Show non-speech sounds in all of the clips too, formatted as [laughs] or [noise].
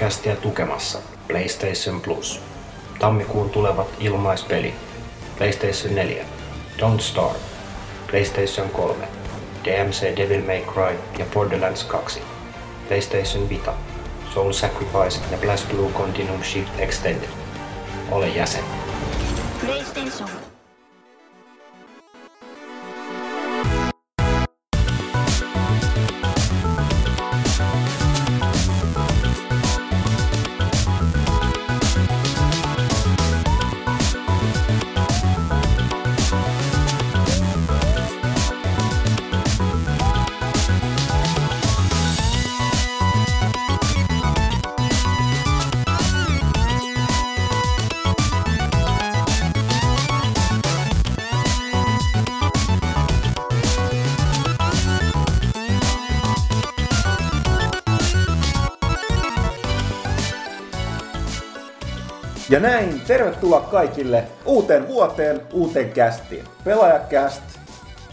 Pelaajacastia tukemassa PlayStation Plus. Tammikuun tulevat ilmaispeli. PlayStation 4. Don't Starve. PlayStation 3. DMC Devil May Cry ja Borderlands 2. PlayStation Vita. Soul Sacrifice ja Blast Blue Continuum Shift Extended. Ole jäsen. PlayStation Ja näin, tervetuloa kaikille uuteen vuoteen, uuteen kästiin. Pelaajakäst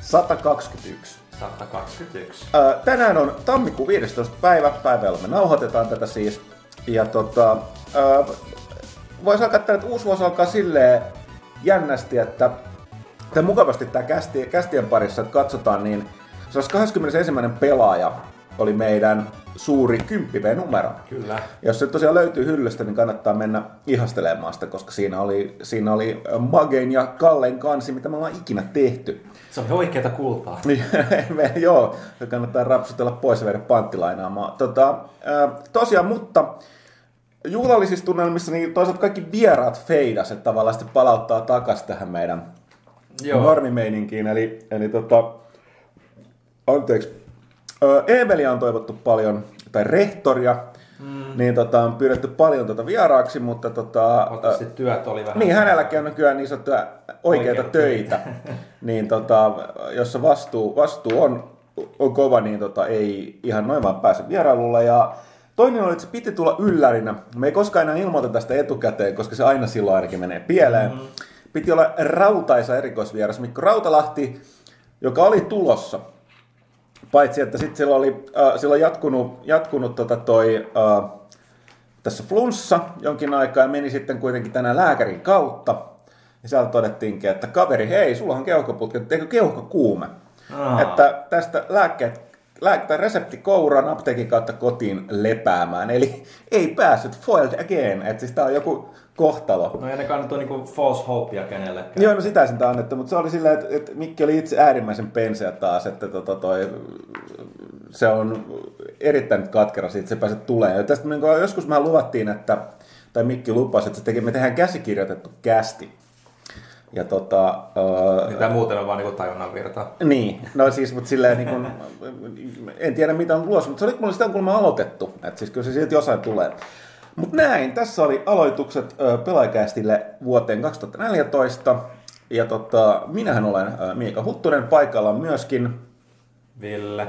121. 121. Ää, tänään on tammikuun 15. päivä, päivä jolla me nauhoitetaan tätä siis. Ja tota, ää, voisi alkaa että uusi vuosi alkaa silleen jännästi, että tai mukavasti tämä kästi, kästien parissa, että katsotaan, niin se olisi 21. pelaaja oli meidän suuri 10 numero. Kyllä. Jos se tosiaan löytyy hyllystä, niin kannattaa mennä ihastelemaan sitä, koska siinä oli, siinä oli Magein ja Kallen kansi, mitä me ollaan ikinä tehty. Se on oikeeta kultaa. [laughs] Me, joo, se kannattaa rapsutella pois ja viedä panttilainaamaan. Tota, tosiaan, mutta juhlallisissa tunnelmissa niin toisaalta kaikki vieraat feidas, että tavallaan sitten palauttaa takaisin tähän meidän Joo. normimeininkiin. Eli, eli tota, anteeksi, Ö, Eemelia on toivottu paljon, tai rehtoria, mm. niin tota, on pyydetty paljon tota vieraaksi, mutta tota, Ottavasti työt oli vähän... niin hänelläkin on nykyään niin sanottuja oikeita Oikeita töitä. [laughs] niin tota, jos se vastuu, vastuu on, on kova, niin tota, ei ihan noin vaan pääse vierailulle. Ja toinen oli, että se piti tulla yllärinä. Me ei koskaan enää ilmoita tästä etukäteen, koska se aina silloin ainakin menee pieleen. Mm-hmm. Piti olla rautaisa erikoisvieras Mikko Rautalahti, joka oli tulossa. Paitsi, että sitten sillä oli, äh, sillä jatkunut, jatkunut tota toi, äh, tässä flunssa jonkin aikaa ja meni sitten kuitenkin tänään lääkärin kautta. Ja sieltä todettiinkin, että kaveri, hei, sulla on keuhkoputki, eikö keuhkokuume? Aa. Että tästä lääkkeet, lääkkeet resepti kouraan apteekin kautta kotiin lepäämään. Eli ei päässyt foiled again. Että siis tää on joku kohtalo. No ei ainakaan nyt ole niinku false hopea kenellekään. Joo, no sitä sitä annettu, mutta se oli silleen, että, että Mikki oli itse äärimmäisen penseä taas, että tota toi, se on erittäin katkera siitä, että se pääse tulee. Ja tästä niin joskus mehän luvattiin, että, tai Mikki lupasi, että se teki, me tehdään käsikirjoitettu kästi. Ja tota, öö, Mitä muuten on vaan niinku tajunnan virta. niin, no siis, mutta silleen niin kuin, en tiedä mitä on tulossa, mutta se oli mulla sitä on kuulemma aloitettu, että siis kyllä se silti jossain tulee. Mutta näin, tässä oli aloitukset pelaajakästille vuoteen 2014. Ja tota, minähän olen Miika Huttunen paikalla myöskin. Ville.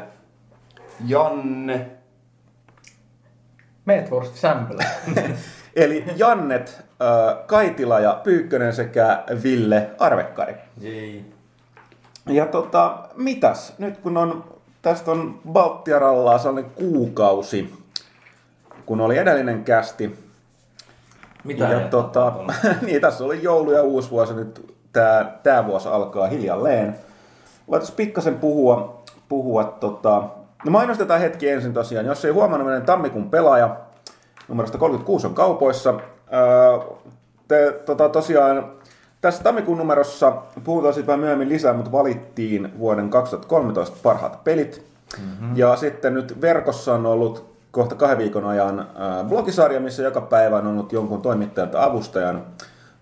Janne. Medforst Sämpylä. [laughs] Eli Jannet, ö, Kaitila ja Pyykkönen sekä Ville Arvekkari. Jei. Ja tota, mitäs? Nyt kun on, tästä on Baltiarallaa sellainen kuukausi, kun oli edellinen kästi, Mitä ja tota, [laughs] niin, tässä oli joulu ja uusi vuosi nyt. Tää, tää vuosi alkaa hiljalleen. Voitaisiin pikkasen puhua, puhua tota... No mainostetaan hetki ensin tosiaan. Jos ei huomannut, meidän tammikuun pelaaja numerosta 36 on kaupoissa. Öö, te, tota, tosiaan tässä tammikuun numerossa puhutaan siitä vähän myöhemmin lisää, mutta valittiin vuoden 2013 parhaat pelit. Mm-hmm. Ja sitten nyt verkossa on ollut kohta kahden viikon ajan äh, blogisarja, missä joka päivä on ollut jonkun toimittajan tai avustajan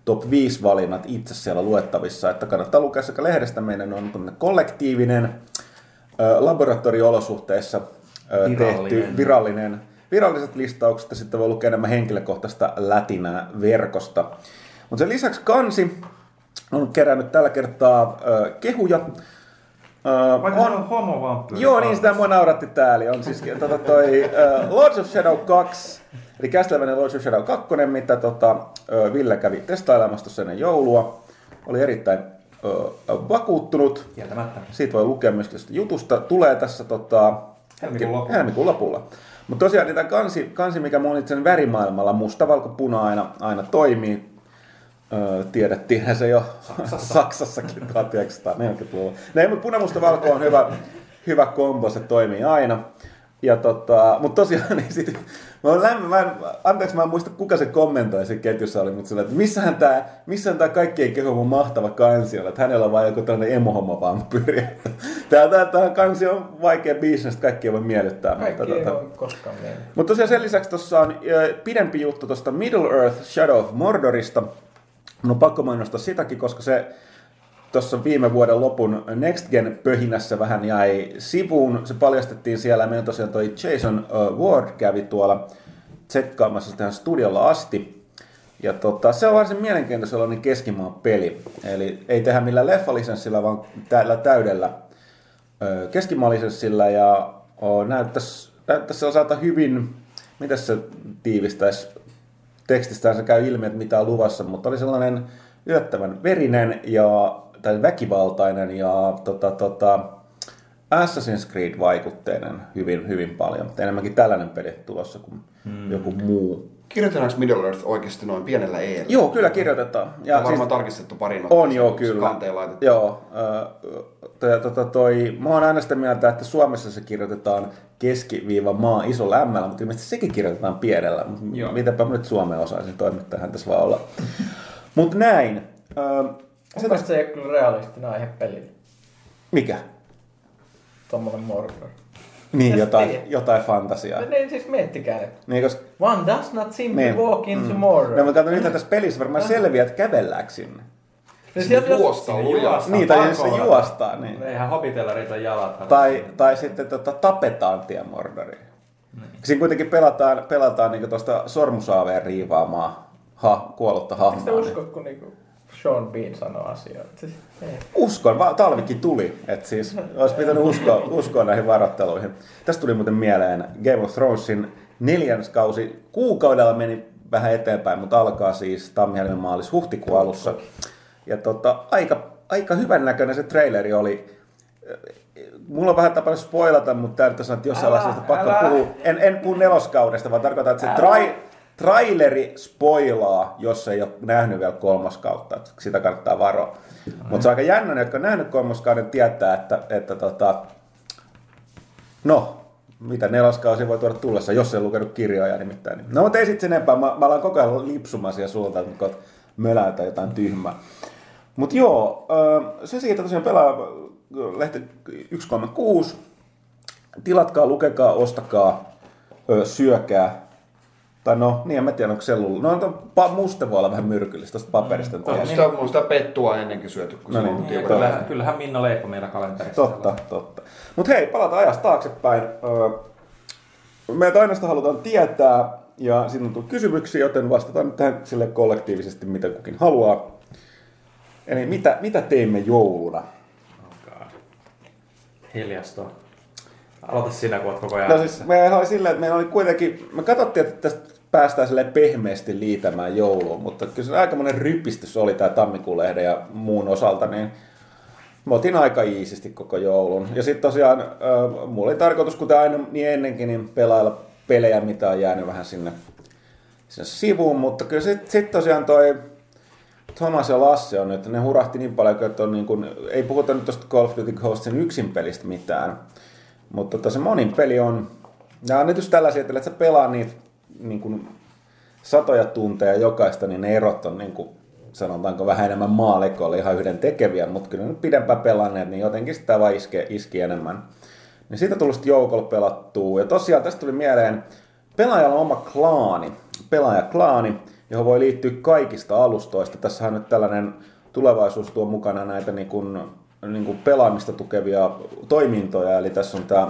top 5 valinnat itse siellä luettavissa. Että kannattaa lukea sekä lehdestä meidän on tämmöinen kollektiivinen äh, laboratorioolosuhteissa äh, tehty Virallinen. Viralliset listaukset ja sitten voi lukea enemmän henkilökohtaista lätinää verkosta. Mutta sen lisäksi kansi on kerännyt tällä kertaa äh, kehuja. Äh, Vaikka se on homo vampyyri. Joo, niin sitä mua nauratti täällä. On siis tota, toi uh, Lords of Shadow 2, eli Castlevania Lords of Shadow 2, mitä tota, uh, Ville kävi testailemassa tuossa ennen joulua. Oli erittäin uh, vakuuttunut. Kieltämättä. Siitä voi lukea myös tästä jutusta. Tulee tässä tota, Helmikuun lopulla. Helmikuun lopulla. Mutta tosiaan niitä kansi, kansi, mikä monitsen värimaailmalla, musta, valko, puna aina, aina toimii. Öö, tiedettiinhän se jo Saksassa. [laughs] Saksassakin 1940-luvulla. No ei, mutta punamusta valko on hyvä, hyvä kombo, se toimii aina. Ja tota, mutta tosiaan, niin sit, mä oon lämmö, mä en, anteeksi, mä en muista kuka se kommentoi siinä ketjussa oli, mutta sillä, että missähän tää, missähän tää kaikkien kehumun mahtava kansi on, että hänellä on vaan joku tällainen emohomma vampyyri. [laughs] Tää, tää, tää kansi on vaikea bisnes, että kaikkia voi miellyttää. Kaikki mutta, ei voi koskaan mennä. mutta tosiaan sen lisäksi tuossa on ö, pidempi juttu tuosta Middle Earth Shadow of Mordorista. No pakko mainostaa sitäkin, koska se tuossa viime vuoden lopun Next Gen pöhinässä vähän jäi sivuun. Se paljastettiin siellä. Meillä tosiaan toi Jason Ward kävi tuolla tsekkaamassa sitä studiolla asti. Ja tota, se on varsin mielenkiintoinen sellainen keskimaan peli. Eli ei tehdä millään leffalisenssillä, vaan tällä täydellä keskimaalisenssillä ja näyttäisi, näyttäisi sellaiselta hyvin, miten se tiivistäisi tekstistään se käy ilmi, että mitä on luvassa, mutta oli sellainen yllättävän verinen ja tai väkivaltainen ja tota, tota, Assassin's Creed-vaikutteinen hyvin, hyvin paljon. Enemmänkin tällainen peli tulossa kuin hmm. joku muu. Kirjoitetaanko Middle Earth oikeasti noin pienellä e Joo, kyllä kirjoitetaan. Ja on varmaan tarkistettu parin On otteeseen, joo, kun se kyllä. Kanteen laitettu. Joo. Äh, tota, toi, mä oon aina sitä mieltä, että Suomessa se kirjoitetaan keskiviiva maa iso lämmällä, mutta ilmeisesti sekin kirjoitetaan pienellä. Joo. Mitäpä mä nyt Suomeen osaisin toimittajahan tässä vaan olla. Mutta näin. Äh, Mun mielestä se ei ole kyllä realistinen aihe pelille. mikä? Tommonen Mordor. Niin, jotain, jotain fantasiaa. No niin, siis miettikää nyt. Niin, koska, One does not simply Niin. walk into Mordor. no, mutta kato, nyt tässä pelissä varmaan selviää, että kävelläänkö sinne. Sinne lujaa. juostaan. Niin, tai se pakolla. juostaa, niin. Eihän hobitella riitä jalat. Tai, tai sitten tota, tapetaan tien Mordoriin. Siinä kuitenkin pelataan, pelataan niin tuosta sormusaaveen riivaamaa ha, kuollutta hahmoa. te Niin. usko, kun niinku Sean Bean sanoo asioita? Uskon, va- talvikin tuli. Et siis olisi pitänyt uskoa, uskoa näihin varoitteluihin. Tästä tuli muuten mieleen Game of Thronesin neljäs kausi. Kuukaudella meni vähän eteenpäin, mutta alkaa siis tammi maalis huhtikuun alussa. Ja tota, aika, aika hyvän näköinen se traileri oli. Mulla on vähän tapana spoilata, mutta tää nyt on sanottu jossain vaiheessa, että pakko älä. puhua. En, en puhu neloskaudesta, vaan tarkoitan, että se trai, traileri spoilaa, jos ei ole nähnyt vielä kolmoskautta. Että Sitä kannattaa varoa. Mutta se on aika jännä, ne, jotka on nähnyt kolmoskauden, tietää, että, että tota, no, mitä neloskausi voi tuoda tullessa, jos ei lukenut kirjoja nimittäin. No, mutta ei sitten enempää. Mä, mä alan koko ajan lipsumaan siellä suuntaan, kohta möläytä jotain tyhmää. Mutta joo, se siitä tosiaan pelaa lehti 136. Tilatkaa, lukekaa, ostakaa, syökää. Tai no, niin en mä tiedä, onko sellulla. No, to, pa, muste voi olla vähän myrkyllistä tuosta paperista. Mm, On sitä, pettua ennenkin syöty, kun No se niin. Niin, tiukka. kyllähän, kyllähän Minna Leippo meillä kalenterissa. Totta, totta. Mutta hei, palataan ajasta taaksepäin. Meitä ainoastaan halutaan tietää, ja siinä on tullut kysymyksiä, joten vastataan nyt tähän sille kollektiivisesti, mitä kukin haluaa. Eli mitä, mitä teimme jouluna? Oh. Aloita sinä, kun oot koko ajan. No siis meillä oli silleen, että meillä oli kuitenkin, me katsottiin, että tästä päästään sille pehmeästi liitämään jouluun, mutta kyllä se aikamoinen rypistys oli tämä tammikuun lehden ja muun osalta, niin me oltiin aika iisisti koko joulun. Ja sitten tosiaan, äh, mulla oli tarkoitus, kuten aina niin ennenkin, niin pelailla pelejä, mitä on jäänyt vähän sinne, sinne sivuun, mutta kyllä sitten sit tosiaan toi Thomas ja Lasse on nyt, ne hurahti niin paljon, että on niin kuin, ei puhuta nyt tuosta Call of Duty Ghostin yksin pelistä mitään, mutta tota, se monin peli on, nämä on nyt just tällaisia, että et sä pelaa niitä niin kuin satoja tunteja jokaista, niin ne erot on niin kuin, sanotaanko vähän enemmän maalikolle ihan yhden tekeviä, mutta kyllä nyt pidempään pelanneet, niin jotenkin sitä vaan iske, iski enemmän. Niin siitä tuli sitten joukolla pelattua. Ja tosiaan tästä tuli mieleen, pelaajalla on oma klaani, pelaajaklaani, johon voi liittyä kaikista alustoista. Tässähän nyt tällainen tulevaisuus tuo mukana näitä niin kuin, niin kuin pelaamista tukevia toimintoja. Eli tässä on tämä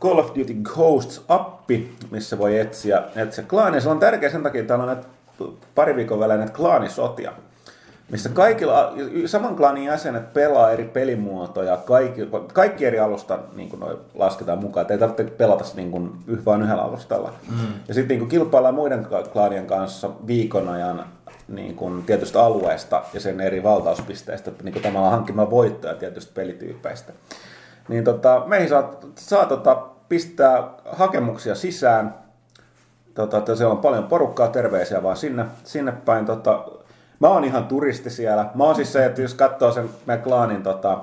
Call of Duty Ghosts-appi, missä voi etsiä, etsiä klaaneja. Se on tärkeä sen takia, että täällä on näitä pari viikon välein näitä klaanisotia, missä kaikilla, saman klaanin jäsenet pelaa eri pelimuotoja, kaikki, kaikki eri alusta niin kuin noi lasketaan mukaan, että ei tarvitse pelata niin kuin, vain yhdellä alustalla. Mm. Ja sitten niin kuin kilpaillaan muiden kla- klaanien kanssa viikon ajan niin kuin tietystä alueesta ja sen eri valtauspisteistä, niin kuin tavallaan hankkimaan voittoja tietystä pelityypeistä. Niin tota, meihin saa, saa tota, pistää hakemuksia sisään. Tota, että siellä on paljon porukkaa, terveisiä vaan sinne, sinne päin. Tota, mä oon ihan turisti siellä. Mä oon siis se, että jos katsoo sen meidän klaanin tota,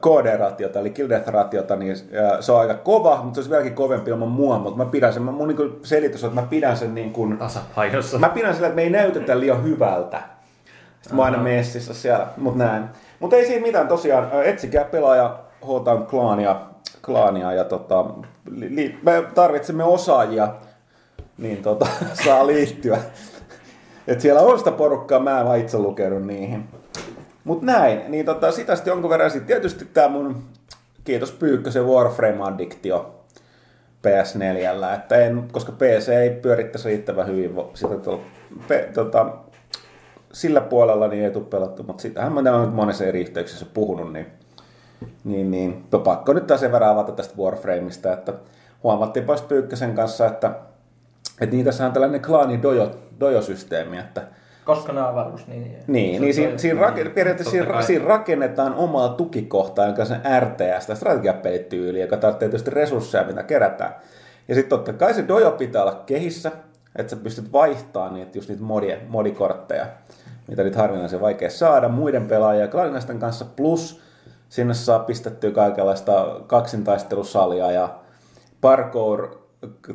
KD-ratiota, eli Kill Death-ratiota, niin se on aika kova, mutta se olisi vieläkin kovempi ilman mua, mutta mä pidän sen, mä, mun niin selitys on, että mä pidän sen niin kuin, Tasapainossa. Mä pidän sillä, että me ei näytetä liian hyvältä. Sitten mä aina messissä siellä, mutta näin. Mutta ei siinä mitään, tosiaan etsikää pelaaja H-Town klaania, klaania ja tota, li, li, me tarvitsemme osaajia, niin tota, [laughs] saa liittyä. Et siellä on sitä porukkaa, mä en vaan itse lukenut niihin. Mutta näin, niin tota, sitä sitten jonkun verran sitten tietysti tämä mun, kiitos Pyykkösen Warframe-addiktio PS4, että en, koska PC ei pyörittäisi riittävän hyvin sitä tuolla, pe, tota, sillä puolella niin ei tule pelattu, mutta sitähän mä olen monessa eri yhteyksissä puhunut, niin, niin, niin pakko nyt taas sen verran avata tästä Warframeista, että huomattiin pois Pyykkösen kanssa, että, että niitässä on tällainen klaani dojo, dojo-systeemi, että Koska nämä avaruus, niin... niin, niin siinä, siinä, raken, periaatteessa siinä, siinä rakennetaan omaa tukikohtaa, jonka on sen RTS, tai strategiapelityyli, joka tarvitsee tietysti resursseja, mitä kerätään. Ja sitten totta kai se dojo pitää olla kehissä, että sä pystyt vaihtamaan niitä, just niitä modie, modikortteja, mitä nyt harvinaisen vaikea saada muiden pelaajien ja klaarinäisten kanssa, plus sinne saa pistettyä kaikenlaista kaksintaistelusalia ja parkour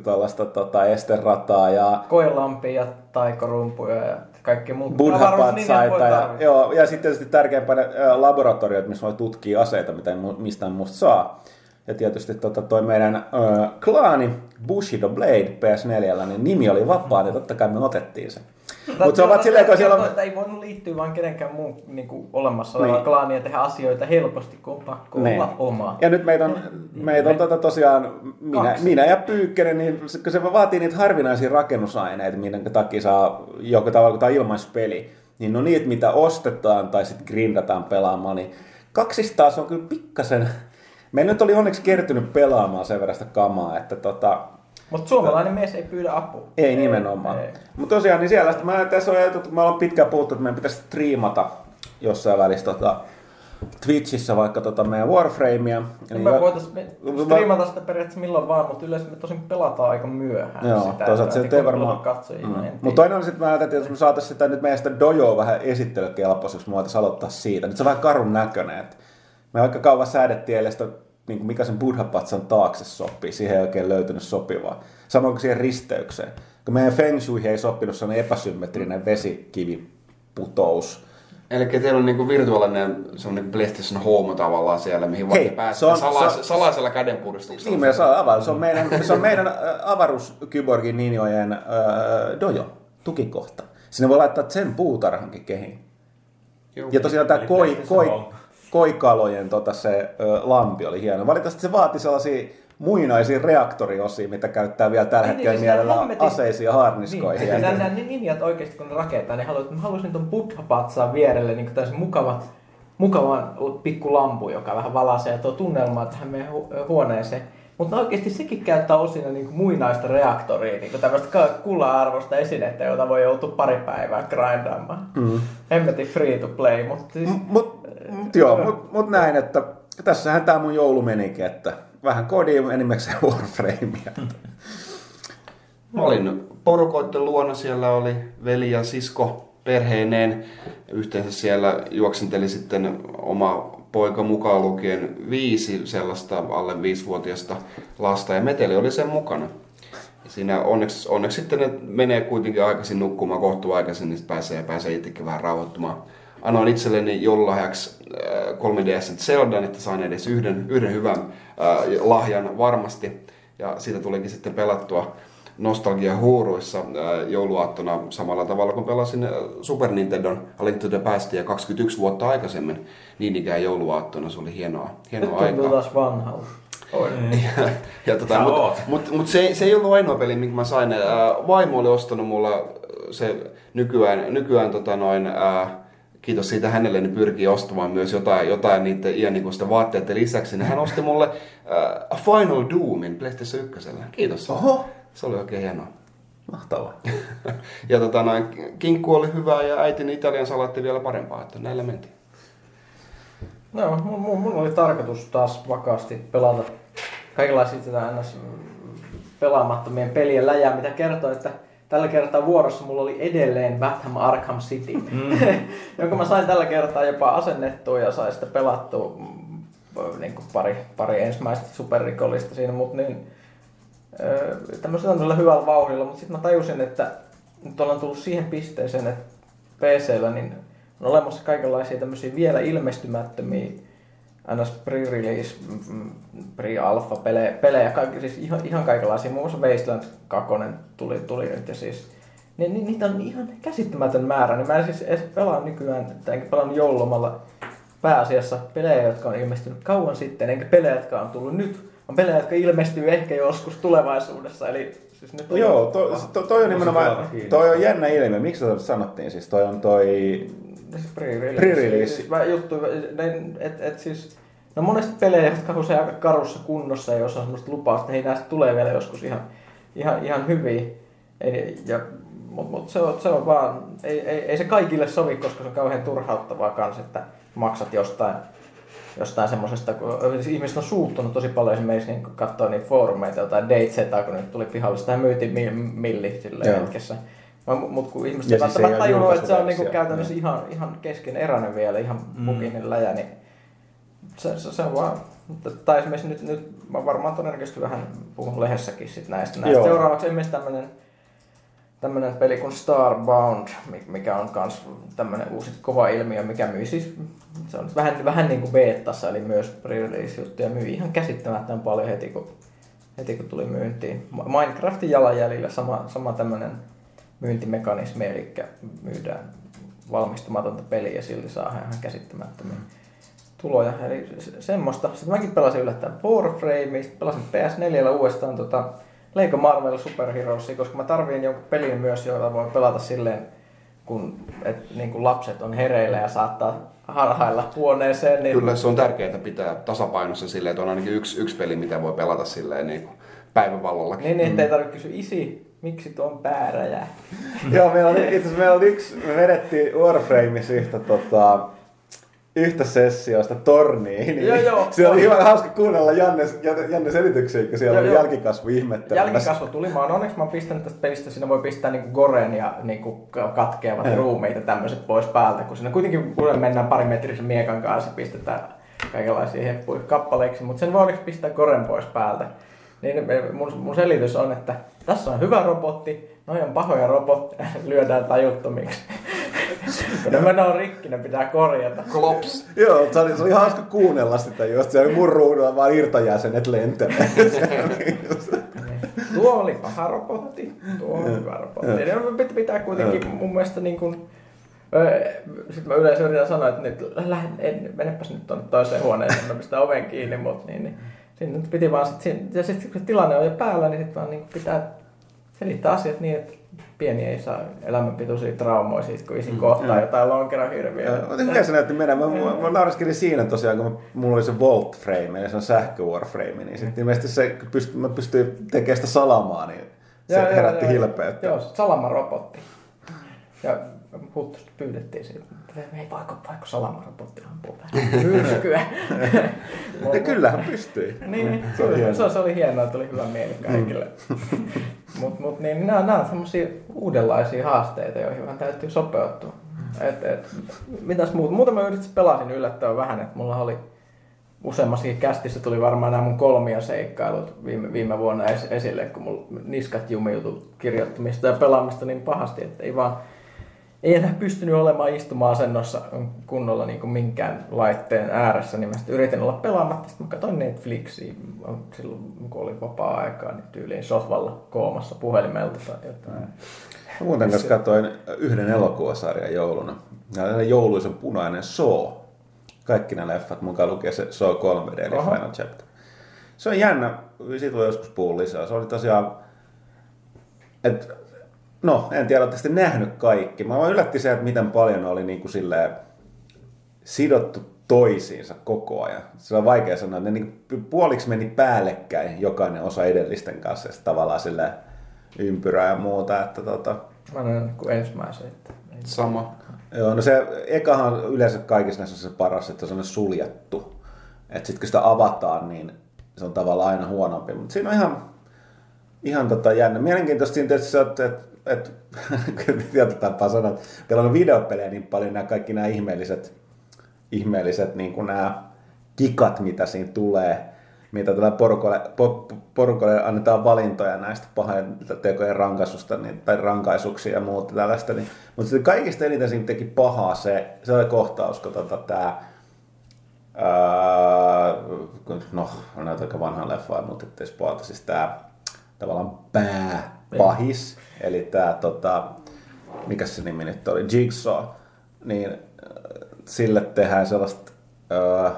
tällaista tota, esterataa ja Koelampia ja taikorumpuja ja kaikki muut. buddha-patsaita. Ja, joo, ja sitten tietysti tärkeimpänä laboratoriot, missä voi tutkia aseita, mitä ei mistään muusta saa. Ja tietysti tota, toi meidän ö, klaani Bushido Blade PS4, niin nimi oli vapaa, niin totta kai me otettiin se. Mutta se ovat silleen, kun siellä on... Ei voinut liittyä vaan kenenkään muun niin kuin olemassa olevaan Niin. klaaniin ja tehdä asioita helposti, kun on pakko Niin. olla oma. Ja nyt meitä on, meitä on tota tosiaan minä, Kaksi. minä ja Pyykkönen, niin se- kun se vaatii niitä harvinaisia rakennusaineita, minkä takia saa joku tavalla, kun tämä on ilmaispeli, niin no niitä, mitä ostetaan tai sitten grindataan pelaamaan, niin kaksistaan se on kyllä pikkasen... Me nyt oli onneksi kertynyt pelaamaan sen verran sitä kamaa, että tota, Mutta suomalainen mies ei pyydä apua. ei nimenomaan. Mutta tosiaan, niin siellä sitten mä, tässä on ajateltu, että me ollaan pitkään puhuttu, että meidän pitäisi striimata jossain välissä tota, Twitchissä vaikka tota meidän Warframea. Niin me voitaisiin striimata sitä periaatteessa milloin vaan, mutta yleensä me tosin pelataan aika myöhään Joo, sitä. toisaalta se ei kun varmaan... Katsojia, mm. Mutta toinen on sitten, mä ajattelin, että jos me saataisiin sitä nyt meidän sitä dojoa vähän esittelykelpoiseksi, me voitaisiin aloittaa siitä. Nyt se on vähän karun näköinen, että me aika kauan säädettiin eilen sitä, niin kuin mikä sen buddha-patsan taakse sopii, siihen ei oikein löytynyt sopivaa. Samoin kuin siihen risteykseen. Kun meidän feng shui ei sopinut sellainen epäsymmetrinen vesikiviputous. Eli teillä on niinku virtuaalinen semmoinen PlayStation Home tavallaan siellä, mihin Hei, päästä se on- salais, se on- salaisella kädenpuristuksella. Niin, me saa avaa. Se on meidän, se on meidän avaruuskyborgin ninjojen äh, dojo, tukikohta. Sinne voi laittaa sen puutarhankin kehiin. Joo. Ja tosiaan tämä koi, koi. Koikalojen tota, se ö, lampi oli hieno. Valitettavasti se vaati sellaisia muinaisia reaktoriosia, mitä käyttää vielä tällä Niin, hetkellä niin, mielellä siis nämä aseisiin ja harniskoihin. Niin, ja nämä, nämä ninjat oikeasti kun rakentaa, niin haluaisin, mä haluaisin tuon buddha-patsaan vierelle niin tämmöisen mukava, mukavan pikku lampu, joka vähän valaisee ja tuo tunnelmaa tähän meidän hu- huoneeseen. Mutta oikeasti sekin käyttää osina niin kuin muinaista reaktoria, niin kuin tämmöistä kula-arvosta esinettä, jota voi joutua pari päivää grindaamaan. Mm. Hemmetin free to play, mutta siis... Mut, mut, joo, mut, mut näin, että tässähän tämä mun joulu menikin, että vähän kodia enimmäkseen [laughs] Warframea. Mä olin porukoitten luona, siellä oli veli ja sisko perheineen. Yhteensä siellä juoksenteli sitten oma poika mukaan lukien viisi sellaista alle viisivuotiasta lasta ja meteli oli sen mukana. Ja siinä onneksi, onneksi sitten ne menee kuitenkin aikaisin nukkumaan kohtuu aikaisin, niin pääsee, pääsee itsekin vähän rauhoittumaan. Annoin itselleni joululahjaksi äh, 3DS Zeldan, että sain edes yhden, yhden hyvän äh, lahjan varmasti. Ja siitä tulikin sitten pelattua nostalgia huuruissa äh, jouluaattona samalla tavalla kuin pelasin äh, Super Nintendon A Link to the Pastia 21 vuotta aikaisemmin. Niin ikään jouluaattona, se oli hienoa, Nyt hienoa aikaa. taas vanhalta. Ja, ja tota, mutta mut, mut se, se ei ollut ainoa peli, minkä mä sain. Ää, vaimo oli ostanut mulla se nykyään, nykyään tota noin, ää, kiitos siitä hänelle, niin pyrkii ostamaan myös jotain, jotain niiden iänikuista vaatteiden lisäksi. Niin hän osti mulle ää, A Final Doomin PlayStation 1. Kiitos. Oho, Se oli oikein hienoa. mahtavaa. [laughs] Ja tota noin, kinkku oli hyvä ja äitin Italian salatti vielä parempaa, että näillä mentiin. No, mun, mun, mun oli tarkoitus taas vakaasti pelata kaikenlaisia sitä ns. pelaamattomien pelien läjää, mitä kertoo, että tällä kertaa vuorossa mulla oli edelleen Batham Arkham City, mm. [laughs] jonka mä sain tällä kertaa jopa asennettua ja sain sitä pelattua mm, niin kuin pari, pari ensimmäistä superrikollista siinä, mutta niin, tämmöisellä tämmöisellä hyvällä vauhdilla, mutta sitten mä tajusin, että nyt ollaan tullut siihen pisteeseen, että PCllä niin on olemassa kaikenlaisia tämmöisiä vielä ilmestymättömiä ns. pre-release, pre-alpha pelejä, pelejä kaikki, siis ihan, ihan kaikenlaisia, muun muassa Wasteland 2 tuli, tuli nyt ja siis niin, niin, niitä on ihan käsittämätön määrä, niin mä en siis edes pelaa nykyään, tai enkä pelannut joululomalla pääasiassa pelejä, jotka on ilmestynyt kauan sitten, enkä pelejä, jotka on tullut nyt, on pelejä, jotka ilmestyy ehkä joskus tulevaisuudessa, eli siis nyt on Joo, to, to, toi on nimenomaan, toi on jännä ilmiö. Miksi tota sanottiin siis? Toi on toi pre-release. Pre-release. Mä juttu, että et siis, no monesti pelejä, jotka on usein aika karussa kunnossa, jos on semmoista lupausta, että hei näistä tulee vielä joskus ihan, ihan, ihan hyviä. Ei, ja, mutta mut se, on, se on vaan, ei, ei, ei, se kaikille sovi, koska se on kauhean turhauttavaa kans, että maksat jostain, jostain semmoisesta, kun siis ihmiset on suuttunut tosi paljon esimerkiksi niin katsoa niitä foorumeita, jotain Dateseta, kun nyt tuli pihalle, sitä myytiin mi- milli sille hetkessä. Mutta kun ihmiset Ja siis se välttämättä tajunnut, että se on niinku julkaisuversio. käytännössä ihan, ihan keskeneräinen vielä, ihan mm. mukinen läjä, niin se, se, se on vaan, mutta- tai esimerkiksi nyt, nyt mä varmaan todennäköisesti vähän puhun lehdessäkin sit näistä. näistä. Joo. Seuraavaksi esimerkiksi tämmönen, tämmönen peli kuin Starbound, mi- mikä on kans tämmönen uusi kova ilmiö, mikä myy siis, se on vähän, vähän niin kuin beettassa, eli myös pre-release juttuja myy ihan käsittämättömän paljon heti kun, heti kun tuli myyntiin. Minecraftin jalanjäljellä sama, sama tämmönen myyntimekanismi, eli myydään valmistumatonta peliä ja silti saa ihan käsittämättömiä tuloja. Eli se- semmoista. Sitten mäkin pelasin yllättäen Warframea, sitten pelasin PS4 uudestaan tota Lego Marvel Super Heroesia, koska mä tarviin jonkun pelin myös, jolla voi pelata silleen, kun et, niin kuin lapset on hereillä ja saattaa harhailla huoneeseen. Niin Kyllä se on tärkeää pitää tasapainossa silleen, että on ainakin yksi, yksi peli, mitä voi pelata silleen niin kuin päivänvalollakin. Niin, niin ettei tarvitse kysyä, isi, miksi tuo on pääräjä? [laughs] Joo, meillä oli, itse asiassa meillä oli yksi, me vedettiin Warframeissa yhtä, tota, yhtä sessioista torniin. Niin Joo, joo. Siellä oli ihan hauska kuunnella Janne, Janne, Janne selityksiä, kun siellä Joo, oli joo. jälkikasvu ihmettelemässä. Jälkikasvu tuli. Mä oon, onneksi mä oon pistänyt tästä pelistä, siinä voi pistää niinku goren ja niinku katkeavat Joo. ruumeita tämmöiset pois päältä, kun siinä kuitenkin usein mennään pari metrisen miekan kanssa ja pistetään kaikenlaisia heppuja kappaleiksi, mutta sen voi onneksi pistää goren pois päältä. Niin me- mun, mun selitys on, että tässä on hyvä robotti, noi on pahoja robotteja, [laughs] lyödään tajuttomiksi. Kun [laughs] ne menee rikki, ne pitää korjata. Klops! Joo, se oli, se oli hauska kuunnella sitä just. Siellä mun ruudulla vaan irtojäsenet lentelee. [laughs] Tuo oli paha robotti, tuo on hyvä robotti. Ja pit- pitää kuitenkin mun mielestä niin kuin, sitten mä yleensä yritän sanoa, että nyt lähde, en, menepäs nyt tuonne toiseen huoneeseen, mä pistän oven kiinni, mutta niin, niin sinne nyt piti vaan sit, ja sitten kun se tilanne on jo päällä, niin sitten vaan niin pitää selittää asiat niin, että pieni ei saa elämänpituisia traumoja siitä, kun isi kohtaa jotain lonkerohirviä. Mutta mikä se näytti menemään? Mä, mä, mä naureskelin siinä tosiaan, kun mulla oli se Volt Frame, eli se on sähkö Warframe, niin sitten ilmeisesti se, kun pyst, mä pystyin tekemään sitä salamaa, niin se Joo, joo, herätti joo, hilpeyttä. Joo, salamarobotti. Ja Huttusta pyydettiin siitä, että hei, voiko, voiko salamarobotti ampua vähän myrskyä? Ja [laughs] kyllähän pystyi. niin, Se oli hienoa. se, se, oli hienoa, tuli hyvä mieli kaikille. [laughs] mut, mut, niin, nämä, nämä on semmosia uudenlaisia haasteita, joihin vähän täytyy sopeutua. Et, et, mitäs muuta? Muuta mä yritin pelasin yllättävän vähän, että mulla oli useammassakin kästissä tuli varmaan nämä mun kolmia seikkailut viime, viime vuonna es, esille, kun mulla niskat jumiutui kirjoittamista ja pelaamista niin pahasti, että ei vaan ei enää pystynyt olemaan istumaan asennossa kunnolla niin kuin minkään laitteen ääressä, niin mä sitten yritin olla pelaamatta. Sitten mä katsoin Netflixiä silloin, kun oli vapaa-aikaa, niin tyyliin sohvalla koomassa puhelimelta tai jotain. Mä muuten kanssa katsoin yhden elokuvasarjan jouluna. Jouluisen punainen Saw. Kaikki nämä leffat, mukaan lukee se Saw 3D, eli Oho. Final Chapter. Se on jännä, siitä voi joskus puhua lisää. Se oli tosiaan, et, no en tiedä, oletteko te nähnyt kaikki. Mä yllätti se, että miten paljon oli niin kuin silleen sidottu toisiinsa koko ajan. Se on vaikea sanoa, että ne niin puoliksi meni päällekkäin jokainen osa edellisten kanssa, ja tavallaan sille ympyrää ja muuta, että tota, Mä en ole kuin ensimmäisen. Että Sama. Joo, no se ekahan on yleensä kaikissa näissä se paras, että se on suljettu. Että sitten kun sitä avataan, niin se on tavallaan aina huonompi. Mutta siinä on ihan, ihan tota jännä. Mielenkiintoista siinä tietysti se, että, että, että tietyllä tapaa sanoa, että on videopelejä niin paljon, nämä kaikki nämä ihmeelliset, ihmeelliset niin kuin nämä kikat, mitä siinä tulee, mitä tällä porukalle, po, porukalle annetaan valintoja näistä pahojen tekojen rankaisusta niin, tai rankaisuksia ja muuta tällaista. Niin, mutta sitten kaikista eniten siinä teki pahaa se, se oli kohtaus, kun tota, tämä Öö, no, on näitä aika vanha leffa, mutta ettei spoilata, siis tämä tavallaan pääpahis, eli tämä, tota, mikä se nimi nyt oli, Jigsaw, niin äh, sille tehdään sellaista öö,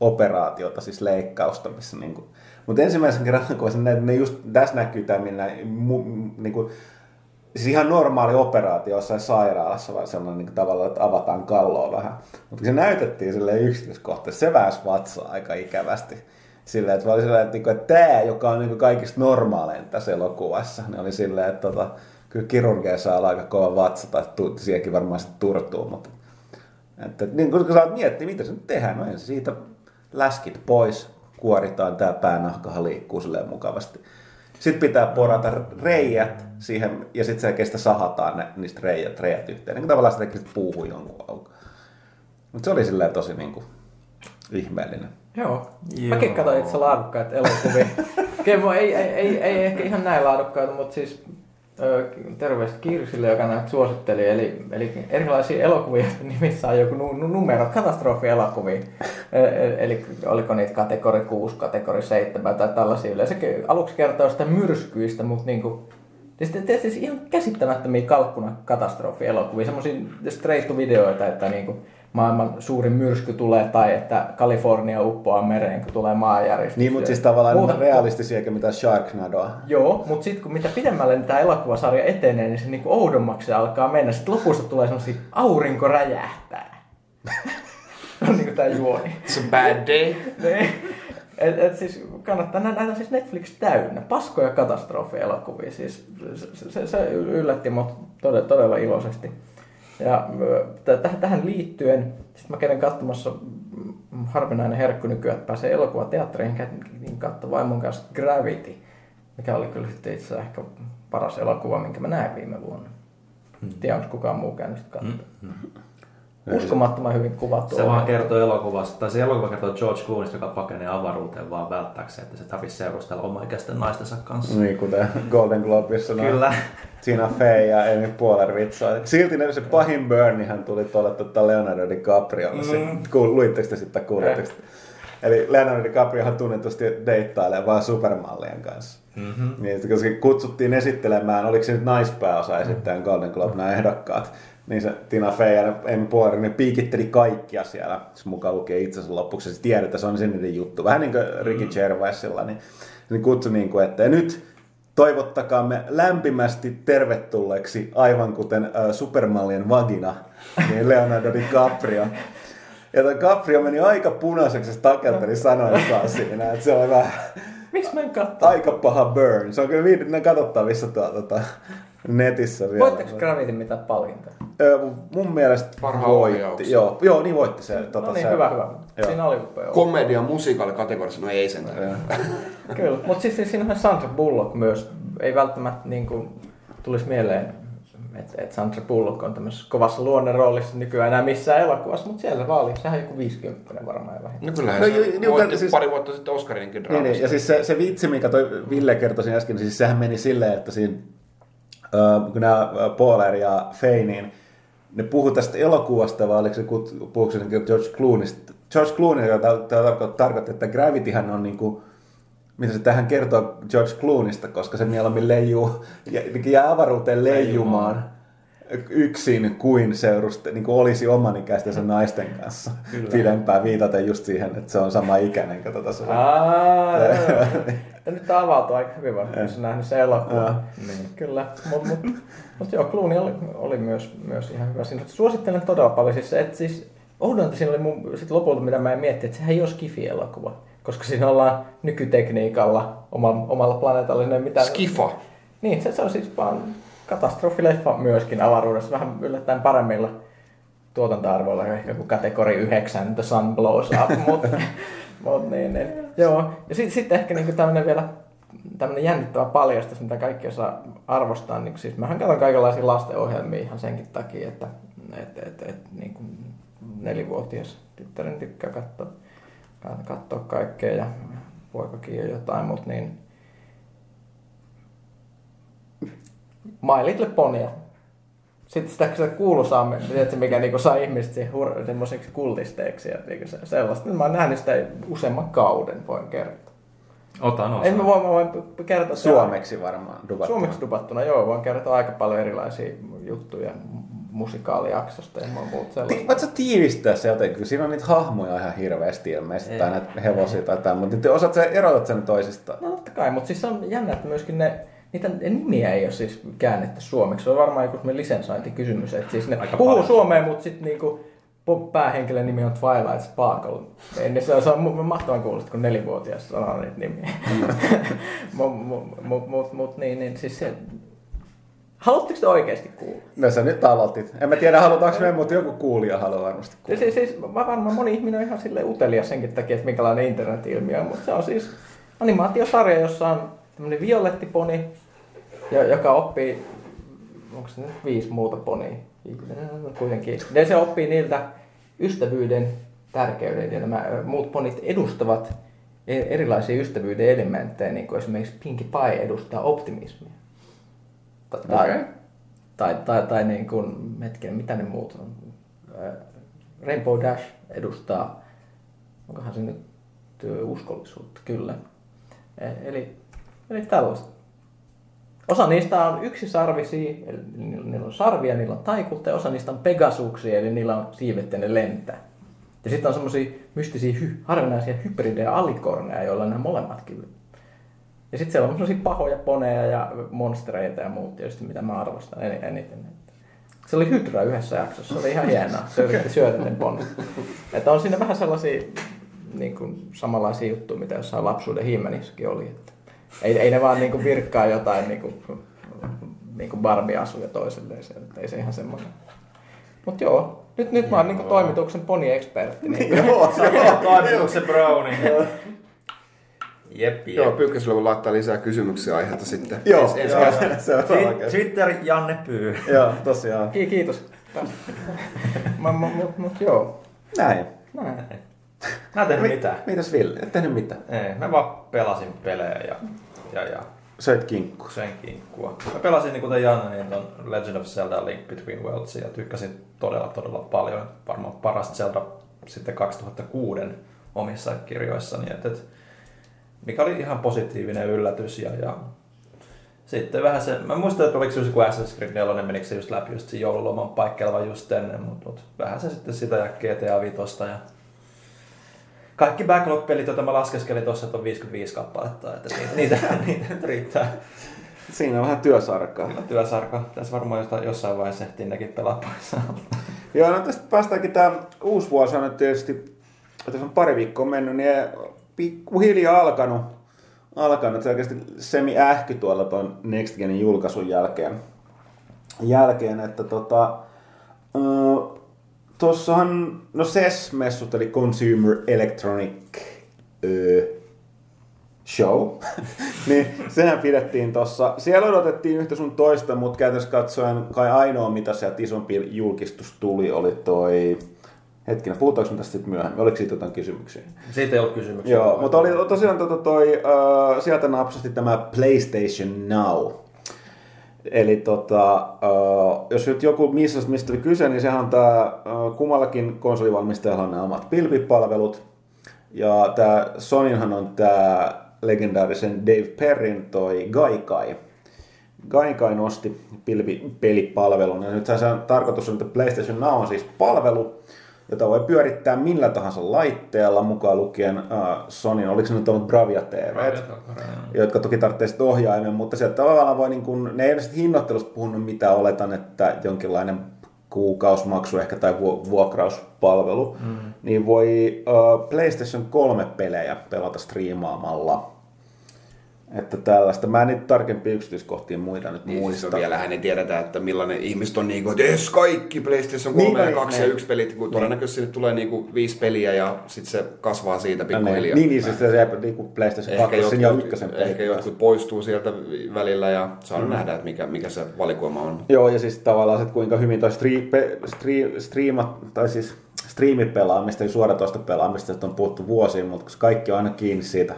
operaatiota, siis leikkausta, missä niinku, mutta ensimmäisen kerran, kun se, ne, ne just, tässä näkyy tämä, minä, mu, niinku, siis ihan normaali operaatio jossain sairaalassa, vaan sellainen niin tavalla, että avataan kalloa vähän. Mutta se näytettiin sille yksityiskohtaisesti, se väänsi vatsaa aika ikävästi. Silleen, että oli silleen, että, niinku, tämä, joka on niin kaikista normaalein tässä elokuvassa, niin oli silleen, että tota, kyllä kirurgia saa aika kova vatsa, tai tu, siihenkin varmaan sitten turtuu, mutta että, niin kun sä miettiä, mitä se nyt tehdään, no ensin siitä läskit pois, kuoritaan, tämä päänahkahan liikkuu silleen mukavasti. Sitten pitää porata reijät siihen, ja sitten selkeästi sahataan ne, niistä reijät, reijät yhteen. Niin kuin tavallaan tekisi puuhun jonkun aukon. Mutta se oli silleen tosi niin kuin, ihmeellinen. Joo. Mäkin katsoin itse laadukkaita elokuvia. [laughs] Okei, ei, ei, ei, ei, ehkä ihan näin laadukkaita, mutta siis terveistä Kirsille, joka näitä suositteli. Eli, eli erilaisia elokuvia, nimissä on joku nu, nu, numero, katastrofielokuvia. E- e- eli oliko niitä kategori 6, kategori 7 tai tällaisia. Yleensä aluksi kertoo sitä myrskyistä, mutta niinku, sitten tietysti ihan käsittämättömiä kalkkuna katastrofielokuvia, semmoisia straight videoita, että niinku, maailman suurin myrsky tulee tai että Kalifornia uppoaa mereen, kun tulee maanjäristys. Niin, mutta siis tavallaan Muuta- realistisia eikä mitään Sharknadoa. Joo, mutta sitten kun mitä pidemmälle tämä elokuvasarja etenee, niin se niinku oudommaksi se alkaa mennä. Sitten lopussa tulee semmosia aurinko räjähtää. [laughs] on niinku tää juoni. It's a bad day. Niin. et, et siis kannattaa nähdä, näitä siis Netflix täynnä. Paskoja katastrofielokuvia. Siis se, se, se yllätti mut todella, todella iloisesti. Ja t- tähän, liittyen, sitten mä kävin katsomassa mm, harvinainen herkku nykyään, että pääsee elokuvateatteriin, niin katso vaimon kanssa Gravity, mikä oli kyllä sitten itse asiassa ehkä paras elokuva, minkä mä näin viime vuonna. Hmm. Tiedä, onko kukaan muu käynyt sitä katsomaan. Uskomattoman hyvin kuvattu. Se vaan kertoo elokuvasta, tai se elokuva kertoo George Clooneysta, joka pakenee avaruuteen vaan välttääkseen, että se tarvitsisi seurustella omaikäisten naistensa kanssa. Niin, kuten Golden Globissa noin Kyllä. Tina Fey ja Amy Poehler vitsaa. Silti ne, se pahin burnihan tuli tuolle tota Leonardo DiCapriolle. Mm. Luitteko te sitten, kuulitteko te? Eli Leonardo DiCapriohan tunnetusti deittailee vaan supermallien kanssa. Mm-hmm. Niin, koska kutsuttiin esittelemään, oliko se nyt naispääosa esittäjän Golden Globe, nämä ehdokkaat, niin se Tina Fey ja Amy Poehler, ne piikitteli kaikkia siellä, se mukaan lukee itsensä lopuksi, se tiedät, että se on se niiden juttu. Vähän niin kuin Ricky Gervaisilla, niin, niin kutsui niin kuin, että nyt toivottakaamme lämpimästi tervetulleeksi, aivan kuten äh, supermallien vagina, niin Leonardo DiCaprio. Ja tämä Caprio meni aika punaiseksi, se takelteli sanoissaan siinä, että se oli vähän Miksi mä en katso? aika paha burn. Se on kyllä viid- ne katsottavissa tuolla tota, netissä vielä. Voitteko Gravity mitään palkintoa? Ö, mun mielestä Parhaan voitti. Joo, joo, niin voitti se. Tota, no niin, se, hyvä, hyvä. Joo. Siinä oli upea. Komedia musikaali kategoriassa, no ei sentään. [laughs] Kyllä, mutta siis siinähän Sandra Bullock myös, ei välttämättä niin kuin, tulisi mieleen, että et Sandra Bullock on tämmöisessä kovassa luonneroolissa nykyään enää missään elokuvassa, mutta siellä vaan oli, sehän joku 50 varmaan ja vähintään. No kyllähän No, no, se niin, voitti siis- pari vuotta sitten Oscarinkin Niin, draamasta. niin, ja siis se, se vitsi, mikä toi Ville kertoi äsken, niin siis sehän meni silleen, että siinä, kun nämä Poehler ja Fey, niin ne puhu tästä elokuvasta, vai oliko se puhuiko se niin George Clooneysta? George Clooney, joka tarko- tarkoitti, että Gravityhän on niin kuin, mitä se tähän kertoo George Clooneysta, koska se mieluummin leijuu, [laughs] jää, avaruuteen leijumaan yksin kuin seuruste, niin kuin olisi omanikäistensä naisten kanssa Kyllä. pidempään viitaten just siihen, että se on sama ikäinen kuin tota se Aa. [laughs] Ja nyt tämä avautuu aika hyvin, vaikka jos on nähnyt se elokuva. Niin, kyllä. Mutta mut, mut joo, Clooney oli, oli myös, myös ihan hyvä siinä. Suosittelen todella paljon. Siis, että siis Oudonta siinä oli mun, sit lopulta, mitä mä en mietti, että sehän ei ole Skifi-elokuva. Koska siinä ollaan nykytekniikalla omalla, omalla planeetalla. Siinä ei mitään... Skifa. Niin, se, se on siis vaan katastrofileffa myöskin avaruudessa. Vähän yllättäen paremmilla tuotantoarvoilla ehkä kuin kategori 9 The Sun Blows Up. [laughs] Mutta Mut niin, niin. Joo, ja sitten sit ehkä niinku tämmönen vielä tämmönen jännittävä paljastus, mitä kaikki osaa arvostaa. Niin siis mähän katson kaikenlaisia lastenohjelmia ihan senkin takia, että et, et, et, niin kuin nelivuotias tyttären tykkää katsoa, katsoa kaikkea ja poikakin jo jotain, mutta niin My Little Ponya. Sitten sitä, sitä kuuluisaa, tiedätkö, mikä niinku saa ihmiset hur- semmoiseksi kultisteiksi ja niinku se, sellaista. Mä oon nähnyt sitä useamman kauden, voin kertoa. Otan osaa. En mä voin, mä voin kertoa. Suomeksi varmaan dubattuna. Suomeksi dubattuna, joo. Voin kertoa aika paljon erilaisia juttuja musikaalijaksosta ja muut sellaista. Voitko sä tiivistää se jotenkin, siinä on niitä hahmoja ihan hirveästi ilmeisesti, tai näitä hevosia tai tämmöistä, mutta osaat sä erotat sen toisistaan? No totta kai, mutta siis se on jännä, että myöskin ne, niitä nimiä ei ole siis käännetty suomeksi. Se on varmaan joku semmoinen lisensointikysymys. Että siis ne Aika puhuu paljon. suomeen, mutta sitten niinku päähenkilön nimi on Twilight Sparkle. Niin se on, se on mu- mahtavan kuulosta, kun nelivuotias sanoo niitä nimiä. [laughs] Mut mut, mut, mut, mut niin, niin siis se... Haluatteko te oikeasti kuulla? No sä nyt aloitit. En mä tiedä halutaanko me, mutta joku kuulija haluaa varmasti kuulla. siis, siis varmaan moni ihminen on ihan sille utelias senkin takia, että minkälainen internet-ilmiö on, mutta se on siis animaatiosarja, jossa on tämmöinen violettiponi, jo- joka oppii, onko se nyt viisi muuta ponia, No, kuitenkin. Ja se oppii niiltä ystävyyden tärkeyden ja nämä muut ponit edustavat e- erilaisia ystävyyden elementtejä, niin kuin esimerkiksi Pinkie Pie edustaa optimismia. Ta- tai, Okei. tai, tai, tai niin kuin, hetkinen, mitä ne muut on? Rainbow Dash edustaa, onkohan se nyt uskollisuutta, kyllä. E- Eli, eli tällaista. Osa niistä on yksisarvisia, eli niillä on sarvia, niillä on taikuutta, ja osa niistä on pegasuksia, eli niillä on siivet ja ne lentää. Ja sitten on semmoisia mystisiä, hy- harvinaisia hybridejä alikorneja, joilla on nämä molemmatkin. Ja sitten siellä on semmoisia pahoja poneja ja monstereita ja muut tietysti, mitä mä arvostan en- eniten. Se oli hydra yhdessä jaksossa, se oli ihan hienoa. Se yritti syödä ne ponet. Että on siinä vähän sellaisia niin kuin, samanlaisia juttuja, mitä jossain lapsuuden hiimenissäkin oli. Että ei, ei ne vaan niin kuin, virkkaa jotain niin kuin, niin kuin Barbie-asuja toiselleen. Se, että ei se ihan semmoinen. Mutta joo, nyt, nyt mä oon niin kuin, toimituksen poni-ekspertti. Niin, Joo, se [laughs] Toimituksen brownie. Jep, jep. Joo, Pyykkösellä voi laittaa lisää kysymyksiä aiheita sitten. Joo, Ensi- ensi joo, se on Twi- oikein. Twitter Janne Pyy. Joo, tosiaan. Ki- kiitos. [laughs] Mutta mut, mut, joo. Näin. Näin. Mä en tehnyt mitään. Mitäs Ville? Et tehnyt mitään. Ei, mä vaan pelasin pelejä ja, ja, ja Söit kinkku. sen kinkkua. Mä pelasin niin kuten Janne, niin ton Legend of Zelda Link Between Worlds ja tykkäsin todella todella paljon. Varmaan paras Zelda sitten 2006 omissa kirjoissani. Et, et, mikä oli ihan positiivinen yllätys ja, ja sitten vähän se, mä muistan, että oliko se just kun Assassin's Creed 4, menikö se just läpi just joululoman paikkeilla vai just ennen, mutta mut, vähän se sitten sitä ja GTA 5 ja kaikki backlog-pelit, joita mä laskeskelin tuossa, että on 55 kappaletta, että niitä, [laughs] niitä, niitä riittää. Siinä on vähän työsarkaa. Kyllä työsarka. Tässä varmaan jostain, jossain vaiheessa ehtii nekin pelaa pois. [laughs] Joo, no tästä päästäänkin tämä uusi vuosi on tietysti, tässä on pari viikkoa mennyt, niin pikkuhiljaa alkanut, alkanut se oikeasti semi-ähky tuolla tuon Next Genin julkaisun jälkeen. jälkeen että tota, tuossahan, no CES-messut, eli Consumer Electronic uh, show, [laughs] niin sehän pidettiin tossa. Siellä odotettiin yhtä sun toista, mutta käytännössä katsoen kai ainoa, mitä sieltä isompi julkistus tuli, oli toi... Hetkinen, puhutaanko me tästä sitten myöhemmin? Oliko siitä jotain kysymyksiä? Siitä ei ollut kysymyksiä. Joo, mutta oli tosiaan tota toi, uh, sieltä napsasti tämä PlayStation Now. Eli tota, jos nyt joku missasi, mistä oli kyse, niin sehän on tämä, kummallakin konsolivalmistajalla on nämä omat pilvipalvelut. Ja tämä Sonynhan on tämä legendaarisen Dave Perrin toi Gaikai. Gaikai nosti pilvipelipalvelun. Ja nyt se on tarkoitus, on, että PlayStation Now on siis palvelu, jota voi pyörittää millä tahansa laitteella, mukaan lukien uh, Sonyn, oliko se nyt ollut Bravia TV, jotka toki tarvitsee sitten ohjaimen, mutta sieltä tavallaan voi, niin kun, ne ei ole hinnoittelusta puhunut mitä oletan, että jonkinlainen kuukausimaksu ehkä tai vu- vuokrauspalvelu, mm. niin voi uh, PlayStation 3 pelejä pelata striimaamalla. Että tällaista. Mä en nyt tarkempia yksityiskohtia muita nyt Niin, siis muista. vielähän ei tiedetä, että millainen ihmiset on niinku, että yes, kaikki PlayStation 3 Niin, ja niin, 2 ja niin. 1 pelit, kun todennäköisesti sinne tulee niinku viisi peliä ja sitten se kasvaa siitä niin, pikkuhiljaa. niin, niin, siis se se niinku PlayStation 2 Ehkä ja jotkut, ykkösen ehkä pelit. jotkut poistuu sieltä välillä ja saa mm. nähdä, että mikä, mikä se valikoima on. Joo, ja siis tavallaan se, kuinka hyvin toi stri, pe, stri, striimat, tai siis striimipelaamista ja suoratoista pelaamista että on puhuttu vuosiin, mutta koska kaikki on aina kiinni siitä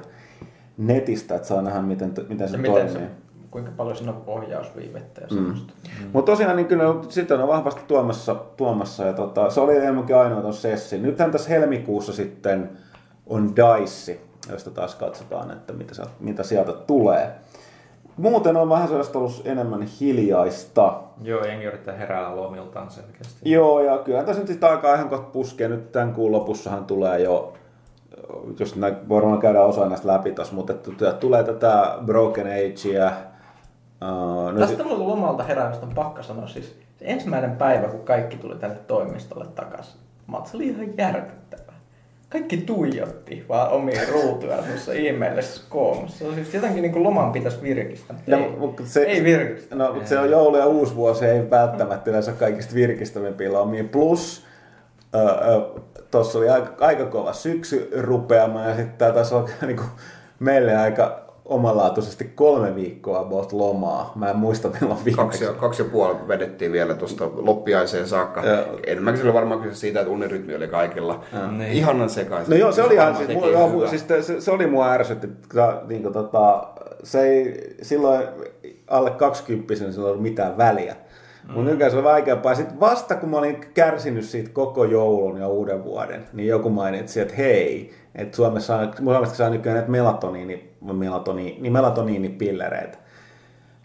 netistä, että saa nähdä, miten, miten se Ja toimii. miten se, kuinka paljon siinä on ohjausviivettä ja semmoista. Mm. Mutta tosiaan niin kyllä sitten on vahvasti tuomassa, tuomassa ja tota, se oli enemmänkin ainoa ton sessi. Nythän tässä helmikuussa sitten on Dice, josta taas katsotaan, että mitä, mitä sieltä tulee. Muuten on vähän sellaista ollut enemmän hiljaista. Joo, jengi yrittää heräällä lomiltaan selkeästi. Joo, ja kyllä tässä nyt sitten alkaa ihan kohta puskea. Nyt tämän kuun lopussahan tulee jo, jos näin varmaan käydään osa näistä läpi tässä, mutta että tulee tätä Broken Agea. Uh, no, Tästä mulla lomalta heräämistä on pakka sanoa siis se ensimmäinen päivä, kun kaikki tuli tänne toimistolle takaisin. Mä se oli ihan järkyttävää. Kaikki tuijotti vaan omiin [laughs] ruutuja semmoisessa ihmeellisessä koomassa. Siis jotenkin niin kuin loman pitäisi virkistää, mutta Ja, ei, mutta se- ei virkistä. No, mutta se on joulu ja uusi vuosi, ei välttämättä yleensä kaikista virkistävimpiä lomia. Plus, tuossa oli aika, aika kova syksy rupeama ja sitten tässä on niinku, meille aika omalaatuisesti kolme viikkoa about lomaa. Mä en muista milloin Kaksi viimeksi. ja, kaksi ja puoli vedettiin vielä tuosta loppiaiseen saakka. Joo. Enemmänkin se oli varmaan kyse siitä, että unirytmi oli kaikilla Niin. ihanan sekaisin. No joo, se oli ihan, siis, mua, joo, siis se, se, oli mua ärsytti, että niin kuin, tota, se ei silloin alle 20 sillä ollut mitään väliä. Mm. Mutta nykyään se on vaikeampaa. Sitten vasta kun mä olin kärsinyt siitä koko joulun ja uuden vuoden, niin joku mainitsi, että hei, että Suomessa, Suomessa saa nykyään näitä melatoniini, melatoni, niin melatoniinipillereitä.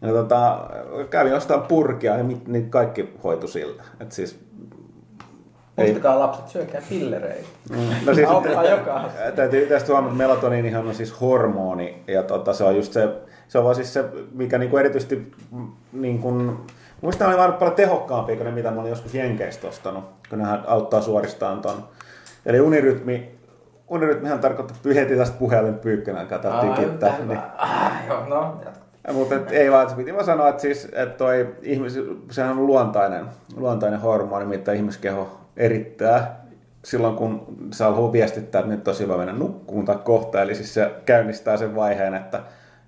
Ja tota, kävin ostaa purkia ja mit- niin kaikki hoitu sillä. Et siis, ei- Muistakaa lapset, syökää pillereitä. No siis, [laughs] täytyy tästä huomata, että melatoniinihan on siis hormoni, ja tota, se on just se, se on vaan siis se, mikä niinku erityisesti, mm, niin kun, muista oli vaan paljon tehokkaampia kuin ne, mitä mä olin joskus Jenkeistä ostanut, kun nehän auttaa suoristamaan ton. Eli unirytmi, unirytmihän tarkoittaa, että heti tästä puhelin pyykkänä alkaa Ai, tykittää. hyvä. Niin, Ah, joo, no, mutta et, ei vaan, piti vaan sanoa, että, siis, että toi ihmis, sehän on luontainen, luontainen hormoni, mitä ihmiskeho erittää silloin, kun se haluaa viestittää, että nyt on hyvä mennä nukkuun tai kohta. Eli siis se käynnistää sen vaiheen, että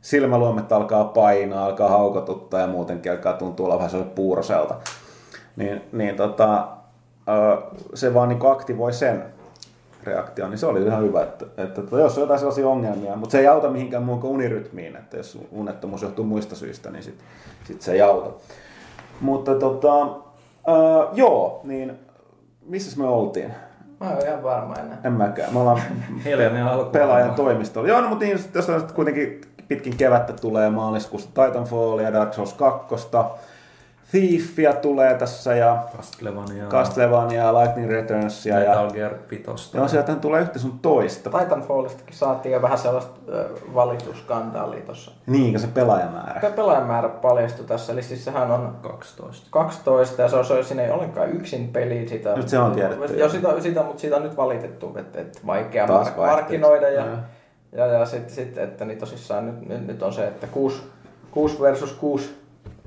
silmäluomet alkaa painaa, alkaa haukotuttaa ja muutenkin alkaa tuntua olla vähän sellainen puuroselta. Niin, niin tota, se vaan niin aktivoi sen reaktion, niin se oli ihan hyvä, että, että, että jos on jotain sellaisia ongelmia, mutta se ei auta mihinkään muuhun kuin unirytmiin, että jos unettomuus johtuu muista syistä, niin sitten sit se ei auta. Mutta tota, uh, joo, niin missä me oltiin? Mä oon ihan varma enää. En mäkään. Me ollaan [laughs] pelaajan toimistolla. Joo, no, mutta niin, jos on kuitenkin pitkin kevättä tulee maaliskuusta Titanfallia, Dark Souls 2, Thiefia tulee tässä ja Castlevania. Castlevania, Lightning Returnsia ja Metal Gear 5. Joo, sieltähän tulee yhtä sun toista. Titanfallistakin saatiin jo vähän sellaista valituskandaalia tuossa. Niin, se pelaajamäärä. Pelaajamäärä paljastui tässä, eli siis sehän on 12. 12 ja se on, se siinä ei ollenkaan yksin peli. Sitä, Nyt se on tiedetty, Jo, joo. sitä, sitä, mutta siitä on nyt valitettu, että, että vaikea Taas markkinoida. Ja, Joo. Ja, ja sitten, sit, että niin tosissaan nyt, nyt, nyt on se, että 6, 6 versus 6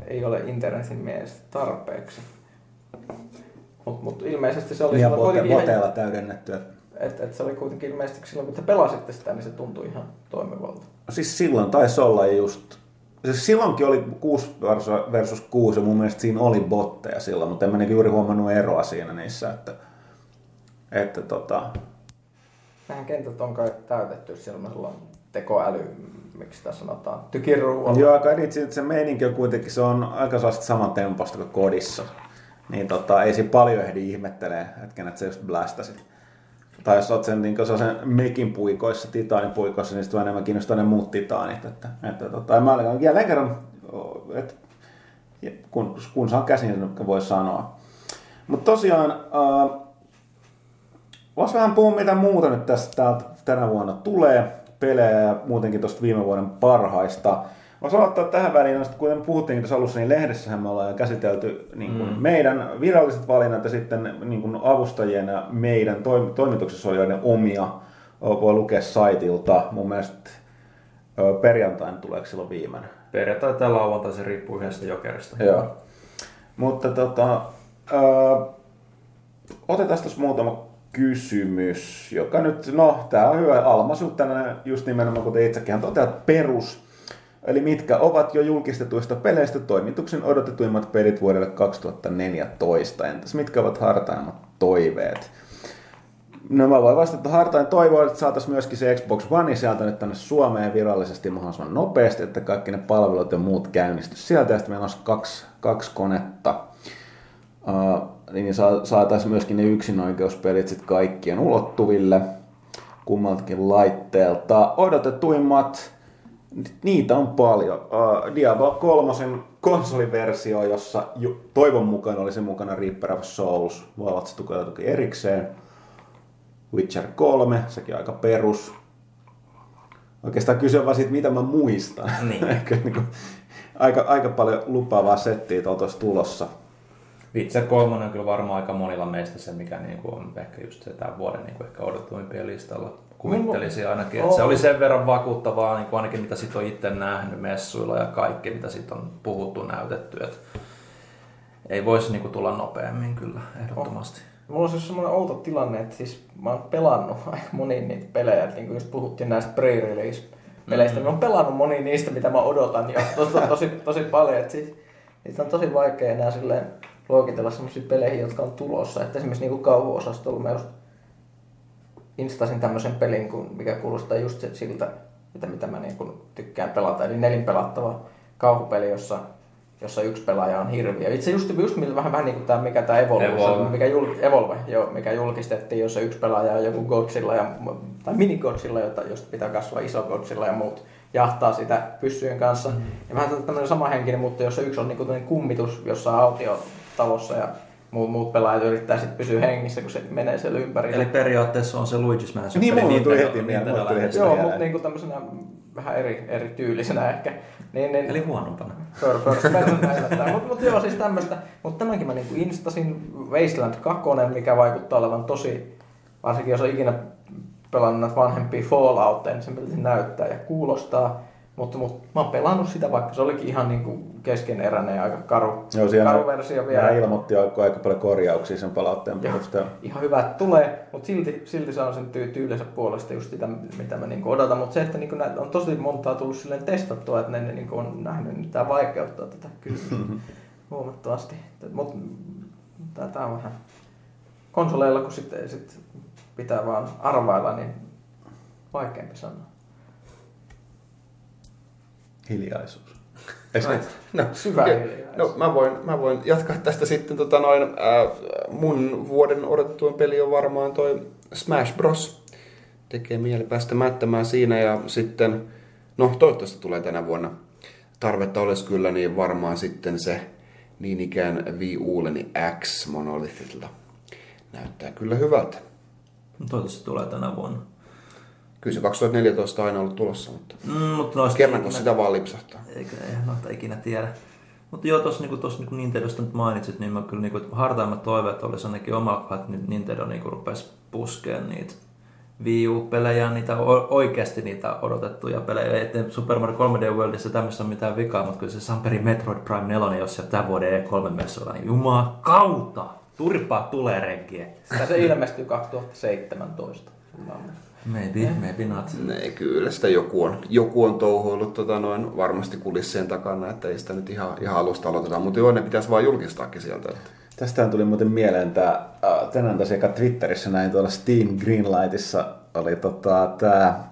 ei ole internetin mielestä tarpeeksi. Mutta mut ilmeisesti se oli Ja silloin bote, kuitenkin boteilla ihan, täydennetty. että- että, että se oli kuitenkin ilmeisesti silloin, kun te pelasitte sitä, niin se tuntui ihan toimivalta. Siis silloin taisi olla just... Siis silloinkin oli 6 versus- versus 6 ja mun mielestä siinä oli botteja silloin, mutta en mä niinku juuri huomannut eroa siinä niissä, että, että tota, Nähän kentät on kai täytetty sellaisella tekoäly, miksi sitä sanotaan, tykiruualla. Joo, niitä, sit se meininki on kuitenkin, se on aika sellaista saman temposta kuin kodissa. Niin tota, ei siinä paljon ehdi ihmettelee että se just blästäsit. Tai jos oot sen, niin sen mekin puikoissa, titaanin puikoissa, niin sitten enemmän kiinnostaa ne muut titaanit. Että, että tota, mä olen jälleen kerran, että kun, kun saan käsin, niin voi sanoa. Mutta tosiaan, äh, Voisi vähän puhua mitä muuta nyt tässä täältä tänä vuonna tulee, pelejä ja muutenkin tuosta viime vuoden parhaista. Voisi aloittaa tähän väliin, että kuten puhuttiin tuossa alussa, niin lehdessähän me ollaan jo käsitelty niin kuin mm. meidän viralliset valinnat ja sitten niin kuin avustajien ja meidän toim- toimituksessa olijoiden omia voi lukea saitilta. Mun mielestä Perjantaina tuleeko silloin viimeinen? Perjantai tai lauantai, se riippuu yhdestä jokerista. Joo. Mutta tota, ö, otetaan tässä muutama kysymys, joka nyt, no tää on hyvä almasu tänään just nimenomaan, kuten itsekin toteat, perus. Eli mitkä ovat jo julkistetuista peleistä toimituksen odotetuimmat pelit vuodelle 2014? Entäs mitkä ovat hartaimmat toiveet? No mä voin vastata, hartain toivoa, että saataisiin myöskin se Xbox One sieltä nyt tänne Suomeen virallisesti mahdollisimman nopeasti, että kaikki ne palvelut ja muut käynnisty sieltä, ja sitten meillä olisi kaksi, kaksi konetta. Uh, niin sa- saataisiin myöskin ne yksinoikeuspelit sitten kaikkien ulottuville kummaltakin laitteelta. Odotetuimmat, niitä on paljon. Uh, Diablo 3 konsoliversio, jossa jo, toivon mukaan oli se mukana Reaper of Souls, tukea toki erikseen. Witcher 3, sekin aika perus. Oikeastaan kyse on vaan siitä, mitä mä muistan. Niin. [laughs] Niin aika, aika paljon lupaavaa settiä tuolta olisi tulossa. Witcher 3 on kyllä varmaan aika monilla meistä se, mikä niinku on ehkä just se tämän vuoden niinku ehkä odotuimpien listalla. Kuvittelisin ainakin, että se oli sen verran vakuuttavaa, niin kuin ainakin mitä sit on itse nähnyt messuilla ja kaikki, mitä siitä on puhuttu, näytetty. Että ei voisi niinku tulla nopeammin kyllä, ehdottomasti. Mulla on siis semmoinen outo tilanne, että siis mä oon pelannut [laughs] aika moniin niitä pelejä, että niin kuin just puhuttiin näistä pre-release peleistä, mm-hmm. mä oon pelannut moni niistä, mitä mä odotan jo tosi, tosi, tosi paljon, että siis, niitä on tosi vaikea enää silleen luokitella semmoisia pelejä, jotka on tulossa, että esimerkiksi niin kauhuosastolla mä just instasin tämmöisen pelin, kun, mikä kuulostaa just siltä, mitä, mitä mä niin tykkään pelata, eli nelinpelattava kauhupeli, jossa jossa yksi pelaaja on hirviö. Itse just, just millä vähän, vähän niin kuin tämä, mikä tämä Evolve, Evolve. mikä jul, Evolve joo, mikä julkistettiin, jossa yksi pelaaja on joku Godzilla, ja, tai mini Godzilla, jota, josta pitää kasvaa iso Godzilla ja muut jahtaa sitä pyssyjen kanssa. Mm. Ja vähän tämmöinen sama henkinen, mutta jossa yksi on niin kuin kummitus jossain autiotalossa ja muut, muut pelaajat yrittää sitten pysyä hengissä, kun se menee siellä ympäri. Eli periaatteessa on se Luigi's Mansion. Niin, mulla tuli heti mieleen. Joo, mutta niin kuin tämmöisenä vähän eri, eri tyylisenä ehkä. Niin, niin, Eli huonompana. Fir- First Mutta mut joo, siis tämmöistä. Mutta tämänkin mä niinku instasin Wasteland 2, mikä vaikuttaa olevan tosi, varsinkin jos on ikinä pelannut näitä vanhempia Falloutteja, niin se miltä se näyttää ja kuulostaa. Mutta mut, mä oon pelannut sitä, vaikka se olikin ihan niinku keskeneräinen ja aika karu, Joo, karu versio vielä. Nämä ilmoitti aika, aika paljon korjauksia sen palautteen perusteella. ihan hyvä, että tulee, mutta silti, silti se on sen tyy- tyylinsä puolesta just sitä, mitä mä niinku odotan. Mutta se, että niinku nää- on tosi montaa tullut silleen testattua, että ne, ne niinku on nähnyt, niin tämä vaikeuttaa tätä kyllä [laughs] huomattavasti. Mutta tämä on vähän konsoleilla, kun sitten sit pitää vaan arvailla, niin vaikeampi sanoa. Hiljaisuus. Niin? No, Syvä okei. hiljaisuus. No, mä voin, mä voin jatkaa tästä sitten. Tota noin, äh, mun vuoden odotetuin peli on varmaan toi Smash Bros. Tekee mieli päästä mättämään siinä ja sitten, no toivottavasti tulee tänä vuonna. Tarvetta olisi kyllä, niin varmaan sitten se niin ikään Wii Ulle, niin X Monolithilla. Näyttää kyllä hyvältä. Toivottavasti tulee tänä vuonna. Kyllä se 2014 on aina ollut tulossa, mutta Mm, mutta noista kerranko ikinä- sitä vaan lipsahtaa. Eikä ei noita ikinä tiedä. Mutta joo, tuossa niinku, tossa, niinku Nintendosta nyt mainitsit, niin mä kyllä niinku, hartaimmat toiveet olisi ainakin omalla kohdalla, että nyt Nintendo niinku rupesi puskeen niitä Wii U-pelejä, niitä oikeasti niitä odotettuja pelejä. Ei että Super Mario 3D Worldissa tämmöisessä on mitään vikaa, mutta kyllä se Samperi Metroid Prime 4, jos se tämän vuoden E3-messuilla, niin jumaa kautta! Turpaa tulee renkiä. Sitä se ilmestyy 2017. Maybe, maybe not. Ei, kyllä sitä joku on, joku on touhuillut tota noin, varmasti kulissien takana, että ei sitä nyt ihan, ihan alusta aloiteta, mutta joo, ne pitäisi vaan julkistaakin sieltä. Että. Tästähän tuli muuten mieleen tämä, äh, tänään tosiaan Twitterissä näin tuolla Steam Greenlightissa oli tota, tämä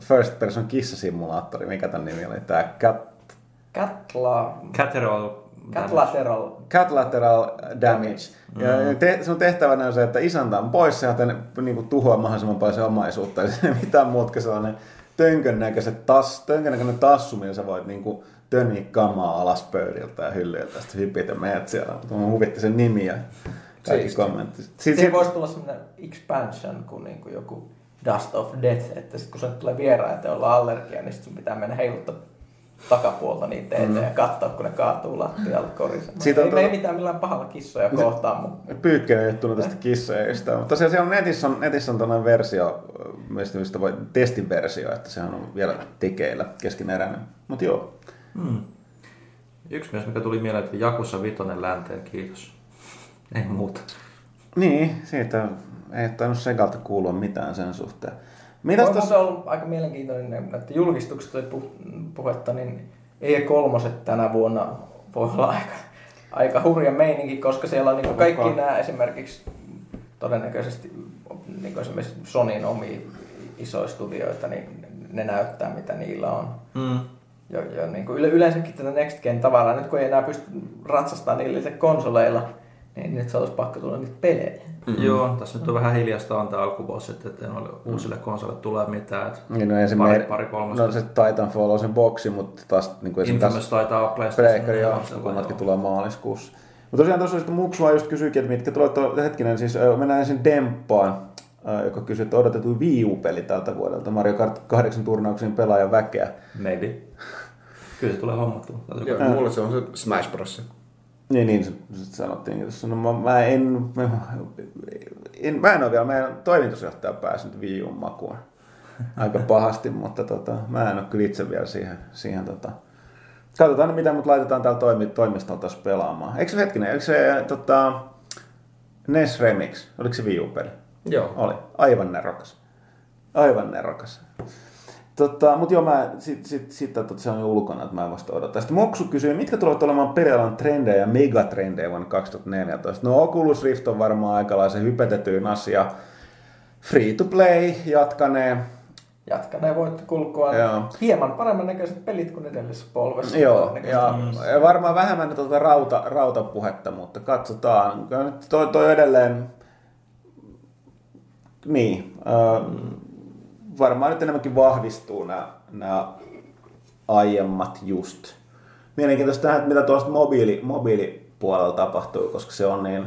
First Person kissasimulaattori, mikä tämän nimi oli, tämä Cat, Catla... Cateral. Catlateral. Cat Lateral Damage. Ja te, sun tehtävänä on se, että isäntä on pois ja joten niin tuhoaa mahdollisimman paljon se omaisuutta. Eli [laughs] ei mitään muuta kuin sellainen tönkön näköiset tas, tönkön näköinen tassu, millä sä voit niin kuin, töniä kamaa alas pöydiltä ja hyllyiltä ja sitten hypit ja meet siellä. Mun huvitti sen nimi ja kaikki Siistiä. kommentit. Sitten Siitä sit, voisi tulla semmoinen expansion kuin niinku joku Dust of Death, että sit kun se tulee vieraita, joilla on allergia, niin sit sun pitää mennä heiluttaa takapuolta niitä eteen ja katsoa, kun ne kaatuu lattialle korissa. Siitä on ei, me ei tuo- mitään millään pahalla kissoja kohtaan, mutta Pyykkönen juttunut tästä kissaeista. Mutta tosiaan siellä on netissä on, netissä on tällainen versio, mistä mistä voi, testiversio, että sehän on vielä tekeillä keskeneräinen. Mutta joo, Yksi myös, mikä tuli mieleen, että Jakussa Vitonen länteen, kiitos. Ei muuta. niin, siitä ei tainnut Segalta kuulua mitään sen suhteen. Mitäs on ollut aika mielenkiintoinen, että julkistuksesta puhetta, niin E3 tänä vuonna voi olla aika, aika hurja meininki, koska siellä on niin kaikki Opa. nämä esimerkiksi todennäköisesti niin esimerkiksi Sonyn omia isoja studioita, niin ne näyttää mitä niillä on. Mm. Ja, ja niin kuin yle, yleensäkin tätä Next Gen tavaraa, nyt kun ei enää pysty ratsastamaan niillä konsoleilla, niin nyt se olisi pakko tulla niitä pelejä. Mm-hmm. Joo, tässä nyt on vähän hiljasta antaa alkuvuosi, että ettei noille uusille konsoleille tule mitään. Että Niin, no, ensin pari, pari kolmosta. No se Titanfall on sen boksi, mutta taas niin kuin Infamous taas taitaa olla PlayStation. Breaker ja kummatkin tulee maaliskuussa. Mutta tosiaan tuossa sitten Muksua just kysyikin, että mitkä tulee, to, hetkinen, siis mennään ensin Demppaan, joka kysyi, että odotettu Wii U-peli tältä vuodelta, Mario Kart 8 turnauksiin pelaajan väkeä. Maybe. Kyllä se tulee hommattua. Joo, mulle se on se Smash Bros. Niin, niin se sanottiin tuossa. No, mä, mä, en, mä, en, mä en ole vielä meidän toimitusjohtaja päässyt Wii U makuun aika pahasti, [laughs] mutta tota, mä en ole kyllä itse vielä siihen, siihen tota, Katsotaan, mitä mut laitetaan täällä toimi, toimistolta taas pelaamaan. Eikö se hetkinen, eikö se tota, NES Remix, oliko se Wii U-peli? Joo. Oli. Aivan nerokas. Aivan nerokas. Tota, mutta joo, mä, sit, sit, sit, tota, se on jo ulkona, että mä en vasta odottaa. Sitten Moksu kysyy, mitkä tulevat olemaan pelialan trendejä ja megatrendejä vuonna 2014? No Oculus Rift on varmaan aikalaisen hypetetyin asia. Free to play jatkanee. Jatkaneen voitte kulkua Joo. hieman paremman näköiset pelit kuin edellisessä polvessa. Joo, ja, ja varmaan vähemmän tuota rauta, rautapuhetta, mutta katsotaan. Toi, toi edelleen, niin, äh, varmaan nyt enemmänkin vahvistuu nämä, nämä aiemmat just. Mielenkiintoista nähdä, mitä tuosta mobiili, mobiilipuolella tapahtuu, koska se on niin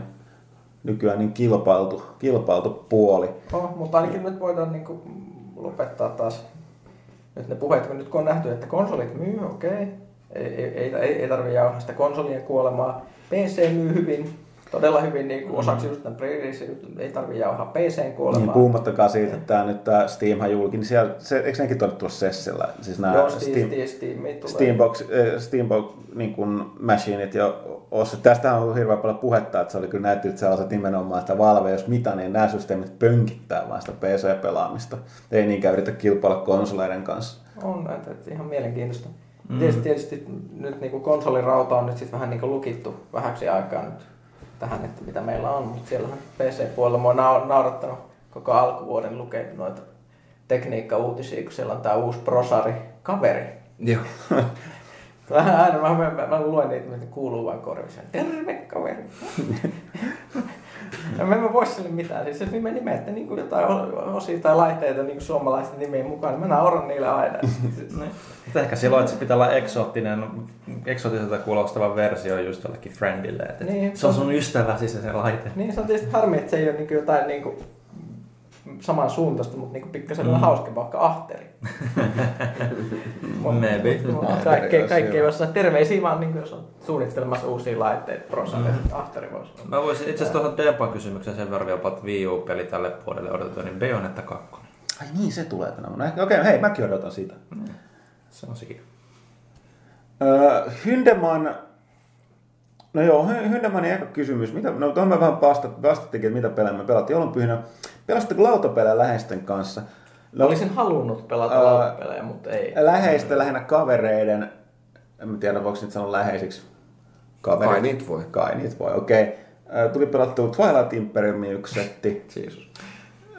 nykyään niin kilpailtu, kilpailtu puoli. Oh, mutta ainakin nyt voidaan niin kuin lopettaa taas nyt ne puheet, kun nyt kun on nähty, että konsolit myy, okei. Okay. Ei, ei, ei, ei tarvitse jauhaa sitä konsolien kuolemaa. PC myy hyvin, todella hyvin niin kuin osaksi just tämän ei tarvitse jauhaa PCn Niin, kuolemaa. puhumattakaan siitä, että tämä nyt tämä Steamhan julki, niin siellä, se, eikö nekin ole tuossa Sessillä? Siis nämä Joo, Steam, Steam, Steam, tulee. Steambox, äh, Steambox niin kuin machineit jo osa. Tästä on ollut hirveän paljon puhetta, että se oli kyllä näytti, että sellaiset nimenomaan, että Valve, jos mitä, niin nämä systeemit pönkittää vaan sitä PC-pelaamista. Ei niinkään yritä kilpailla konsoleiden kanssa. On näitä, että ihan mielenkiintoista. Mm. Tietysti, tietysti nyt niin kuin konsolirauta on nyt sitten vähän niin lukittu vähäksi aikaa nyt tähän, että mitä meillä on, mutta siellähän PC-puolella mua nau- naurattanut koko alkuvuoden lukea noita tekniikka-uutisia, kun siellä on tämä uusi prosari, kaveri. Joo. [laughs] Vähän aina, mä, mä, mä, mä luen niitä, mitä kuuluu vain korviseen. Terve kaveri. [laughs] [laughs] Ja mä en voi sille mitään. Siis jos nime nimeätte niin kuin jotain osia tai laitteita niin kuin suomalaisten nimien mukaan, niin mä nauran niille aina. [laughs] Niin. Mutta ehkä silloin, että se pitää olla eksoottinen, eksoottiselta kuulostava versio just jollekin friendille. Että Niin. se on sun ystäväsi se, se laite. Niin se on tietysti harmi, että se ei ole niin kuin jotain niin kuin saman suuntaista, mutta niin pikkasen mm. hauska, vaikka ahteri. [laughs] Maybe. Kaikkea, kaikkea voisi sanoa terveisiä vaan, niin kuin, jos on suunnittelemassa uusia laitteita prosarille, mm. ahteri voisi olla. Mä voisin itse asiassa tuohon Dempan kysymykseen sen verran jopa, että Wii U-peli tälle vuodelle odotetaan, niin Bayonetta 2. Ai niin, se tulee tänä vuonna. Okei, hei, mäkin odotan sitä. Se on sekin. Öö, Hyndeman, no joo, Hy- Hyndemanin eka kysymys, mitä, no tuohon me vähän vastat, vastattikin, että mitä pelejä me pelattiin joulunpyhinä. Pelasitteko lautapelejä läheisten kanssa? No, Olisin halunnut pelata Ää, lautapelejä, mutta ei. Läheistä lähinnä kavereiden, en mä tiedä voiko niitä sanoa läheisiksi kavereiksi. Kai niitä voi. Kai niitä voi, okei. Okay. Tuli pelattua Twilight Imperiumin yksi setti. Jeesus.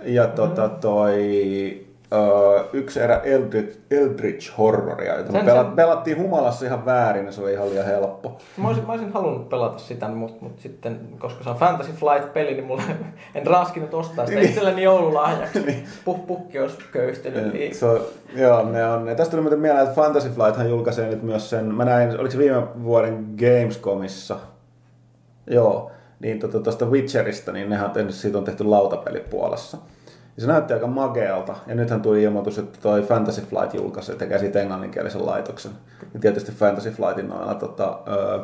Ja tota toi ö, yksi erä Eldritch, Eldritch Horroria, jota Sen- pela, sen- pelattiin humalassa ihan väärin ja se oli ihan liian helppo. Mä olisin, mä olisin halunnut pelata sitä, mutta mut sitten, koska se on Fantasy Flight-peli, niin mulla [laughs] en raskinut ostaa sitä Niin. itselleni joululahjaksi. Puh, pukki olisi köyhtynyt. Niin. Se on, joo, ne on. Ja tästä tuli muuten mieleen, että Fantasy Flighthan julkaisee nyt myös sen, mä näin, oliko se viime vuoden Gamescomissa, joo, niin tuosta tota, Witcherista, niin nehän on tehnyt, siitä on tehty lautapelipuolessa. Ja se näytti aika makealta. Ja nythän tuli ilmoitus, että toi Fantasy Flight julkaisi, tekee siitä englanninkielisen laitoksen. Ja tietysti Fantasy Flightin noilla tota, ö,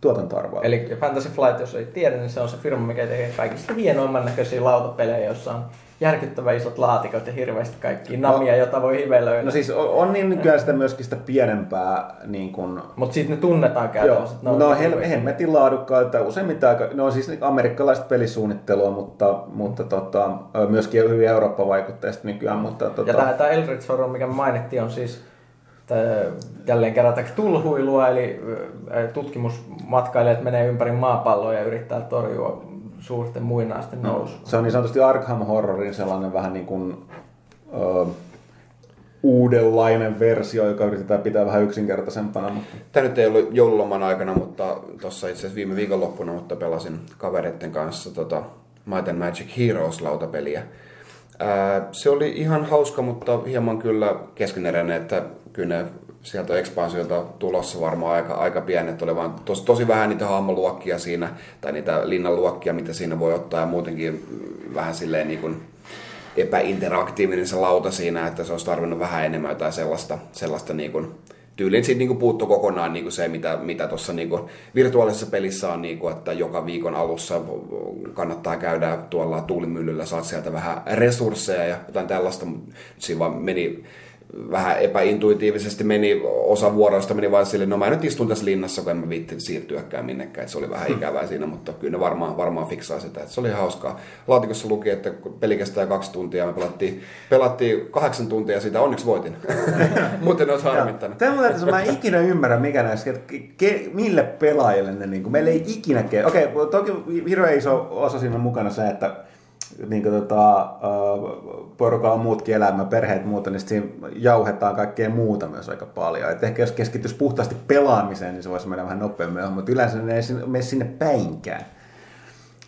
tuotantoarvoilla. Eli Fantasy Flight, jos ei tiedä, niin se on se firma, mikä tekee kaikista hienoimman näköisiä lautapelejä, jossa on järkyttävän isot laatikot ja hirveästi kaikki namia, jota voi hivelöidä. No siis on, on niin nykyään sitä myöskin sitä pienempää niin kuin, Mutta sitten ne tunnetaan Joo, käytännössä. että ne on, ne on hel- hirveän- hemmetin laadukkaita, useimmiten aika, ne on siis amerikkalaista pelisuunnittelua, mutta, mutta tota, myöskin hyvin Eurooppa-vaikutteista nykyään, mutta tota, Ja tämä, tämä Eldritch Horror, mikä mainittiin, on siis jälleen kerran tulhuilua, eli tutkimusmatkailijat menee ympäri maapalloa ja yrittää torjua suurten muinaisten nousu. se on niin sanotusti Arkham Horrorin sellainen vähän niin kuin ö, uudenlainen versio, joka yritetään pitää vähän yksinkertaisempana, mutta Tämä nyt ei ollut joululoman aikana, mutta tuossa itse asiassa viime viikonloppuna, mutta pelasin kavereiden kanssa tota Might and Magic Heroes lautapeliä. Ää, se oli ihan hauska, mutta hieman kyllä keskeneräinen, että kyllä ne sieltä ekspansiota tulossa varmaan aika, aika pienet, oli vaan tos, tosi vähän niitä hahmoluokkia siinä, tai niitä linnanluokkia, mitä siinä voi ottaa, ja muutenkin vähän silleen niin kuin epäinteraktiivinen se lauta siinä, että se olisi tarvinnut vähän enemmän jotain sellaista, sellaista niin kuin, tyyliin siitä niin puuttu kokonaan niin kuin se, mitä, mitä tuossa niin kuin virtuaalisessa pelissä on, niin kuin, että joka viikon alussa kannattaa käydä tuolla tuulimyllyllä, saat sieltä vähän resursseja ja jotain tällaista, mutta siinä vaan meni vähän epäintuitiivisesti meni, osa vuoroista meni vain sille, no mä nyt istun tässä linnassa, kun en mä viitti siirtyäkään minnekään, että se oli vähän ikävää siinä, mutta kyllä ne varmaan, varmaan fiksaa sitä, että se oli hauskaa. Laatikossa luki, että peli kestää kaksi tuntia, me pelattiin, pelattiin kahdeksan tuntia ja siitä onneksi voitin. [laughs] Muuten olisi harmittanut. Tämä on että mä en ikinä ymmärrä, mikä näissä, että ke, mille pelaajille ne, niin kuin, meillä ei ikinä ke... Okei, toki hirveän iso osa siinä mukana se, että niin kuin, tota, porukalla on muutkin elämä, perheet muuta, niin siinä jauhetaan kaikkea muuta myös aika paljon. Et ehkä jos keskittyisi puhtaasti pelaamiseen, niin se voisi mennä vähän nopeammin, mutta yleensä ne ei mene sinne päinkään.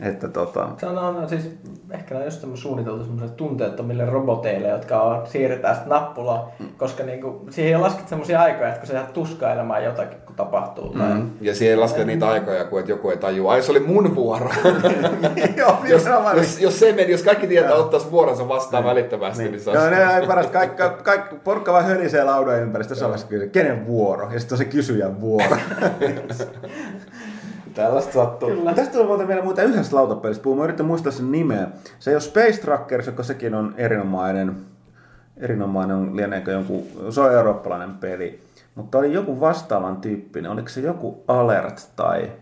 Että tota, Se on, on siis, ehkä on just suunniteltu semmoisille tunteettomille roboteille, jotka on, siirretään sitä nappulaa, koska niinku, siihen ei lasket semmoisia aikoja, että kun sä jäät tuskailemaan jotakin, kun tapahtuu. Tai... Mm. Ja siihen ei laske niitä aikoja, kun että joku ei tajua, ai se oli mun vuoro. [laughs] Joo, jos, jos, jos, se meni, jos kaikki tietää ottaisi vuoronsa vastaan välittömästi, niin, niin se olisi... ne ei paras, kaikki, kaikki, porukka vaan hölisee laudan ympäristössä, se on kenen vuoro? Ja sitten on se kysyjän vuoro. [laughs] [laughs] Tällaista sattuu. Kyllä. Tästä tulee muuten vielä muuta yhdestä lautapelistä puhua. Mä yritän muistaa sen nimeä. Se ei ole Space Trackers, joka sekin on erinomainen. Erinomainen, lieneekö jonkun, se on eurooppalainen peli. Mutta oli joku vastaavan tyyppinen. Oliko se joku Alert tai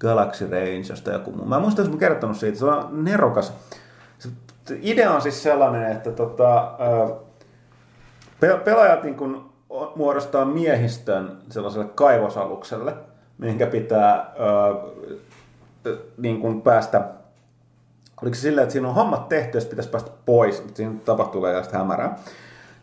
Galaxy Range, joku muu. Mä en muista, jos mä kertonut siitä. Se on nerokas. Se idea on siis sellainen, että tota, pelaajat niin kun muodostaa miehistön sellaiselle kaivosalukselle, mihinkä pitää ö, niin kun päästä Oliko se silleen, että siinä on hommat tehty sitten pitäisi päästä pois, mutta siinä tapahtuu kaikenlaista hämärää.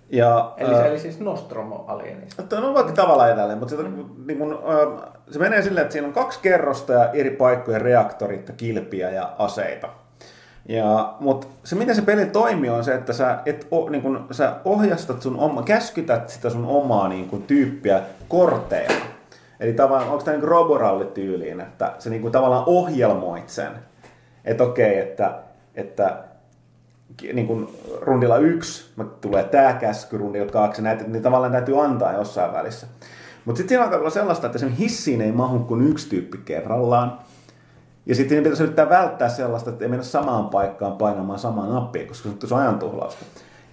Ja, Eli, se, eli siis Nostromo alienista. No vaikka tavallaan edelleen, mutta se, niin kun, ö, se menee silleen, että siinä on kaksi kerrosta ja eri paikkojen reaktorit ja kilpiä ja aseita. Ja, mutta se miten se peli toimii on se, että sä, et, o, niin kun, sä ohjastat sun oma, käskytät sitä sun omaa niin kun, tyyppiä korteilla. Eli tavallaan, onko tämä niin roborallityyliin, että sä niin kun, tavallaan ohjelmoit sen. Että okei, että, että niin kuin rundilla yksi tulee tämä käsky, rundilla kaksi, näitä, niin tavallaan täytyy antaa jossain välissä. Mutta sitten siinä alkaa olla sellaista, että sen hissiin ei mahu kuin yksi tyyppi kerrallaan. Ja sitten pitäisi yrittää välttää sellaista, että ei mennä samaan paikkaan painamaan samaa nappia, koska se on ajan tuhlausta.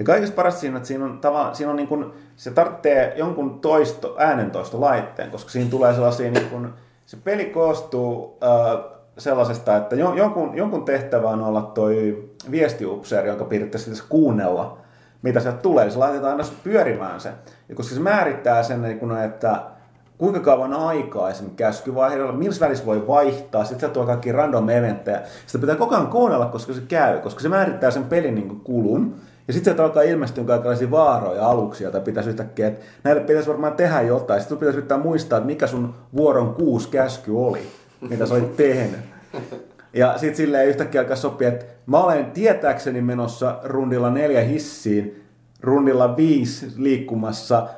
Ja kaikista parasta siinä, että siinä on, tavallaan, siinä on niin kuin, se tarvitsee jonkun toisto, äänentoisto laitteen, koska siinä tulee sellaisia, niin kuin, se peli koostuu äh, sellaisesta, että jo- jonkun, jonkun tehtävä on olla toi viestiupseeri, jonka pitäisi kuunnella, mitä sieltä tulee. Se laitetaan aina pyörimään se. Ja koska se määrittää sen, niin kuin, että kuinka kauan aikaa esimerkiksi käskyvaiheella, missä välissä voi vaihtaa, sitten tulee kaikki random eventtejä. Sitä pitää koko ajan kuunnella, koska se käy, koska se määrittää sen pelin niin kulun. Ja sitten sieltä alkaa ilmestyä kaikenlaisia vaaroja aluksia, tai pitäisi yhtäkkiä, että näille pitäisi varmaan tehdä jotain. Sitten pitäisi yrittää muistaa, että mikä sun vuoron kuusi käsky oli, mitä sä olit tehnyt. Ja sitten silleen yhtäkkiä alkaa sopia, että mä olen tietääkseni menossa rundilla neljä hissiin, rundilla viisi liikkumassa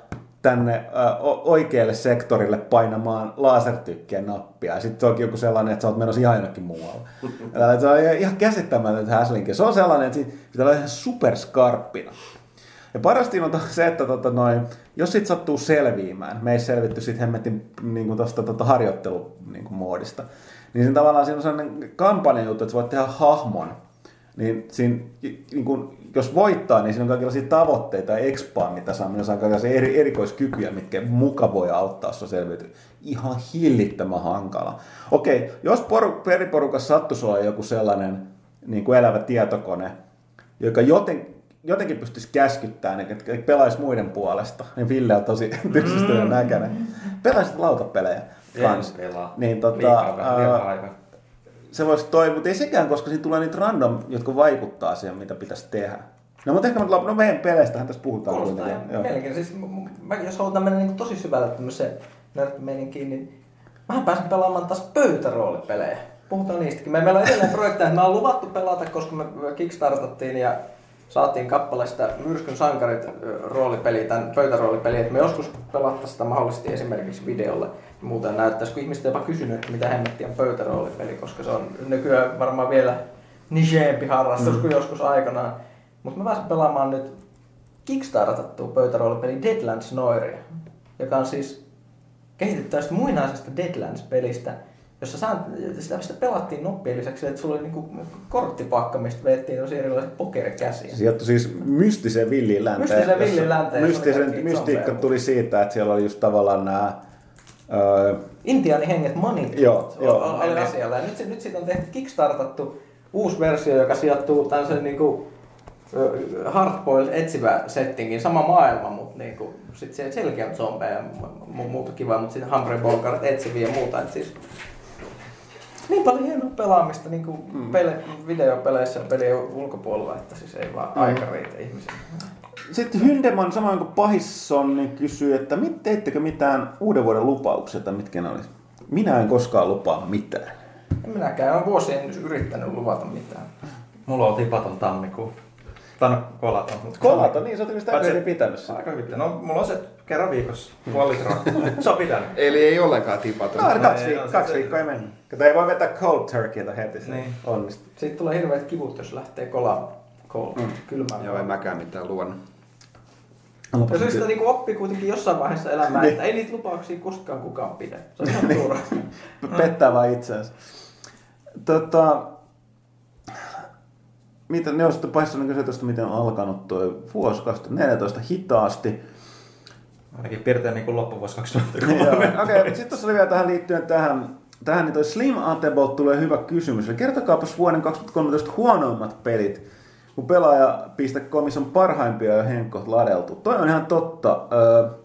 tänne o- oikealle sektorille painamaan lasertykkien nappia. Ja sitten se onkin joku sellainen, että sä oot menossa ihan jonnekin muualle. Ja se on ihan käsittämätön häslinki. Se on sellainen, että siitä pitää olla ihan superskarppina. Ja parasti on se, että tota noin, jos sit sattuu selviämään, me ei selvitty sit hemmetin niin tosta tota harjoittelu niin kuin moodista, niin siinä tavallaan siinä on sellainen kampanja juttu, että sä voit tehdä hahmon, niin siinä, niin kun, jos voittaa, niin siinä on kaikenlaisia tavoitteita ja expaa, mitä saa, millä saa kaikenlaisia eri, erikoiskykyjä, mitkä muka voi auttaa sua selviytyä. Ihan hillittömän hankala. Okei, jos poru, periporukassa sattuisi olla joku sellainen niin kuin elävä tietokone, joka joten, jotenkin pystyisi käskyttämään, että pelaisi muiden puolesta, niin Ville on tosi [laughs] tyksystynyt näköinen. Pelaisit lautapelejä kans. pelaa. Niin, tota, Liikaa, aika. Se voisi toimia, mutta ei sekään, koska siinä tulee niitä random, jotka vaikuttaa siihen, mitä pitäisi tehdä. No mutta ehkä me, no meidän peleistähän tässä puhutaan Kuulostaa ihan Joo. mielenkiintoista. Siis, mä, jos halutaan mennä niin tosi syvälle tämmöiseen nörttimeininkiin, niin mä pääsen pelaamaan taas pöytäroolipelejä. Puhutaan niistäkin. Me, meillä on edelleen projekteja, että me on luvattu pelata, koska me kickstartattiin ja saatiin kappaleesta Myrskyn sankarit roolipeli, tämän pöytäroolipeli, että me joskus pelattaisiin sitä mahdollisesti esimerkiksi videolle. Muuten näyttäisi, kun ihmiset jopa kysynyt, että mitä hemmettiä on pöytäroolipeli, koska se on nykyään varmaan vielä nicheempi harrastus kuin joskus aikanaan. Mutta mä pääsin pelaamaan nyt kickstartattua pöytäroolipeli Deadlands Noiria, joka on siis kehitetty tästä muinaisesta Deadlands-pelistä, jossa saan, sitä, sitä pelattiin noppien lisäksi, että sulla oli niinku korttipakka, mistä veettiin tosi erilaisia pokerikäsiä. Sijoittui siis mystiseen villiin länteen. Mystiseen villiin länteen, Mystisen, mystiikka tuli siitä, että siellä oli just tavallaan nämä... Öö, Intiaanihenget Monit Joo, joo. oli asialla. Ja nyt, se- nyt siitä on tehty kickstartattu uusi versio, joka sijoittuu tämmöisen niinku hardboiled etsivä settingin, sama maailma, mutta niinku, sit se selkeä zombeja ja mu- mu- muuta kivaa, mutta sitten Humphrey Bogart etsiviä ja muuta. Et siis, niin paljon hienoa pelaamista niin kuin mm. pele, videopeleissä ja pelien ulkopuolella, että siis ei vaan aika riitä ihmisille. Sitten Hyndeman, samoin kuin Pahisson, niin kysyy, että mit, teittekö mitään uuden vuoden lupauksia, tai mitkä ne olisi? Minä en koskaan lupaa mitään. En minäkään ole vuosien yrittänyt luvata mitään. Mulla on tipaton tammikuu. Tai no, kolaton. Mutta niin sä oot sitä Paitsi- pitänyt sen. Aika hyvin. No, mulla on se kerran viikossa. Puoli litraa. se on pitänyt. [laughs] Eli ei ollenkaan tipaton. No, kaksi, Ei, viik- no, kaksi se- viikkoa ei mennyt. Kato, ei voi vetää cold turkeyta heti, se Niin. onnistuu. Siitä tulee hirveät kivut, jos lähtee kolaan kouluun. Mm. Kylmään. Joo, en mäkään mitään luvannut. Ja se sitä niinku oppi kuitenkin jossain vaiheessa elämää, Niin. että ei niitä lupauksia koskaan kukaan pidä. Se on ihan turha. [laughs] Pettää vaan itseänsä. Tota, mitä, ne on sitten Pahisson kysyä tuosta, miten on alkanut tuo vuosi 2014 hitaasti. Ainakin piirtein niin loppuvuosi Joo, 2003. Okei, okay, sitten tuossa oli vielä tähän liittyen tähän, tähän niin toi Slim Atebot tulee hyvä kysymys. Eli kertokaapas vuoden 2013 huonoimmat pelit, kun pelaaja.comissa on parhaimpia jo Henkko ladeltu. Toi on ihan totta. Öö,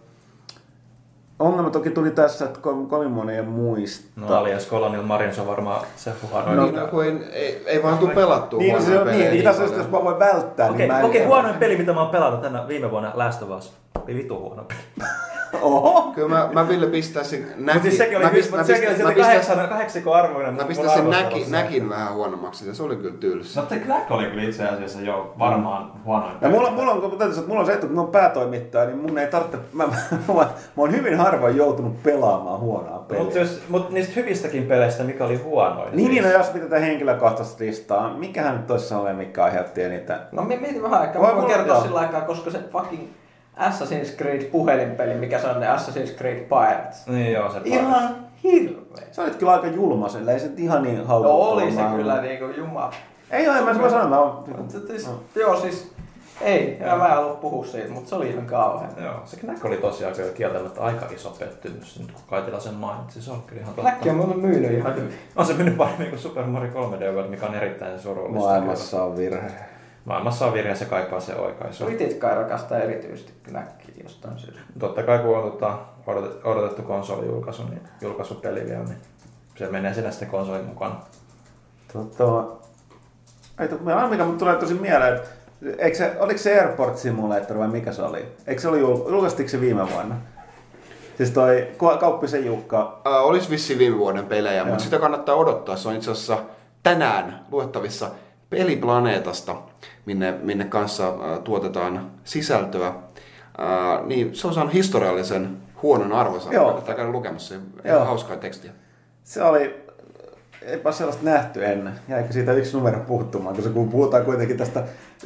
ongelma toki tuli tässä, että ko- kovin moni ei muista. No Alias Colonial Marines on varmaan se huonoin. No, niin, no, ei, ei, ei vaan tule pelattua Niin, se huonoja on niin, pelejä niin, tässä paljon. just, jos mä voin välttää, Okei, niin mä okei, huonoin peli, mitä mä oon pelannut tänä viime vuonna, Last of Us. Oli vitu huono peli. [laughs] Oho! Kyllä mä, mä Ville pistäisin näki... Mutta siis sekin oli, mä pist- mutta mä sekin oli sieltä kahdeksan, kahdeksikko arvoinen. Mä pistän sen näki, näkin vähän huonommaksi, se oli kyllä tylsä. No The Knack oli kyllä itse asiassa jo varmaan huonoin. Ja mulla, mulla, on, kun täytyy sanoa, että mulla on se että mä oon päätoimittaja, niin mun ei tarvitse, mä, mä, [laughs] mä, mä oon hyvin harvoin joutunut pelaamaan huonoa peliä. Mutta mut niistä hyvistäkin peleistä, mikä oli huonoin? Niin, niin, no jos pitää henkilökohtaista listaa, mikähän nyt toissa oli, mikä aiheutti eniten? No mi- mietin vähän aikaa. Mä voin mulla- kertoa sillä aikaa, koska se fucking Assassin's Creed puhelinpeli, mikä se on ne Assassin's Creed Pirates. Niin joo, se Ihan hirveä. Sä olit kyllä aika julma sillä, ei se ihan niin No haukuttava. oli se kyllä niinku jumala. Ei ole, en mä mä sanon, mä oon... Siis, joo siis, ei, ja mä en halua puhua siitä, mutta se oli ihan kauhean. Joo, se Knack oli tosiaan kyllä kieltämättä aika iso pettymys, nyt kun Kaitila sen mainitsi, se on kyllä ihan totta. Näkki on mulle myynyt ihan hyvin. On se mennyt paremmin kuin Super Mario 3D World, mikä on erittäin surullista. Maailmassa on virhe. Maailmassa on virhe, se kaipaa se oikaisu. Britit kai rakastaa erityisesti näkkiä jostain syystä. Totta kai kun on tota, odotettu, konsolijulkaisu, niin julkaisupeli vielä, niin se menee sinne sitten konsolin mukana. Tota, ei tuu, mä mikä mut tulee tosi mieleen, että eikö se, oliko se Airport Simulator vai mikä se oli? Eikö se oli jul, julkaistiko se viime vuonna? Siis toi Kauppisen Jukka, Äh, olisi vissi viime vuoden pelejä, Joo. mutta sitä kannattaa odottaa. Se on itse asiassa tänään luettavissa Peliplaneetasta, minne, minne kanssa äh, tuotetaan sisältöä. Ää, niin se on saanut historiallisen huonon. Joo. Kannattaa käydä lukemassa. Se Joo. hauskaa tekstiä. Se oli, eipä sellaista nähty ennen. Jäikö siitä yksi numero puuttumaan, koska kun puhutaan kuitenkin tästä 1-100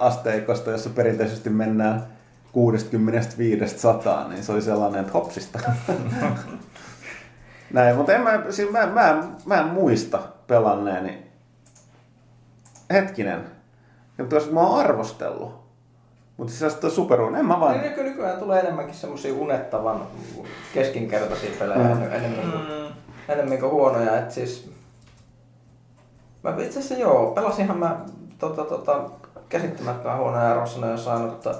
asteikosta, jossa perinteisesti mennään 65-100, niin se oli sellainen, että hopsista. [laughs] Näin, mutta en mä, siis mä, mä, mä en muista pelanneeni. Hetkinen. Mutta jos mä oon arvostellut. Mutta siis tuo superuun, en mä vaan... Niin nyky- nykyään tulee enemmänkin semmosia unettavan keskinkertaisia pelejä Mm. mm. enemmän, kuin, enemmän kuin huonoja. Et siis, mä itse asiassa joo, pelasinhan mä tota, tota, käsittämättömän huonoja arvosanoja saanut tota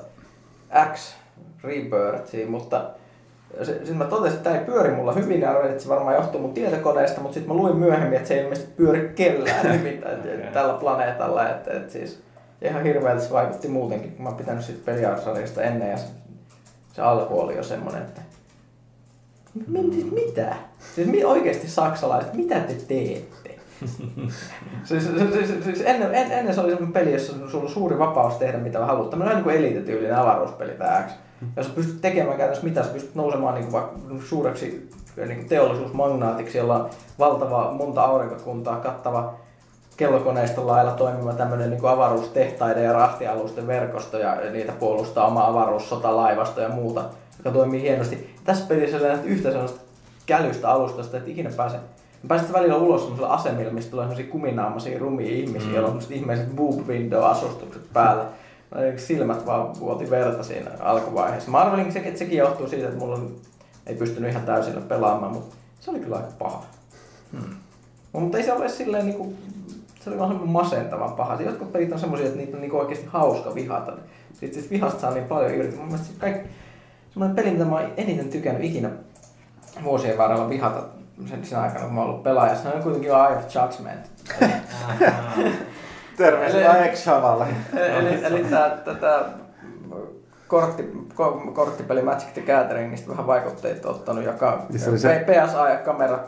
X Rebirthia, mutta sitten mä totesin, että tämä ei pyöri mulla hyvin, ja että se varmaan johtuu mun tietokoneesta, mutta sitten mä luin myöhemmin, että se ei ilmeisesti pyöri kellään [laughs] hyvin okay. tällä planeetalla. Että, että siis ihan hirveältä se vaikutti muutenkin, kun mä oon pitänyt siitä peliarsarjasta ennen, ja se, se alku oli jo semmonen, että mit, mitä? Siis mi- oikeasti saksalaiset, mitä te teette? [laughs] siis, siis, siis, siis ennen, en, ennen se oli semmoinen peli, jossa sulla on suuri vapaus tehdä mitä haluat. Tämmöinen niin kuin elite-tyylinen avaruuspeli tämä X. Jos sä pystyt tekemään käytännössä mitä, sä pystyt nousemaan niin kuin vaikka suureksi niin kuin teollisuusmagnaatiksi, jolla on valtava monta aurinkokuntaa kattava kellokoneiston lailla toimiva tämmöinen niin avaruustehtaiden ja rahtialusten verkosto ja niitä puolustaa oma avaruussotalaivasto ja muuta, joka toimii hienosti. Tässä pelissä ole yhtä sellaista kälystä alustasta, että ikinä pääse sitten välillä ulos semmoisella asemilla, mistä tulee semmoisia kuminaamaisia rumia ihmisiä, mm. joilla on ihmeiset boob window-asustukset päällä. Silmät vaan vuoti verta siinä alkuvaiheessa. Mä arvelin, että sekin johtuu siitä, että mulla ei pystynyt ihan täysillä pelaamaan, mutta se oli kyllä aika paha. Hmm. Mutta ei se ole silleen niinku, se oli vaan semmoinen masentavan paha. Se Jotkut pelit on semmoisia, että niitä on niinku oikeasti hauska vihata. Sitten sit vihasta saa niin paljon irti. Mun mielestä se kaikki, semmoinen peli, mitä mä oon eniten tykännyt ikinä vuosien varrella vihata sen, sen aikana, kun mä oon ollut pelaaja, se on kuitenkin Eye of Judgment. Terveisiä Eli- X-Shavalle. eli, eli tää, tätä kortti, ko, korttipeli Magic the Gatheringista vähän vaikutteita ottanut, Ja se se- PSA ja kamera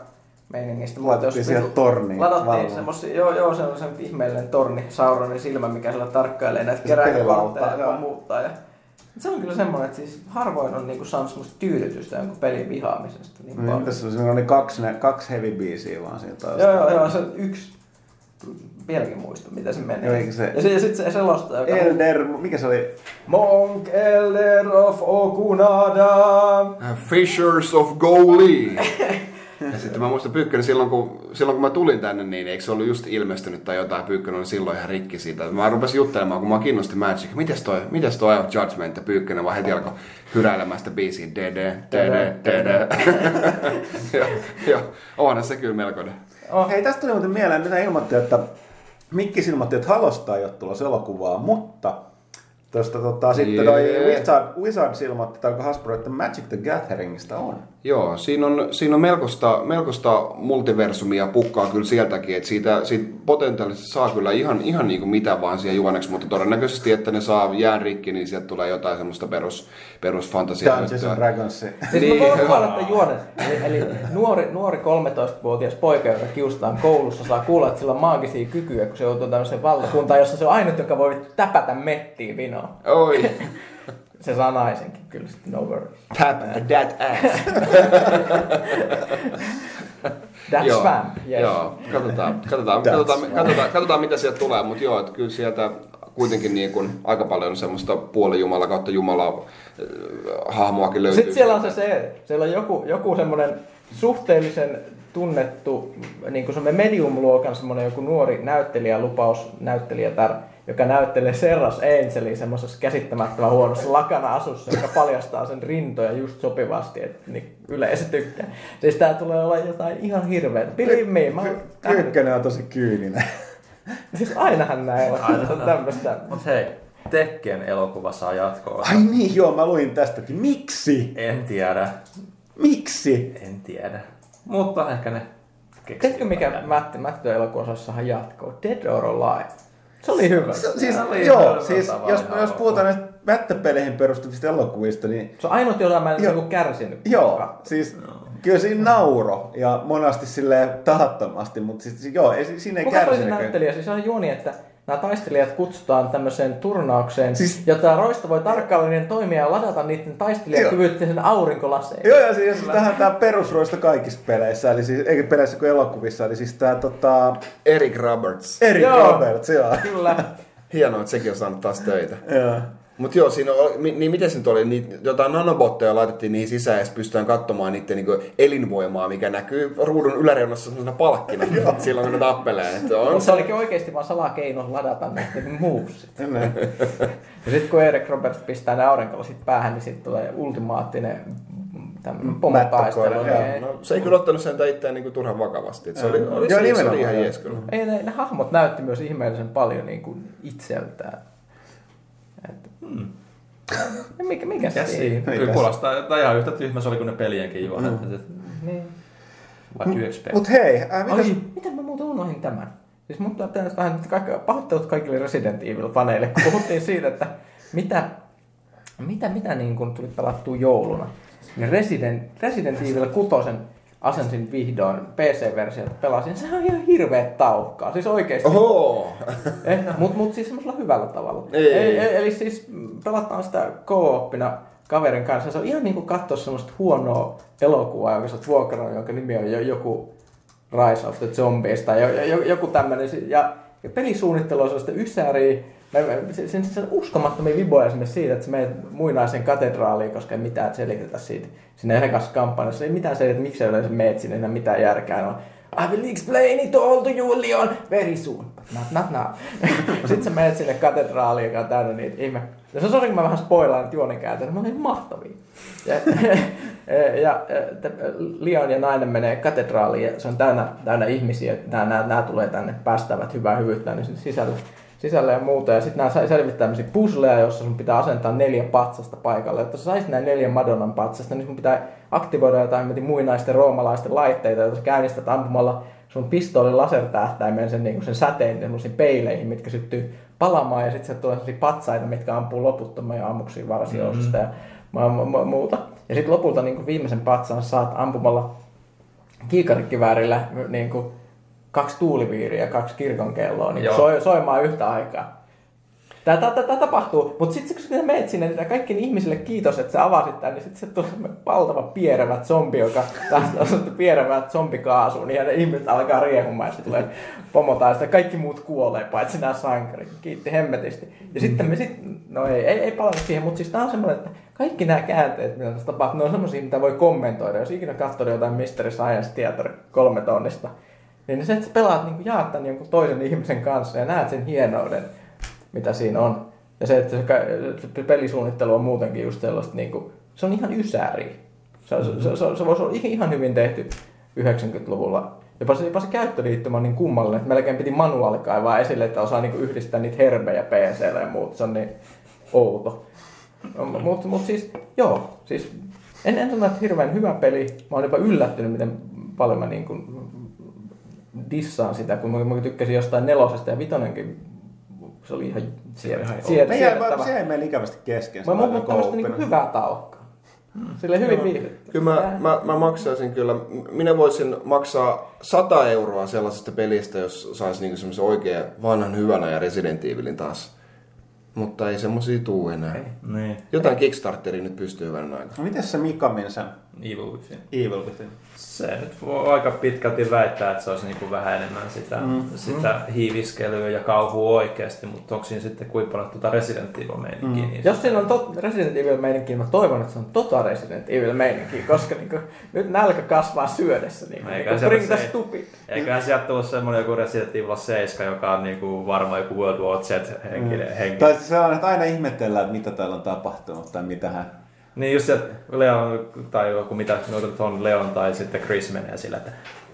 meiningistä. Laitettiin siihen vitu- torniin Ladattiin semmosia, joo, joo, se on se ihmeellinen torni, Sauronin silmä, mikä sillä tarkkailee näitä keräilykortteja ja muuttaa. Ja se on kyllä semmoinen, että siis harvoin on niinku saanut semmoista tyydytystä jonkun pelin vihaamisesta. Niin Niin, paljon. tässä siinä oli kaksi, ne, kaksi heavy biisiä vaan siinä taas. Joo, joo, joo, se on yksi, vieläkin muista, mitä se menee. Joo, eikö se- Ja, sit- ja sitten se selostaja, joka... Elder, mikä se oli? Monk Elder of Okunada. Fishers of Goalie. [laughs] Ja sitten mä muistan Pyykkönen silloin kun, silloin kun mä tulin tänne, niin eikö se ollut just ilmestynyt tai jotain, Pyykkönen oli silloin ihan rikki siitä. Mä rupesin juttelemaan, kun mä kiinnosti Magic. Mites toi, mites toi Eye of Judgment? Ja Pyykkönen vaan heti alkoi hyräilemään sitä biisiä. DD, DD, DD. Joo, joo. Onhan se kyllä melkoinen. Oh. Hei, tästä tuli muuten mieleen, mitä ilmoitti, että Mikkis ilmoitti, että Halosta ei ole tulossa elokuvaa, mutta tuosta tota, sitten toi Jee. Wizard, Wizards ilmoitti, tai Hasbro, että Magic the Gatheringista on. Joo, siinä on, siinä on melkoista, melkoista multiversumia pukkaa kyllä sieltäkin, että siitä, siitä potentiaalisesti saa kyllä ihan, ihan niin kuin mitä vaan siihen juoneksi, mutta todennäköisesti, että ne saa jään rikki, niin sieltä tulee jotain semmoista perus, perusfantasiaa. Dungeons and Dragons. Siis Niin, mä voin kuvata tämän juonen. Eli, eli nuori, nuori 13-vuotias poika, joka kiusataan koulussa, saa kuulla, että sillä on maagisia kykyjä, kun se joutuu tämmöiseen valtakuntaan, jossa se on ainut, joka voi täpätä mettiin vinoon. Oi, [laughs] Se saa naisenkin, kyllä sitten no worries. tap that ass. [laughs] That's joo, spam, yes. joo, katsotaan, katsotaan, That's katsotaan, katsotaan, katsotaan, mitä sieltä tulee, mutta joo, että kyllä sieltä kuitenkin niin kuin aika paljon semmoista puolijumala kautta jumala äh, hahmoakin löytyy. Sitten siellä on se se, siellä on joku, joku semmoinen suhteellisen tunnettu, niin kuin semmoinen medium-luokan semmoinen joku nuori näyttelijä, lupaus näyttelijätär, joka näyttelee Serras Angelia semmoisessa käsittämättömän huonossa lakana-asussa, joka paljastaa sen rintoja just sopivasti, että niin yleisö tykkää. Siis tää tulee olla jotain ihan hirveetä. Believe me, mä Kyykkönen on tosi kyyninen. [laughs] Siis ainahan näin on. Aina Se on näin. tämmöistä. Mut hei, Tekken elokuva saa jatkoa. Ai niin, joo, mä luin tästäkin. Miksi? En tiedä, Miksi? en tiedä. Mutta ehkä ne Tiedätkö mikä. Matti, Matti elokuvassahan jatkoa? Dead or Alive. Se oli hyvä. Se, siis, Se oli joo, siis jos, jos puhutaan näistä mättöpeleihin perustuvista elokuvista, niin Se on ainut, jota mä en Joo. niinku kärsinyt. joo, katsoa. siis kyllä siinä nauro ja monasti silleen tahattomasti, mutta siis, joo, ei, si- siinä ei Kuka oli se kärsinyt. näyttelijä? Siis se on juoni, että nämä taistelijat kutsutaan tämmöiseen turnaukseen, Siis- jota Roista voi tarkkaillinen toimia ja ladata niiden taistelijakyvyt sen aurinkolaseen. Joo, ja siis tähän on tää perusroista kaikissa peleissä, eli siis, eikä peleissä kuin elokuvissa, eli siis tää tota, Eric Roberts. Eric Joo. Roberts, joo. Kyllä. [laughs] Hienoa, että sekin on saanut taas töitä. joo. Mutta joo, siinä oli, niin miten se nyt oli, niitä, jotain nanobotteja laitettiin niihin sisään ja pystytään katsomaan niiden niin elinvoimaa, mikä näkyy ruudun yläreunassa sellaisena palkkina silloin, kun ne tappelee. Että on se olikin oikeasti vaan salakeino ladata näiden movesit. Niin. Ja sitten kun Eric Roberts pistää ne aurinkolasit päähän, niin sitten tulee ultimaattinen tämmöinen pomotaistelu. Niin- No, se ei kyllä ottanut sen itseään niin turhan vakavasti. Et se oli, oli, Joo, se, se oli ihan jees kyllä. Ei, ne, ne hahmot näytti myös ihmeellisen paljon niin kuin itseltään. Hmm. Mikä, mikä siinä? siinä. Ei Kyllä kuulostaa, tai ihan yhtä tyhmä se oli kuin ne pelienkin juonet. Mm. Niin. What you expect? Mut hei, äh, mitäs, Ai, miten mä muuten unohdin tämän? Siis mun pitää vähän kaikki, pahoittelut kaikille Resident Evil-faneille, kun puhuttiin [laughs] siitä, että mitä, mitä, mitä niin kun tuli pelattua jouluna. Niin Resident, Resident Evil 6 asensin vihdoin PC-versiota pelasin. Sehän on ihan hirveet taukkaa. Siis oikeesti. Oho! [laughs] Eh, mut, mut siis semmoisella hyvällä tavalla. Ei. Eli, eli siis pelataan sitä co-oppina kaverin kanssa. Se on ihan niin kuin katsoa semmoista huonoa elokuvaa, jonka sä oot vuokrannut, jonka nimi on jo, joku Rise of the Zombies tai jo, jo, joku tämmöinen. Ja, ja pelisuunnittelu on sellaista ysäriä. Mä- mä- Se, se, se on uskomattomia viboja esimerkiksi siitä, että sä menet muinaiseen katedraaliin, koska ei mitään selitetä siitä. Siinä ekassa kampanjassa ei mitään selitetä, miksi sä yleensä meet sinne, ei mitään järkeä. No, I will explain it all to you, Leon, very soon. Not, not now. [laughs] Sitten sä menet sinne katedraaliin, joka on täynnä niitä ihme. Ja se on sori, kun mä vähän spoilaan mutta ne on niin mahtavia. Ja, [laughs] ja, ja te- Leon ja nainen menee katedraaliin ja se on täynnä, täynnä ihmisiä. Nämä, nämä, nämä tulee tänne, päästävät hyvää hyvyyttä niin sinne sisälle, sisälle ja muuta. Ja sitten nämä sai selvittää tämmöisiä puzzleja, joissa sun pitää asentaa neljä patsasta paikalle. Jotta sä saisit näin neljä Madonnan patsasta, niin sun pitää aktivoida jotain mietin, muinaisten roomalaisten laitteita, joita sä käynnistät ampumalla sun pistoolin lasertähtäimen sen, niin sen säteen semmoisiin peileihin, mitkä syttyy palamaan ja sitten se tulee sellaisia patsaita, mitkä ampuu loputtomia ammuksia varsiosasta ja mu- mu- muuta. Ja sitten lopulta niin viimeisen patsaan saat ampumalla kiikarikiväärillä niin kuin kaksi tuuliviiriä ja kaksi kirkonkelloa niin soi, soimaan yhtä aikaa. Tämä, tämä, tämä tapahtuu, mutta sitten kun sä menet sinne, niin kaikki ihmisille kiitos, että sä avasit tämän, niin sitten se tulee valtava pierevä zombi, joka lähtee osasta pierevää zombikaasuun, niin ja ne ihmiset alkaa riehumaan, ja tulee pomotaan, ja kaikki muut kuolee, paitsi nämä sankarit. Kiitti hemmetisti. Ja sitten me sitten, no ei, ei, ei palata siihen, mutta siis tämä on semmoinen, että kaikki nämä käänteet, mitä tässä tapahtuu, ne on semmoisia, mitä voi kommentoida. Jos ikinä katsoo jotain Mystery Science Theater kolme tonnista, niin se, että sä pelaat, niin jaat tämän jonkun toisen ihmisen kanssa ja näet sen hienouden, mitä siinä on. Ja se, että se, pelisuunnittelu on muutenkin just sellaista, niin kuin, se on ihan ysäri. Se, se, se, se, se voisi olla ihan hyvin tehty 90-luvulla. Jopa se, jopa se käyttöliittymä on niin kummallinen, että melkein piti manuaali kaivaa esille, että osaa niin yhdistää niitä herbejä PClle ja muut. Se on niin outo. No, Mutta mut siis, joo, siis en, en sano, että hirveän hyvä peli. Mä oon jopa yllättynyt, miten paljon mä niin kuin dissaan sitä, kun mä, mä tykkäsin jostain nelosesta ja vitonenkin se oli ihan jäi, siedettävä. se jäi meillä ikävästi kesken. Mä mutta tämmöistä co-opina. hyvää tauhkaa. Sille hyvin viihdyttä. Kyllä mä, mä, mä maksaisin kyllä, minä voisin maksaa 100 euroa sellaisesta pelistä, jos saisi niinku semmoisen oikein vanhan hyvän ajan Resident Evilin taas. Mutta ei semmosia tuu enää. Niin. Jotain Kickstarteria nyt pystyy hyvän aikaa. No miten se Mikamin sen Evil Within. Evil Within? Se nyt voi aika pitkälti väittää, että se olisi niin kuin vähän enemmän sitä, mm. sitä hiiviskelyä ja kauhua oikeasti, mutta onko siinä sitten kuinka paljon tuota Resident Evil meininkiä? Mm. Niin Jos siinä on tot, Resident Evil meininki, mä toivon, että se on tota Resident Evil meininki, koska niinku, nyt nälkä kasvaa syödessä. Niinku, Eikä niinku, se- bring se the ei- stupid. Eiköhän sieltä tullut semmoinen joku Resident Evil 7, joka on niinku varmaan joku World War Z henkilö. Mm. henkilö. Tai siis se on, että aina ihmetellään, että mitä täällä on tapahtunut tai mitähän. Niin just se, Leon tai joku mitä on Leon tai sitten Chris menee sillä, että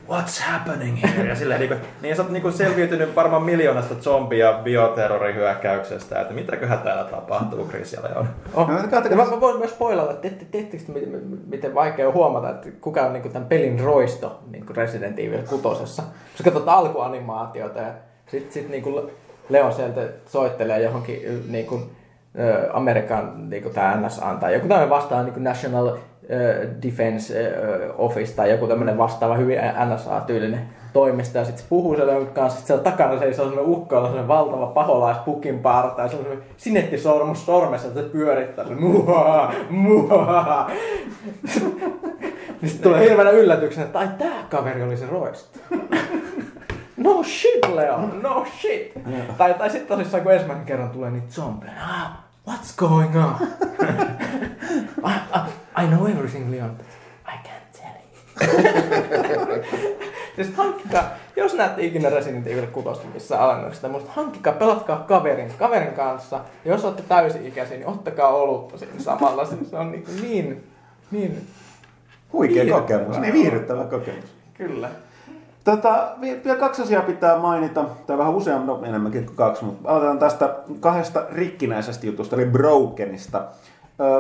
What's happening here? Ja silleen, niin, kuin, niin sä oot niin kuin selviytynyt varmaan miljoonasta zombi- ja bioterrorihyökkäyksestä, että mitäköhän täällä tapahtuu Chris ja Leon. Oh. No, mä, mä voin myös spoilata, että te, miten, miten vaikea on huomata, että kuka on niinku tämän pelin roisto niinku Resident Evil 6. Jos katsot alkuanimaatiota ja sitten sit niinku Leon sieltä soittelee johonkin niinku, ö, Amerikan niinku tää NSA tai joku tämmöinen vastaan niinku National Defense Office tai joku tämmöinen vastaava hyvin NSA-tyylinen toimisto ja sitten se puhuu siellä jonkun kanssa, sitten siellä takana seisoo semmoinen ukko, jolla on semmoinen valtava paholaispukin parta ja se semmoinen sinettisormus sormessa, että se pyörittää se muhaa, muhaa. [laughs] Niin sitten tulee hirveänä yllätyksenä, että ai tää kaveri oli se roisto. [laughs] No shit, Leon, no shit. Tai, tai sitten tosissaan, kun ensimmäisen kerran tulee niitä zombeja. Ah, what's going on? [laughs] I, I, I know everything, Leon, but I can't tell you. [laughs] siis hankkikaa, jos näette ikinä Resident Evil 6 missä alennuksesta, musta hankkikaa, pelatkaa kaverin, kaverin kanssa. Ja jos olette täysi-ikäisiä, niin ottakaa olutta siinä samalla. Siis se on niin, niin, niin Huikea kokemus, niin viihdyttävä kokemus. kyllä. Tota, vi- vielä kaksi asiaa pitää mainita, tai vähän useammin, no enemmänkin kuin kaksi, mutta aloitetaan tästä kahdesta rikkinäisestä jutusta, eli Brokenista.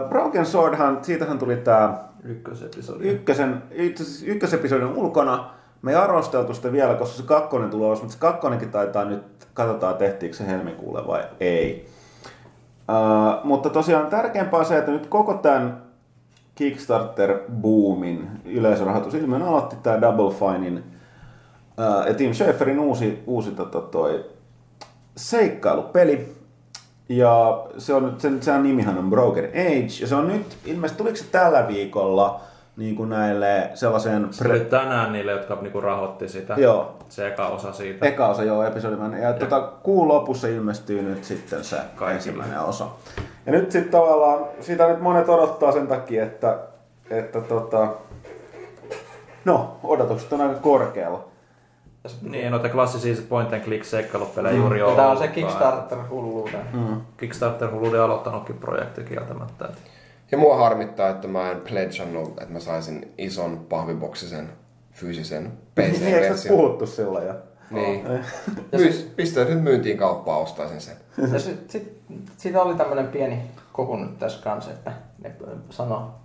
Broken Swordhan, siitähän tuli tämä Ykkösepisodi. ykkösen, ykkösepisodin ulkona. Me ei arvosteltu sitä vielä, koska se kakkonen tulee ulos, mutta se kakkonenkin taitaa nyt, katsotaan tehtiinkö se helmikuulle vai ei. Uh, mutta tosiaan tärkeämpää on se, että nyt koko tämän Kickstarter-boomin yleisörahoitus ilmeen aloitti tämä Double Finein ja Tim Schaferin uusi, uusi tota, toi seikkailupeli. Ja se on nyt, sen, sen nimihän on Broken Age, ja se on nyt, ilmeisesti tuliko se tällä viikolla niin kuin näille sellaiseen... Se tuli tänään niille, jotka niinku rahoitti sitä. Joo. Se eka osa siitä. Eka osa, joo, episodimainen. Ja tuota, kuun lopussa ilmestyy nyt sitten se ensimmäinen osa. Ja nyt sitten tavallaan, sitä nyt monet odottaa sen takia, että, että tota, no, odotukset on aika korkealla. Niin, noita klassisia point and click seikkailupelejä juuri on. Tämä on se. Kickstarter-hulluuden. Mm. Kickstarter hulluuden aloittanutkin projekti kieltämättä. Ja mua harmittaa, että mä en pledgeannut, että mä saisin ison pahviboksisen fyysisen [laughs] Niin, eikö puhuttu silloin jo? Niin. Myys, pistää nyt myyntiin kauppaan, ostaisin sen. Ja sit, sit, siitä oli tämmöinen pieni kohu nyt tässä kanssa, että ne sano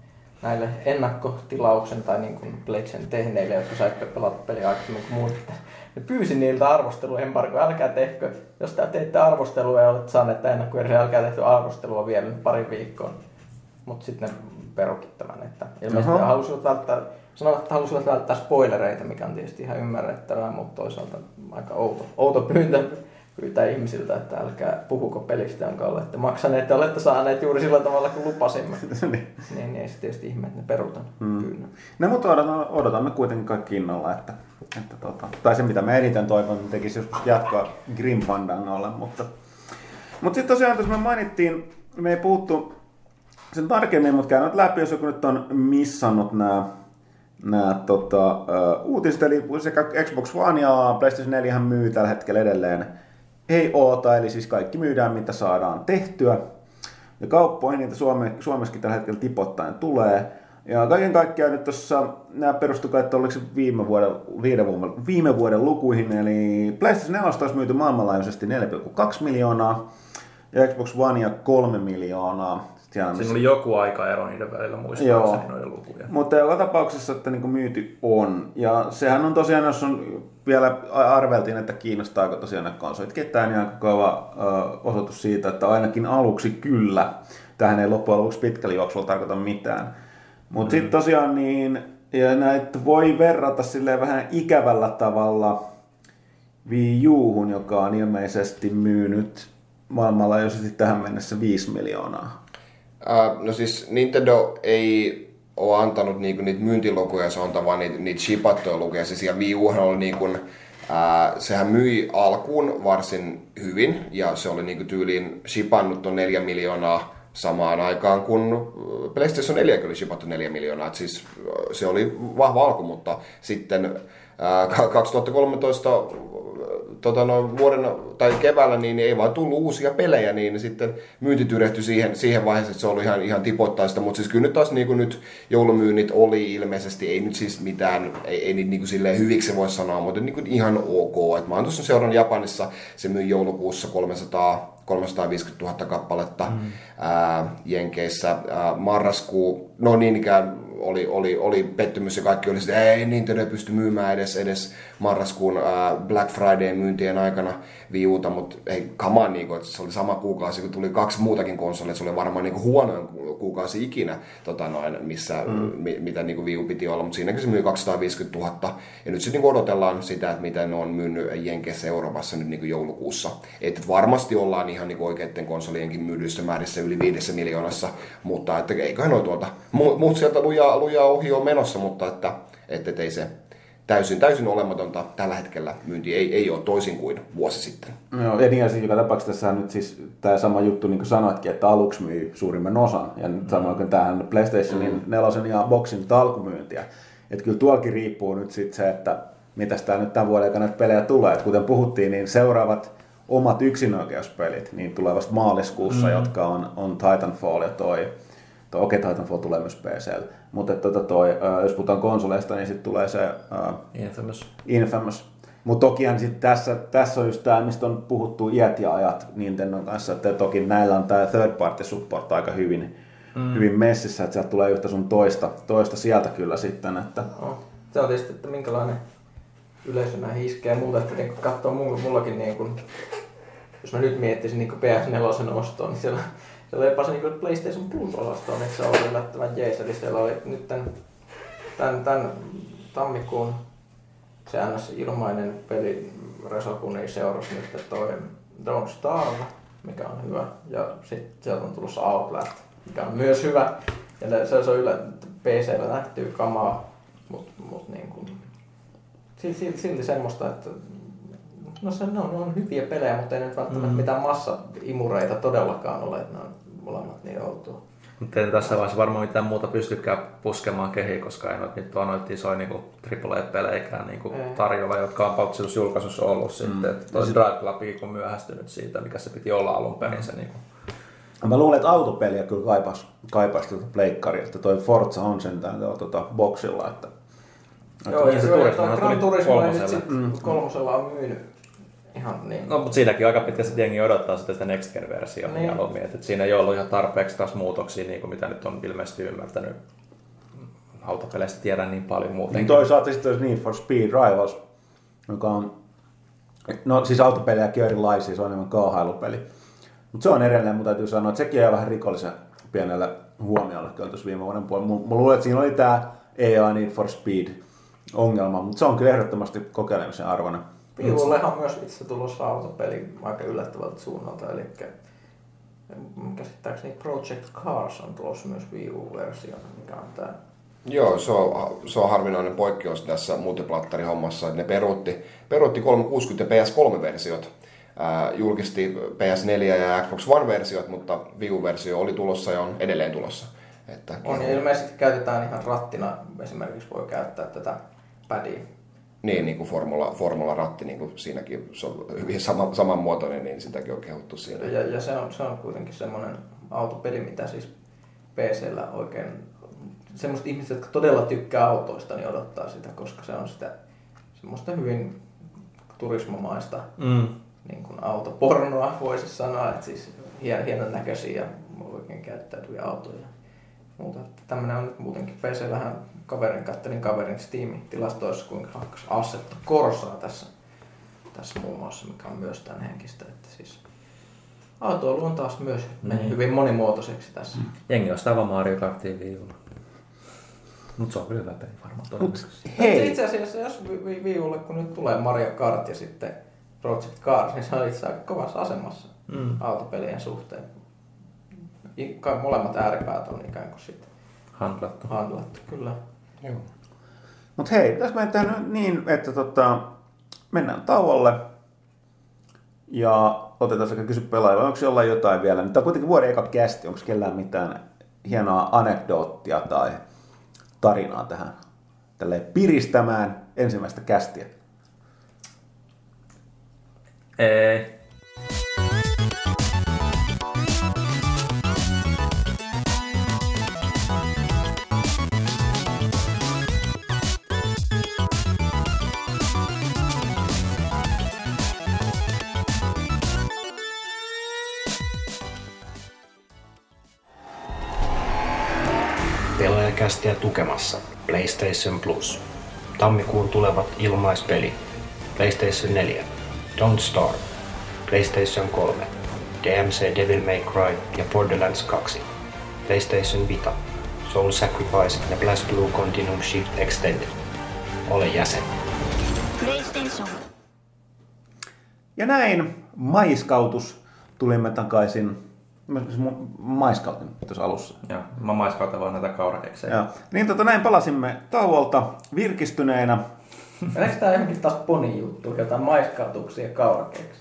näille ennakkotilauksen tai niin kuin Pledgen tehneille, jotka saitte pelata peliä aikaisemmin kuin muut, että ne pyysi niiltä arvosteluembargo, älkää tehkö, jos te teette arvostelua ja olette saaneet tämän ennakkoversion, älkää tehty arvostelua vielä pari viikkoon. Mutta sitten ne perukivat tämän, että ilmeisesti Aha. halusivat välttää, sanoivat, että halusivat välttää spoilereita, mikä on tietysti ihan ymmärrettävää, mutta toisaalta aika outo, outo pyyntö pyytää ihmisiltä, että älkää puhuko pelistä, jonka olette maksaneet ja olette saaneet juuri sillä tavalla kuin lupasimme. [laughs] niin. niin, niin se tietysti ihme, että ne perutaan. Mm. Kyllä. No mutta odotamme, odotamme kuitenkin kaikki innolla, että, että tota, tai se mitä mä eniten toivon, että tekisi joskus jatkoa Grim Fandangolle, mutta mutta sitten tosiaan tuossa me mainittiin, me ei puhuttu sen tarkemmin, mutta käyn nyt läpi, jos joku nyt on missannut nämä nämä tota, uh, uutiset, eli sekä Xbox One ja PlayStation 4 myy tällä hetkellä edelleen ei oota, eli siis kaikki myydään, mitä saadaan tehtyä. Ja kauppoihin niitä Suome, Suomessakin tällä hetkellä tipottaen tulee. Ja kaiken kaikkiaan nyt tuossa nämä että oliko viime vuoden, viime vuoden, viime vuoden lukuihin, eli PlayStation 4 olisi myyty maailmanlaajuisesti 4,2 miljoonaa ja Xbox One ja 3 miljoonaa. Siellä, Siinä oli joku aika ero niiden välillä muistaakseni noiden lukuja. mutta joka tapauksessa, että niin myyty on. Ja sehän on tosiaan, jos on vielä arveltiin, että kiinnostaako tosiaan ne konsolit ketään, niin aika kova ö, osoitus siitä, että ainakin aluksi kyllä. Tähän ei loppujen lopuksi pitkällä juoksulla tarkoita mitään. Mutta mm. sitten tosiaan niin, ja näitä voi verrata silleen vähän ikävällä tavalla Wii U:hun, joka on ilmeisesti myynyt maailmanlaajuisesti tähän mennessä 5 miljoonaa. No siis Nintendo ei ole antanut niinku niitä myyntilukuja, se on vaan niitä, niitä shipattuja lukuja. Siis ja Wii Uhan oli niinku, uh, sehän myi alkuun varsin hyvin ja se oli niinku tyyliin shipannut ton 4 miljoonaa samaan aikaan, kun PlayStation 4 oli shipattu 4 miljoonaa. Et siis se oli vahva alku, mutta sitten uh, 2013 tota noin vuoden tai keväällä niin ei vaan tullut uusia pelejä, niin sitten myynti tyrehtyi siihen, siihen vaiheeseen, että se oli ihan, ihan tipoittaista, mutta siis kyllä nyt taas niin kuin nyt joulumyynnit oli ilmeisesti, ei nyt siis mitään, ei, ei niitä niin kuin silleen hyviksi voi sanoa, mutta niin kuin ihan ok. Et mä oon tuossa seurannut Japanissa, se myi joulukuussa 300 350 000 kappaletta mm. ää, Jenkeissä. Ää, marraskuu, no niin ikään oli, oli, oli pettymys ja kaikki oli sitä, ei Nintendo pysty myymään edes, edes marraskuun ää, Black Friday myyntien aikana viuta, mutta ei, on, niin kuin, että se oli sama kuukausi, kun tuli kaksi muutakin konsolia, se oli varmaan niin kuin huonoin ku- kuukausi ikinä, tota noin, missä, mm. mi, mitä niin kuin Wii piti olla, mutta siinäkin se myi 250 000, ja nyt sitten niin odotellaan sitä, että miten ne on myynyt Jenkeissä Euroopassa nyt niin kuin joulukuussa. Että varmasti ollaan ihan niin kuin oikeiden konsolienkin myydyissä määrissä yli viidessä miljoonassa, mutta että eiköhän noi tuolta, muut sieltä lujaa, lujaa ohi on menossa, mutta että, että, että ei se täysin, täysin olematonta tällä hetkellä myynti ei, ei ole toisin kuin vuosi sitten. Joo, ja niin siis joka tapauksessa tässä on nyt siis tämä sama juttu, niin kuin sanoitkin, että aluksi myy suurimman osan. Ja nyt samoin kuin tähän PlayStationin mm. nelosen ja boxin alkumyyntiä. Että kyllä tuolkin riippuu nyt sitten se, että mitä tämä nyt tämän vuoden aikana pelejä tulee. Et kuten puhuttiin, niin seuraavat omat yksinoikeuspelit niin tulee vasta maaliskuussa, mm. jotka on, on Titanfall ja toi, toi okei okay, Titanfall tulee myös PClle, mutta tota toi, jos puhutaan konsoleista, niin sitten tulee se ää, Infamous. Infamous. Mutta tokihan sit tässä, tässä on just tämä, mistä on puhuttu iät ja ajat Nintendon kanssa, että toki näillä on tämä third party support aika hyvin, mm. hyvin messissä, että sieltä tulee yhtä sun toista, toista sieltä kyllä sitten, että No, se on tietysti, että minkälainen yleisö näihin iskee ja muuta, että niin katsoo mulla, mullakin niin kuin, jos mä nyt miettisin niin PS4 ostoa, niin siellä, se niin PlayStation Plus-osasto, niin se oli yllättävän jees, eli siellä oli nyt tämän, tämän, tämän tammikuun se ns. ilmainen peli Resoku, niin seurasi nyt toi Don't Starve, mikä on hyvä, ja sitten sieltä on tulossa Outlast, mikä on myös hyvä, ja ne- se, on yllä, PCllä nähtyy kamaa, mutta mut niin kuin, silti, silti semmoista, että no se, ne, on, ne on hyviä pelejä, mutta ei nyt välttämättä mm. mitään massaimureita todellakaan ole, että ne on molemmat niin outoa. Mutta ei tässä vaiheessa varmaan mitään muuta pystykään puskemaan kehiin, koska ei noita, nyt ole noita isoja niin AAA-pelejäkään niin tarjolla, jotka on pautsitus julkaisussa ollut mm. sitten. Että toi Drive Club on myöhästynyt siitä, mikä se piti olla alun perin. Se, niin kuin. Mä luulen, että autopeliä kyllä kaipaisi kaipaisi tuota pleikkaria, että toi Forza on sentään tuolla tuota boxilla, että Joo, ja se se Turismohan Gran tuli Turismo ei nyt sit mm. kolmosella on myynyt ihan niin. No, mutta siinäkin aika pitkästi jengi odottaa sitä, sitä Next Gen-versiota Niin. niin. mieluummin. Että siinä ei ollut ihan tarpeeksi taas muutoksia, niin kuin mitä nyt on ilmeisesti ymmärtänyt. Autopeleistä tiedän niin paljon Niin muutenkin. toisaalta sitten olisi Need for Speed Rivals, joka on, no siis autopelejäkin on erilaisia, se on enemmän kaahailupeli. Mutta se on edelleen, mutta täytyy sanoa, että sekin jää vähän rikollisen pienelle huomiolle kyllä tuossa viime vuoden puolella. Mä, mä luulen, että siinä oli tämä EA Need for Speed ongelma, mutta se on kyllä ehdottomasti kokeilemisen arvoinen. Viivullehan on myös itse tulossa autopeli aika yllättävältä suunnalta, eli käsittääkseni Project Cars on tulossa myös Wii U-versio, mikä on tää. Joo, se on, se on harvinainen poikkeus tässä multiplattarihommassa, että ne peruutti, peruutti 360 ja PS3-versiot. Ää, julkisti PS4 ja Xbox One-versiot, mutta Wii U-versio oli tulossa ja on edelleen tulossa. Että On ja ilmeisesti käytetään ihan rattina, esimerkiksi voi käyttää tätä padia. Niin, niin kuin Formula, Formula Ratti, niin kuin siinäkin se on hyvin sama, samanmuotoinen, niin sitäkin on kehuttu siinä. Ja, ja se, on, se on kuitenkin semmoinen autopeli, mitä siis PCllä oikein, semmoiset ihmiset, jotka todella tykkää autoista, niin odottaa sitä, koska se on sitä semmoista hyvin turismomaista Mm. niin kuin autopornoa, voisi sanoa, että siis hien, hienon näköisiä ja oikein käyttäytyviä autoja. Mutta tämmöinen on nyt muutenkin PCllähän kaverin, kattelin kaverin Steam-tilastoissa, kuinka hakkas Assetto Corsaa tässä, tässä muun muassa, mikä on myös tämän henkistä. Että siis autoilu on taas myös Niin. hyvin monimuotoiseksi tässä. Mm. Jengi ostaa vaan Mario Kartia viivulla. Mutta se on kyllä hyvä peli varmaan todennäköisesti. Hei. Itse asiassa, jos Vi- Vi- Wii Ulle, kun nyt tulee Mario Kart ja sitten Project Cars, niin se on itse aika kovassa asemassa Mm. autopelien suhteen. I- ka- Molemmat ääripäät on ikään kuin sitten Handlattu. handlattu, kyllä. Joo. Mutta hei, pitäis me tehdä niin, että tota, mennään tauolle ja otetaan sekä kysy pelaaja, vai onko jollain jotain vielä? Nyt on kuitenkin vuoden eka kästi, onko kellään mitään hienoa anekdoottia tai tarinaa tähän tälleen piristämään ensimmäistä kästiä? Ei. PlayStation Plus. Tammikuun tulevat ilmaispeli. PlayStation 4. Don't Starve. PlayStation 3. DMC Devil May Cry ja Borderlands 2. PlayStation Vita. Soul Sacrifice ja Blast Blue Continuum Shift Extended. Ole jäsen. PlayStation. Ja näin maiskautus tulimme takaisin. Mä maiskautin tuossa alussa. Joo, mä maiskautan vaan näitä kaurakeksejä. Ja, niin tota, näin palasimme tauolta virkistyneenä. Eikö tää johonkin taas poni juttu, jotain maiskautuksia ja kaurakeksi?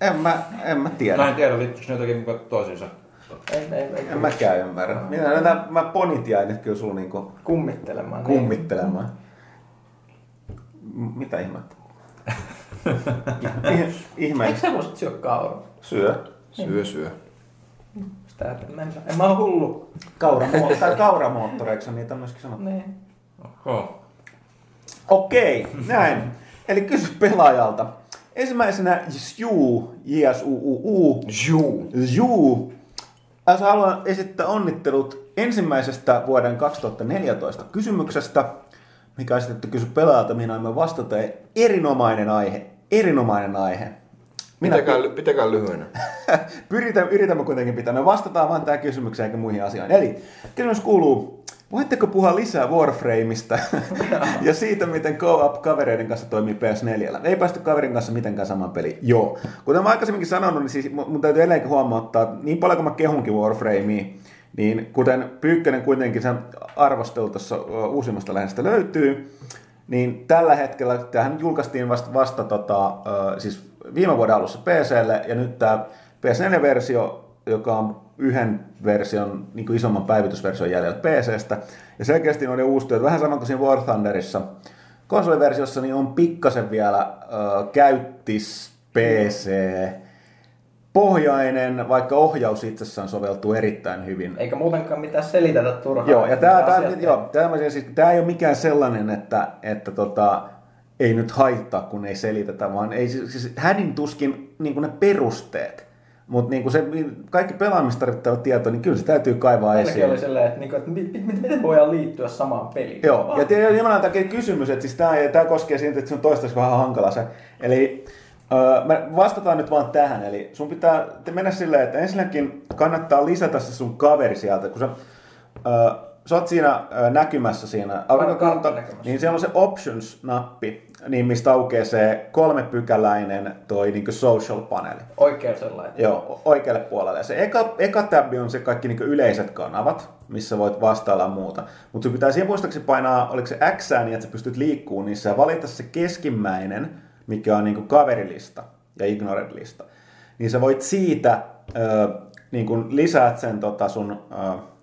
En mä, en mä tiedä. Mä en tiedä, liittyykö ne jotenkin mukaan toisiinsa. Ei, ei, ei, En mäkään ymmärrä. Minä näitä, mä ponit jäin nyt kyllä sulla niinku kummittelemaan. kummittelemaan. M- Mitä ihmettä? [laughs] I- Ihme. Eikö sä voisit syödä kauraa? Syö. Syö, syö. Sitä, että en, en mä oo hullu. Kauramo- tai kauramoottoreiksi on niitä myöskin sanottu. Niin. Oho. Okei, näin. Eli kysy pelaajalta. Ensimmäisenä Ju, J-S-U-U-U. Juu. Ju. Äh, Haluan esittää onnittelut ensimmäisestä vuoden 2014 kysymyksestä, mikä on esitetty kysy pelaajalta, mihin aiemme vastata. Erinomainen aihe. Erinomainen aihe. Minä Pitäkää, pitäkää lyhyenä. [laughs] Pyritään, yritämme kuitenkin pitää. Me vastataan vain tähän kysymykseen eikä muihin asioihin. Eli kysymys kuuluu, voitteko puhua lisää Warframeista [laughs] ja siitä, miten co-op kavereiden kanssa toimii PS4? Ei päästy kaverin kanssa mitenkään saman peli. Joo. Kuten mä aikaisemminkin sanonut, niin siis mun täytyy edelleenkin huomauttaa, että niin paljon kuin mä kehunkin Warframea, niin kuten Pyykkönen kuitenkin sen arvostelu tuossa uusimmasta lehdestä löytyy, niin tällä hetkellä tähän julkaistiin vasta, vasta tota, siis viime vuoden alussa PClle, ja nyt tämä PS4-versio, joka on yhden version, niin kuin isomman päivitysversion jäljellä PCstä, ja selkeästi noiden uusi työt, vähän sama kuin siinä War Thunderissa, konsoliversiossa niin on pikkasen vielä ö, käyttis PC, pohjainen, vaikka ohjaus itsessään soveltuu erittäin hyvin. Eikä muutenkaan mitään selitetä turhaan. Joo, ja tämä, tämä, joo, tämä, siis, tämä ei ole mikään sellainen, että, että tota, ei nyt haittaa, kun ei selitetä, vaan ei, siis, siis hänin tuskin niin ne perusteet. Mutta niin se, kaikki pelaamista tarvittava tieto, niin kyllä se täytyy kaivaa Meilläkin esiin. oli silleen, että, niinku, että mi- mi- miten voidaan liittyä samaan peliin. Joo, Vaan- ja tie- nimenomaan takia kysymys, että siis tämä, tämä koskee siitä, että se on toistaiseksi vähän hankala se. Eli öö, me vastataan nyt vaan tähän, eli sun pitää mennä silleen, että ensinnäkin kannattaa lisätä se sun kaveri sieltä, kun sä, öö, sä oot siinä näkymässä siinä näkymässä. niin siellä on se options-nappi, niin mistä aukeaa se kolmepykäläinen toi niin social paneeli. Oikein sellainen. Joo, oikealle puolelle. Ja se eka, eka tabbi on se kaikki niin yleiset kanavat, missä voit vastailla muuta. Mutta pitää siihen muistaakseni painaa, oliko se X niin, että sä pystyt liikkumaan niissä ja valita se keskimmäinen, mikä on niin kaverilista ja ignored-lista. Niin sä voit siitä ö, niin lisäät sen tota sun ö,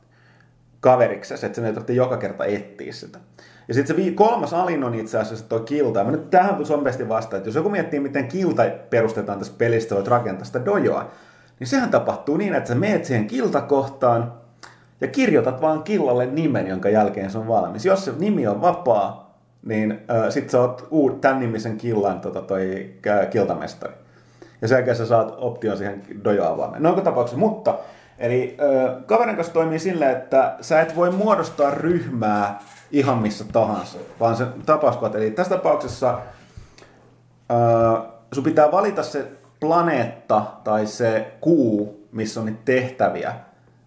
kaveriksesi, että sen ei tarvitse joka kerta etsiä sitä. Ja sitten se kolmas alin on itse asiassa tuo kilta. Ja Mä nyt tähän sompesti vastaan, että jos joku miettii, miten kilta perustetaan tässä pelistä, voit rakentaa sitä dojoa, niin sehän tapahtuu niin, että sä meet siihen kiltakohtaan ja kirjoitat vaan killalle nimen, jonka jälkeen se on valmis. Jos se nimi on vapaa, niin äh, sit sä oot uud, tämän nimisen killan tota, toi kiltamestari. Ja sen jälkeen sä saat option siihen dojo-avaimeen. No onko tapauksessa, mutta Eli ö, kaverin kanssa toimii silleen, että sä et voi muodostaa ryhmää ihan missä tahansa, vaan se tapauskohta. Eli tässä tapauksessa ö, sun pitää valita se planeetta tai se kuu, missä on niitä tehtäviä.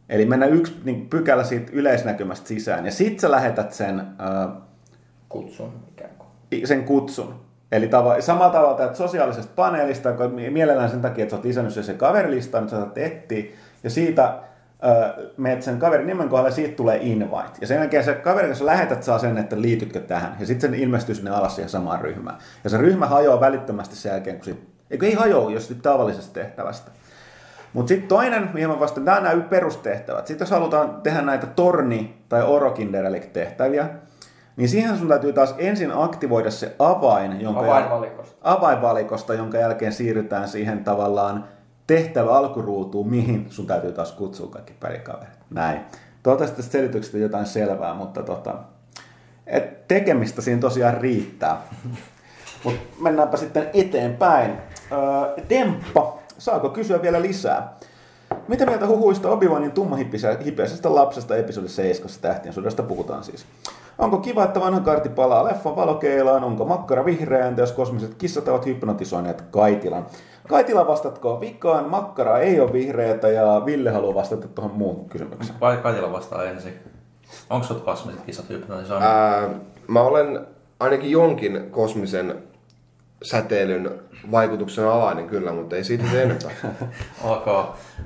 Eli mennä yksi niin, pykälä siitä yleisnäkymästä sisään. Ja sit sä lähetät sen, ö, Kutsun ikään kuin. sen kutsun. Eli tava, samalla tavalla että sosiaalisesta paneelista, mielellään sen takia, että sä oot lisännyt sen, sen kaverilista, nyt sä saat etsiä, ja siitä ö, meet sen kaverin nimen kohdalle, ja siitä tulee invite. Ja sen jälkeen se kaveri, sä lähetät, saa sen, että liitytkö tähän. Ja sitten sen ilmestyy sinne alas siihen samaan ryhmään. Ja se ryhmä hajoaa välittömästi sen jälkeen, kun sit, eikö ei hajoa, jos sit tavallisesta tehtävästä. Mutta sitten toinen, mihin mä vastaan, nämä on nämä perustehtävät. Sitten jos halutaan tehdä näitä torni- tai orokinderalik-tehtäviä, niin siihen sun täytyy taas ensin aktivoida se avain, jonka Avainvalikosta. avainvalikosta, jonka jälkeen siirrytään siihen tavallaan tehtävä alkuruutuun, mihin sun täytyy taas kutsua kaikki pelikaverit. Näin. Toivottavasti tästä selityksestä jotain selvää, mutta tota, et tekemistä siinä tosiaan riittää. [laughs] Mutta mennäänpä sitten eteenpäin. Öö, Demppa, saako kysyä vielä lisää? Mitä mieltä huhuista Obi-Wanin tummahipiäisestä lapsesta episodi 7 tähtien sodasta puhutaan siis? Onko kiva, että vanha kartti palaa leffan valokeilaan? Onko makkara vihreä, entä jos kosmiset kissat ovat hypnotisoineet Kaitilan? Kaitila vastatko vikaan, makkara ei ole vihreätä ja Ville haluaa vastata tuohon muun kysymykseen. Vai Katila vastaa ensin. Onko sut kosmiset kisat hypnotisoinut? Ää, mä olen ainakin jonkin kosmisen säteilyn vaikutuksen alainen kyllä, mutta ei siitä se enempää. [laughs] Ok.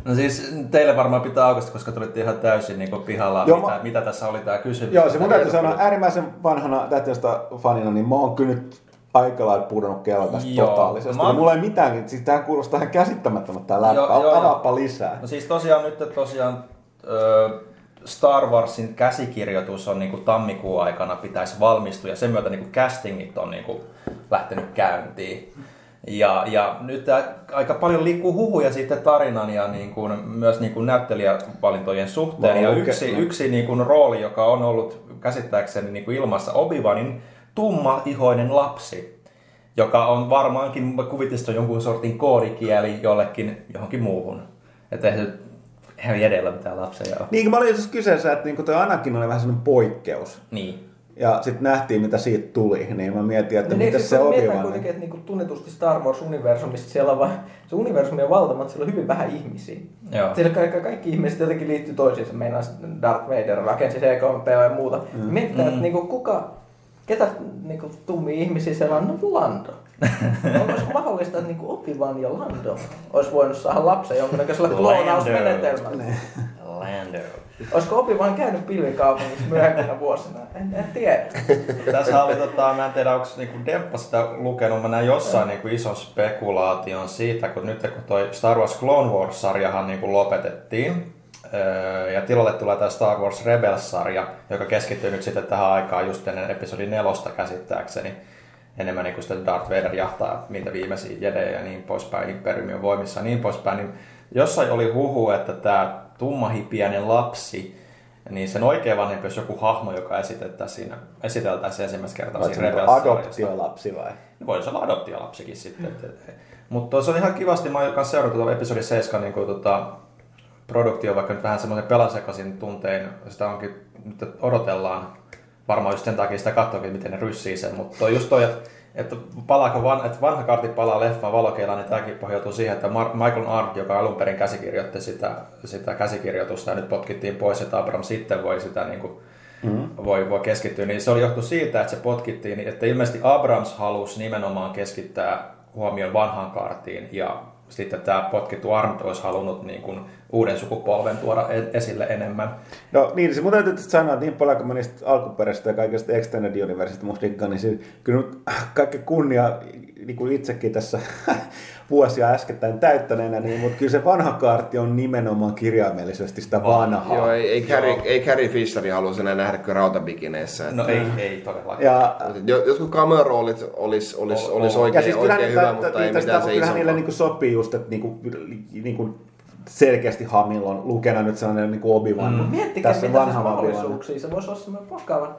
No siis teille varmaan pitää aukasta, koska tulitte ihan täysin niin pihalla, Joo, mitä, mä- mitä tässä oli tämä kysymys. Joo, se mun täytyy sanoa äärimmäisen vanhana tähtiöstä fanina, niin mä oon kyllä nyt aika lailla pudonnut kelkasta Joo. totaalisesti. Mä Mulla ei mitään, siis tähän kuulostaa ihan käsittämättömältä tää läppä. Joo, joo, Avaappa lisää. No siis tosiaan nyt tosiaan ö, Star Warsin käsikirjoitus on niin kuin tammikuun aikana pitäisi valmistua ja sen myötä niin kuin castingit on niin kuin lähtenyt käyntiin. Ja, ja nyt aika paljon liikkuu huhuja sitten tarinan ja niin kuin, myös niin kuin näyttelijävalintojen suhteen. Ja yksi, yksi niin kuin rooli, joka on ollut käsittääkseni niin kuin ilmassa Obi-Wanin tumma-ihoinen lapsi, joka on varmaankin, mä kuvitin, että se on jonkun sortin koodikieli jollekin johonkin muuhun. Että ei se ihan edellä mitään lapsia ole. Niin, mä olin siis kyseessä, että niinku toi Anakin oli vähän sellainen poikkeus. Niin. Ja sitten nähtiin, mitä siitä tuli, niin mä mietin, että Niin, mitä siis se kun obi mietitään kuitenkin, että niinku tunnetusti Star Wars-universumista siellä on vain, se universumi on valtava, mutta siellä on hyvin vähän ihmisiä. Joo. Siellä kaikki, kaikki ihmiset jotenkin liittyy toisiinsa, meinaa Darth Vader rakensi CKP ja muuta. Mm. Mietitään, että niinku kuka, ketä niinku tummia ihmisiä siellä on, no Lando. Olisiko [laughs] mahdollista, että niinku Obi-Wan ja Lando olisi voinut saada lapsen jonkinnäköisellä kloonausmenetelmällä? Lando. Olisiko Obi-Wan käynyt pilvikaupungissa myöhempinä vuosina? En, en tiedä. Tässä oli, tota, mä en tiedä, onko niinku Demppa sitä lukenut, mä näin jossain niinku ison spekulaation siitä, kun nyt kun toi Star Wars Clone Wars-sarjahan niinku lopetettiin, ja tilalle tulee tämä Star Wars Rebels-sarja, joka keskittyy nyt sitten tähän aikaan just ennen episodi nelosta käsittääkseni. Enemmän niin kuin sitä Darth Vader jahtaa niitä viimeisiä jedejä ja niin poispäin, Imperiumi on voimissa ja niin poispäin. Niin jossain oli huhu, että tämä tummahipiäinen lapsi, niin sen oikea vanhempi olisi joku hahmo, joka esitettäisiin siinä, esiteltäisiin ensimmäistä kertaa siinä se Rebels-sarjassa. adoptiolapsi vai? Voisi olla adoptiolapsikin sitten. Mm. Mutta se on ihan kivasti, mä oon seurannut tuota episodi 7 niin kuin, tota, produktio, vaikka nyt vähän semmoisen pelasekaisin tuntein, sitä onkin, nyt odotellaan varmaan just sen takia sitä katsoakin, miten ne ryssii sen, mutta toi just toi, että että, palaako van, että vanha kartti palaa leffaan valokeilla, niin tämäkin pohjautuu siihen, että Mar- Michael Ard, joka alun perin käsikirjoitti sitä, sitä käsikirjoitusta ja nyt potkittiin pois, että Abram sitten voi sitä niin kuin, mm-hmm. voi, voi keskittyä, niin se oli johtu siitä, että se potkittiin, että ilmeisesti Abrams halusi nimenomaan keskittää huomion vanhaan karttiin ja sitten tämä potkittu Arndt olisi halunnut niin kuin uuden sukupolven tuoda e- esille enemmän. No niin, se mun täytyy sanoa, että niin paljon kuin niistä alkuperäisistä ja kaikista Extended Universeista musta dikkaan, niin kyllä kaikki kunnia niin kuin itsekin tässä [laughs] vuosia äskettäin täyttäneenä, niin, mutta kyllä se vanha kaarti on nimenomaan kirjaimellisesti sitä vanhaa. Joo, ei, ei, Carrie, ei Carrie Fisheri halua enää nähdä kuin rautabikineissä. No että- ei, ei todellakaan. Ja, Jotkut cameo-roolit olisi olis, Ol- olis ol- oikein, siis oikein hyvä, mutta ei mitään se kyllähän niille niin sopii just, että niin kuin, niin kuin selkeästi Hamil on lukenut nyt sellainen niin Obi-Wan. Mm. Miettikää, Tässä mitä vanha mahdollisuuksia. Se voisi olla semmoinen vakava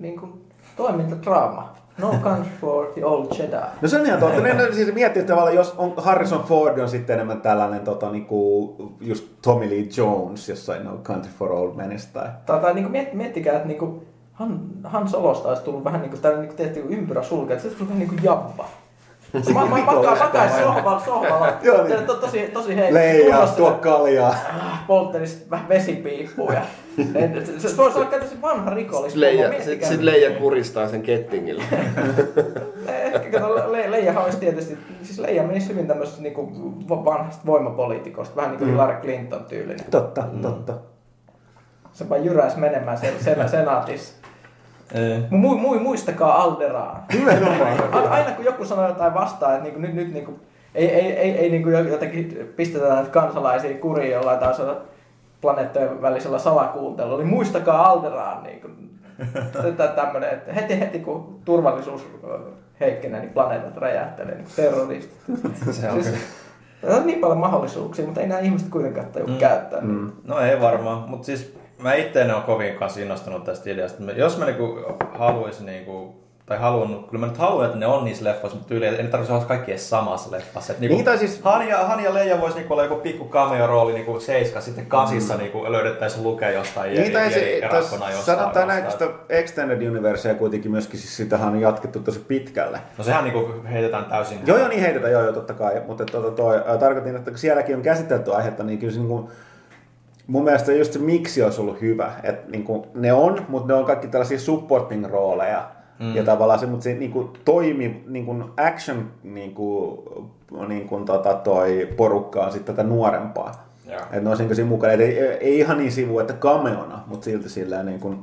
niin kuin, toimintadraama. No country for the old Jedi. No se on ihan totta. Ne siis miettii että tavallaan, jos on Harrison Ford on sitten enemmän tällainen tota, niinku, just Tommy Lee Jones jossain No Country for Old Menistä. Tai... Tai, tai niin miet, miettikää, että niin kuin, Han, Han Solosta olisi tullut vähän niin kuin niin tehty ympyrä sulkea, että se olisi vähän niin kuin jabba. Mä, mä makaan, makaan sohvalla, sohvalla. Joo, niin. Se on to, tosi, tosi hei. Leija, kunnossa tuo kaljaa. Ah, polttelisi vähän vesipiippua. Ja, [laughs] en- se, se voisi olla tosi vanha rikollis. Leija, sit, Leija kuristaa sen kettingillä. [laughs] Ehkä kato, Le- Leijahan olisi tietysti, siis Leija menisi hyvin tämmöisestä niinku va- vanhasta voimapoliitikosta, vähän niin kuin Hillary Clinton tyylinen. Totta, totta. Se vaan jyräisi menemään sen, sen senaatissa. Mu, mu, mu, muistakaa Alderaan. Nimenomaan. [laughs] Aina kun joku sanoo jotain vastaan, että niinku, nyt, nyt niinku, ei, ei, ei, ei niinku jotenkin pistetä näitä kansalaisia kuriin jollain tasolla planeettojen välisellä salakuuntelulla, niin muistakaa Alderaan. Niinku, [laughs] Tätä tämmönen, että heti, heti kun turvallisuus heikkenee, niin planeetat räjähtelee, niin terroristit. [laughs] Se on Siis, on niin paljon mahdollisuuksia, mutta ei nämä ihmiset kuitenkaan tajua mm. käyttää. Mm. No ei varmaan, mutta siis mä itse en ole kovin innostunut tästä ideasta. Jos mä niinku haluaisin niinku tai halunnut, kyllä mä nyt haluan, että ne on niissä leffoissa, mutta tyyli, ei ne tarvitse olla kaikki edes samassa leffassa. Et niinku, Niin, siis- Han ja, Han ja Leija voisi niinku olla joku pikku cameo-rooli niinku seiska, sitten kasissa mm. niinku löydettäisiin lukea jostain Niin, tai se, rakkona jostain. sanotaan näin, kun sitä Extended Universea kuitenkin myöskin, siis sitähän on jatkettu tosi pitkälle. No sehän niinku heitetään täysin. Joo, joo, niin heitetään, joo, joo, totta kai. Mutta tuota, toi, ää, tarkoitin, että sielläkin on käsitelty aihetta, niin kyllä se niin kuin, mun mielestä just se miksi olisi ollut hyvä. Että niin kuin, ne on, mutta ne on kaikki tällaisia supporting-rooleja. Mm. Ja tavallaan se, mutta se niin kuin, toimi, niin kuin action niin kuin, niin kuin, tota, toi porukka on sitten tätä nuorempaa. Joo. Että ne on siinä siinä mukana. Et ei, ei, ihan niin sivu, että cameona, mutta silti sillä niin kuin,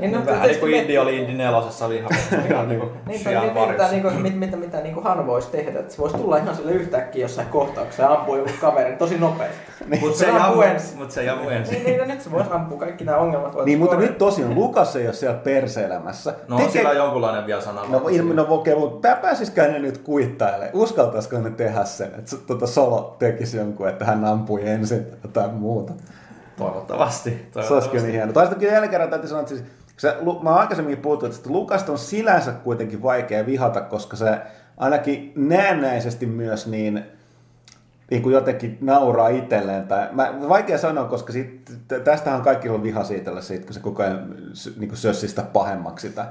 Niin, No, vähän niin kuin Indi oli Indi nelosessa, oli ihan, [laughs] ihan niinku Niin, sijaan niin, mitä, parissa. niinku, mit, mitä, mitä niinku Han voisi tehdä, että se voisi tulla ihan sille yhtäkkiä jossain kohtauksessa ja ampua joku kaverin tosi nopeasti. [laughs] Mut se Se ei ampuu ammu, ensin. mut se ei ammu ensin. Niin, niin, ja nyt se voisi ampua kaikki nämä ongelmat. Niin, mutta nyt tosiaan Lukas ei ole siellä perseelämässä. No on sillä jonkunlainen vielä sana. No, ilmi, no okei, mutta pääsisikö ne nyt kuittailemaan? Uskaltaisiko ne tehdä sen, että tota Solo tekisi jonkun, että hän ampui ensin tai jotain muuta? Toivottavasti. Se olisi toivottavasti. kyllä niin hieno. Tai sitten jälleen kerran täytyy sanoa, että siis, Lu- mä oon aikaisemminkin puhuttu, että Lukasta on silänsä kuitenkin vaikea vihata, koska se ainakin näennäisesti myös niin, niin kuin jotenkin nauraa itselleen. Tai, mä, vaikea sanoa, koska sit, tästähän on kaikki ollut viha siitä, siitä, kun se koko ajan niin kuin sössi sitä pahemmaksi sitä,